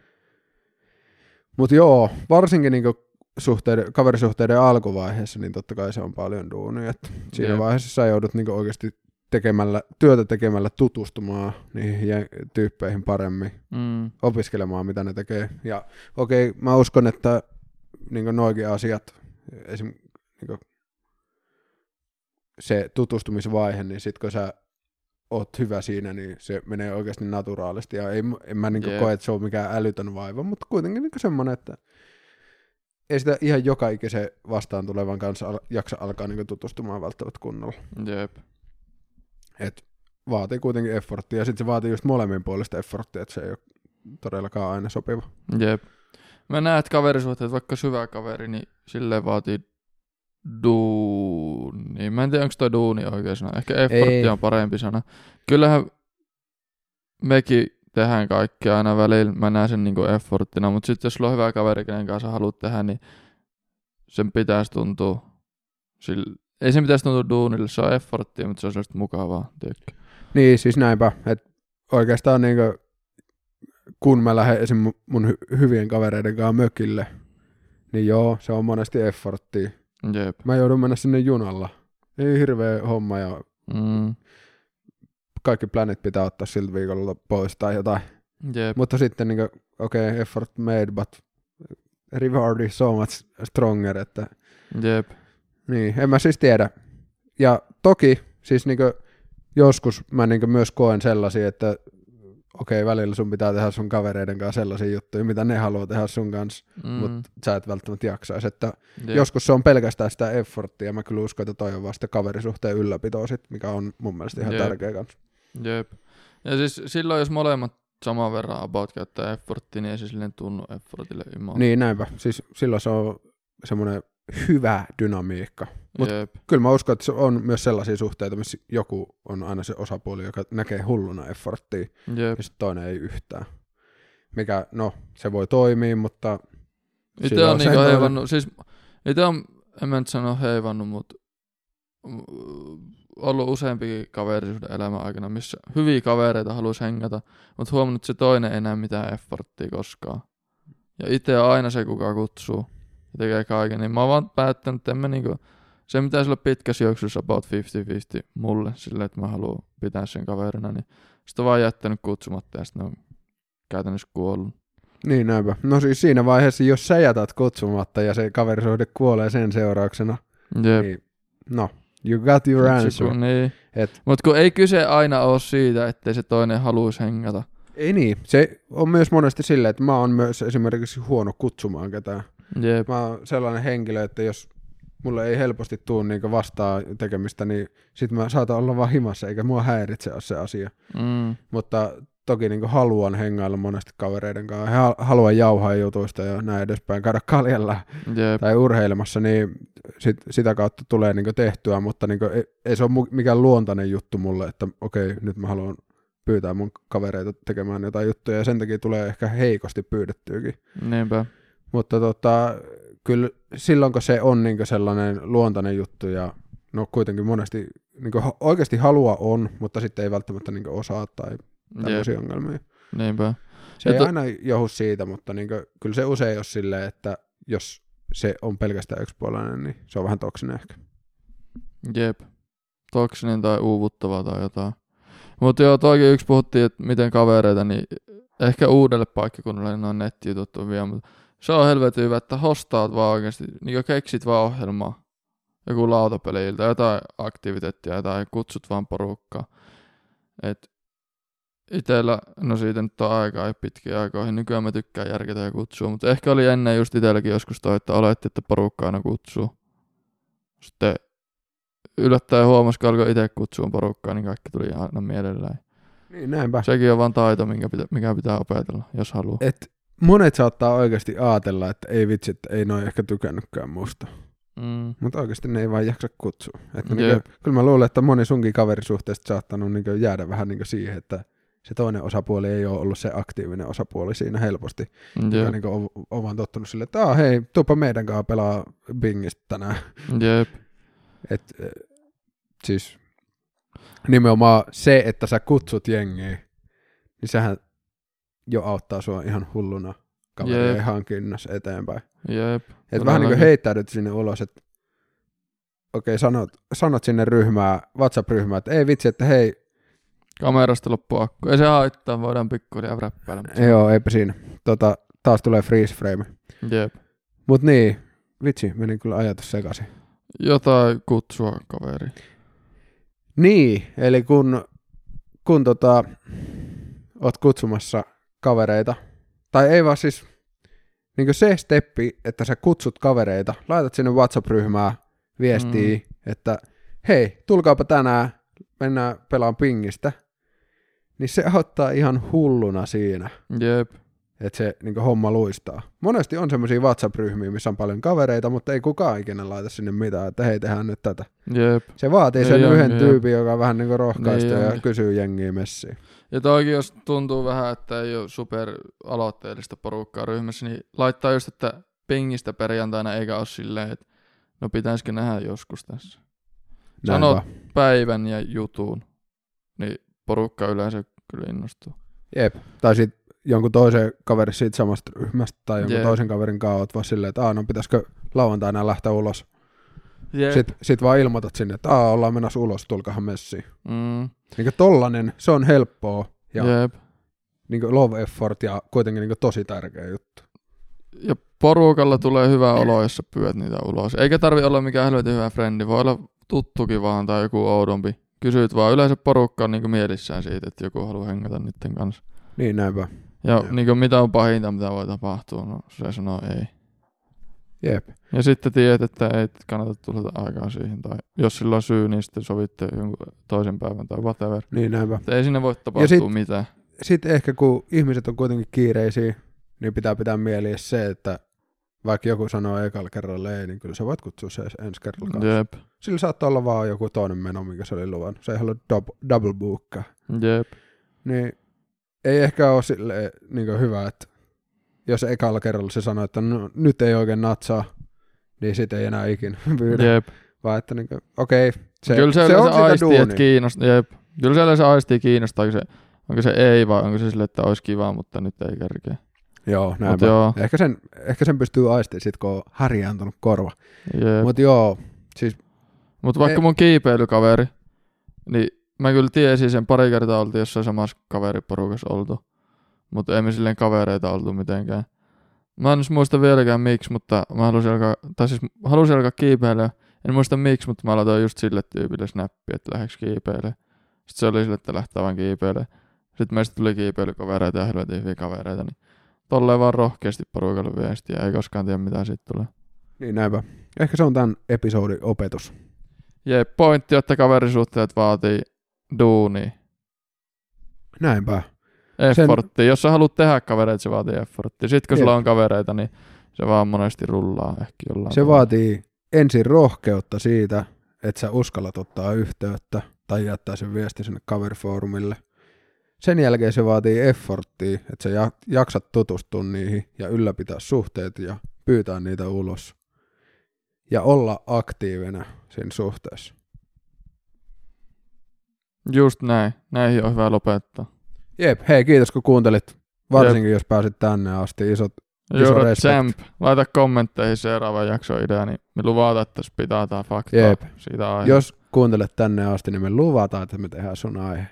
Mutta joo, varsinkin niinku suhteiden, kaverisuhteiden alkuvaiheessa, niin totta kai se on paljon duunia. Että siinä Jep. vaiheessa sä joudut niin oikeasti tekemällä, työtä tekemällä tutustumaan niihin tyyppeihin paremmin, Mm. opiskelemaan mitä ne tekee. Ja okei, mä uskon, että niin noikin asiat, esim. Niin se tutustumisvaihe, niin sit kun sä oot hyvä siinä, niin se menee oikeasti naturaalisti. Ja ei, en mä niin Jep. koe, että se on mikään älytön vaiva, mutta kuitenkin niin semmoinen, että ei sitä ihan joka ikisen vastaan tulevan kanssa al- jaksa alkaa niin tutustumaan välttämättä kunnolla. Jep. Et vaatii kuitenkin efforttia, ja sitten se vaatii just molemmin puolesta efforttia, että se ei ole todellakaan aina sopiva. Jep. Mä näen, että kaverisuhteet, vaikka syvä kaveri, niin silleen vaatii duuni. Mä en tiedä, onko toi duuni oikein sana. Ehkä effortti Ei. on parempi sana. Kyllähän mekin tehdään kaikkea aina välillä. Mä näen sen niinku efforttina, mutta sitten jos sulla on hyvä kaveri, kenen kanssa haluat tehdä, niin sen pitäisi tuntua sillä... Ei sen pitäisi tuntua duunille, se on efforttia, mutta se on sellaista mukavaa, tiedätkö? Niin, siis näinpä, että oikeastaan niin kun mä lähden esim. mun- mun hy- hyvien kavereiden kanssa mökille, niin joo, se on monesti efforttia. Jep. Mä joudun mennä sinne junalla. Ei hirveä homma ja Mm. Kaikki planet pitää ottaa siltä viikolla pois tai jotain. Jep. Mutta sitten niin okei, okay, effort made, but reward is so much stronger, että Jep. niin, en mä siis tiedä. Ja toki, siis niin joskus mä niin myös koen sellaisia, että okei, okay, välillä sun pitää tehdä sun kavereiden kanssa sellaisia juttuja, mitä ne haluaa tehdä sun kanssa, mm. Mm. mutta sä et välttämättä jaksaisi. Että Jep. joskus se on pelkästään sitä efforttia, mä kyllä uskon, että toi on vasta kaverisuhteen ylläpitoa sit, mikä on mun mielestä ihan Jep. tärkeä kanssa. Jep. Ja siis silloin, jos molemmat saman verran about käyttää efforttia, niin ei se silleen tunnu effortille ymmärrä. Niin näinpä, siis silloin se on semmoinen hyvä dynamiikka. Mut Jep. Kyllä mä uskon, että se on myös sellaisia suhteita, missä joku on aina se osapuoli, joka näkee hulluna efforttia, Jep. ja sitten toinen ei yhtään. Mikä, no, se voi toimia, mutta Itse on on niinku heivannut, siis itse on, en mä nyt sano heivannut, mutta ollut useampikin kaverisuhde elämän aikana, missä hyviä kavereita haluaisi hengata, mutta huomannut, että se toinen ei näe mitään efforttia koskaan. Ja itse on aina se, kuka kutsuu ja tekee kaiken, niin mä oon vaan päättänyt, että mä niinku, se pitäisi olla pitkässä juoksussa about 50-50 mulle, sillä että mä haluan pitää sen kaverina, niin sitten on vaan jättänyt kutsumatta ja sitten on käytännössä kuollut. niin näinpä. No siis siinä vaiheessa, jos sä jätät kutsumatta ja se kaverisuhde kuolee sen seurauksena, Jep. niin no, you got your answer. kun- Niin. Et, Mutta kun ei kyse aina ole siitä, ettei se toinen haluaisi hengata. ei niin, se on myös monesti silleen, että mä oon myös esimerkiksi huono kutsumaan ketään. Jep. Mä oon sellainen henkilö, että jos mulle ei helposti tuu niinku vastaa tekemistä, niin sit mä saatan olla vaan himassa, eikä mua häiritse ole se asia. Mm. Mutta toki niinku haluan hengailla monesti kavereiden kanssa, haluan jauhaa jutuista ja näin edespäin, käydä kaljalla Jep. tai urheilemassa, niin sit, sitä kautta tulee niinku tehtyä, mutta niinku ei, ei se ole mikään luontainen juttu mulle, että okei, nyt mä haluan pyytää mun kavereita tekemään jotain juttuja, ja sen takia tulee ehkä heikosti pyydettyäkin. Niinpä. Mutta tota, kyllä silloin, kun se on niinku sellainen luontainen juttu ja no kuitenkin monesti ho- oikeasti halua on, mutta sitten ei välttämättä niinku osaa tai Jep. tämmöisiä ongelmia. Niinpä. Se Ja ei to- aina johdu siitä, mutta niinku, kyllä se usein on silleen, että jos se on pelkästään yksipuolinen, niin se on vähän toksinen ehkä. Jep. Toksinen tai uuvuttava tai jotain. Mutta joo, toikin yksi puhuttiin, että miten kavereita, niin ehkä uudelle paikkakunnalle noin nettijutut on vielä, mutta se on helvetin hyvä, että hostaat vaan oikeasti, niin keksit vaan ohjelmaa, joku lautapeliltä, jotain aktiviteettia, jotain, kutsut vaan porukkaa. Et itellä, no siitä nyt on aikaa ja pitkiä aikoihin, nykyään mä tykkään järketä ja kutsua, mutta ehkä oli ennen just itselläkin joskus toi, että oletti, että porukka aina kutsuu. Sitten yllättäen huomasi, kun alkoi itse kutsua porukkaa, niin kaikki tuli aina mielellään. Niin näinpä. Sekin on vaan taito, minkä pitä, mikä pitää opetella, jos haluaa. Et monet saattaa oikeasti ajatella, että ei vitsi, että ei noin ehkä tykännytkään musta. Mm. Mutta oikeasti ne ei vaan jaksa kutsua. Että niinku, kyllä mä luulen, että moni sunkin kaverisuhteesta saattanut niinku jäädä vähän niinku siihen, että se toinen osapuoli ei ole ollut se aktiivinen osapuoli siinä helposti. Joka Jep, niinku on, on vaan tottunut sille, että Aa, hei, tuupa meidän kanssa pelaa bingistä tänään. jep, Et, eh, siis nimenomaan se, että sä kutsut jengiä, niin sehän jo auttaa sua ihan hulluna kaverien Jep. hankinnassa eteenpäin. Jep. Et vähän niin kuin heittäydyt sinne ulos, että okei, sanot, sanot sinne ryhmää, WhatsApp-ryhmään, että ei vitsi, että hei, Kamerasta loppu akku. Ei se haittaa, voidaan pikkuhiljaa räppäillä. joo, eipä siinä. Tota, taas tulee freeze frame. Jep. Mut niin, vitsi, meni kyllä ajatus sekaisin. Jotain kutsua kaveri. Niin, eli kun, kun tota, oot kutsumassa kavereita, tai ei vaan siis niin se steppi, että sä kutsut kavereita, laitat sinne WhatsApp-ryhmään viestiä, mm. että hei, tulkaapa tänään, mennään pelaan pingistä, niin se auttaa ihan hulluna siinä, Jep. että se niin homma luistaa. Monesti on semmoisia WhatsApp-ryhmiä, missä on paljon kavereita, mutta ei kukaan ikinä laita sinne mitään, että hei, tehdään nyt tätä. Jep. Se vaatii sen Niin yhden on, tyypin, joka vähän niin rohkaistuu Niin ja kysyy jengiä messiin. Ja toikin, jos tuntuu vähän, että ei ole super aloitteellista porukkaa ryhmässä, niin laittaa just, että pingistä perjantaina eikä ole silleen, että no pitäisikö nähdä joskus tässä. Näin Sanot vaan. päivän ja jutun, niin porukka yleensä kyllä innostuu. Jep. Tai sitten jonkun toisen kaverin siitä samasta ryhmästä tai jonkun Jep. toisen kaverin kanssa oot vaan silleen, että Aa, no pitäisikö lauantaina lähteä ulos. Jep. Sitten sit vaan ilmoitat sinne, että Aa, ollaan menossa ulos, tulkahan messiin. Mm, Niin tollanen, se on helppoa ja jep. niin love effort ja kuitenkin niin tosi tärkeä juttu. Ja porukalla tulee hyvä olo, jos sä pyöt niitä ulos. Eikä tarvi olla mikään helvetin hyvä frendi, voi olla tuttukin vaan tai joku oudompi. Kysyt vaan, yleensä porukka on niinku mielissään siitä, että joku haluaa hengata niiden kanssa. Niin näinpä. Ja Joo. niinku mitä on pahinta, mitä voi tapahtua, no se sanoo ei. Jep. Ja sitten tiedät, että ei kannata tulla aikaa siihen, tai jos sillä on syy, niin sitten sovitte jonkun toisen päivän tai whatever. Niin näinpä. Mutta ei sinne voi tapahtua sit- mitään. Sitten ehkä kun ihmiset on kuitenkin kiireisiä, niin pitää pitää mielessä se, että vaikka joku sanoo ekalla kerralla ei, niin kyllä sä voit kutsua se ensi kerralla kanssa. Jep, Sillä saattaa olla vaan joku toinen meno, minkä se oli luvannut. Se ei halua dub- double bookkaa. jep, Niin ei ehkä ole sille niin hyvä, että jos ekalla kerralla se sanoo, että no, nyt ei oikein natsaa, niin sit ei enää ikinä pyydä. jep. Vaan että niin kuin, okei, se, Kyllä se, se se on sitä aistii, että duunia. kiinnostaa. Jep. Kyllä se yleensä aistii kiinnostaa, se, onko se ei vai onko se sille, että olisi kiva, mutta nyt ei kerkeä. Joo, näinpä. joo, Ehkä sen, ehkä sen pystyy aistimaan kun on harjaantunut korva. Mutta joo, siis Mutta vaikka Ei- mun kiipeilykaveri, niin mä kyllä tiesin sen pari kertaa oltiin jossain samassa kaveriporukassa oltu. Mutta ei me silleen kavereita oltu mitenkään. Mä en muista vieläkään miksi, mutta mä halusin alkaa, tai siis halusin alkaa kiipeilemään. En muista miksi, mutta mä laitoin just sille tyypille snappi, että lähdeks kiipeilemään. Sitten se oli sille, että lähtee vaan kiipeilemään. Sitten meistä tuli kiipeilykavereita ja helvetin hyviä kavereita, niin tolleen vaan rohkeasti porukalle viestiä, ei koskaan tiedä mitä siitä tulee. niin näinpä. Ehkä se on tämän episodin opetus. Jep, pointti, että kaverisuhteet vaatii duunia. Näinpä. Effortti. Jos sä haluat tehdä kavereita, se vaatii effortti. Sitten kun Jep. sulla on kavereita, niin se vaan monesti rullaa ehkä jollain Se tavalla. vaatii ensin rohkeutta siitä, että sä uskallat ottaa yhteyttä tai jättää sen viesti sinne kaverifoorumille. Sen jälkeen se vaatii efforttia, että sä ja- jaksat tutustua niihin ja ylläpitää suhteet ja pyytää niitä ulos. Ja olla aktiivinen siinä suhteessa. Just näin. Näihin on hyvä lopettaa. Jep, hei kiitos kun kuuntelit. Varsinkin jos pääsit tänne asti. Isot, Iso. Champ, laita kommentteihin seuraavan jakson idea, niin me luvataan, että se pitää tää faktaa Jep. siitä aiheesta. jos kuuntelet tänne asti, niin me luvataan, että me tehdään sun aihe.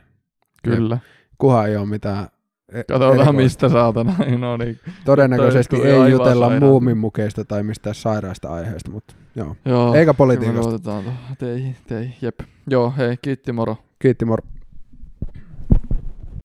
Kyllä. Kuhan ei ole mitään e- Katsotaan mistä saatana. no niin. Todennäköisesti ei jutella sairaan. muuminmukeista tai mistään sairaista aiheesta, mutta joo. Joo. Eikä Me politiikasta. luotetaan tuohon. Tei, tei. Jep. Joo, hei, kiitti moro. Kiitti moro.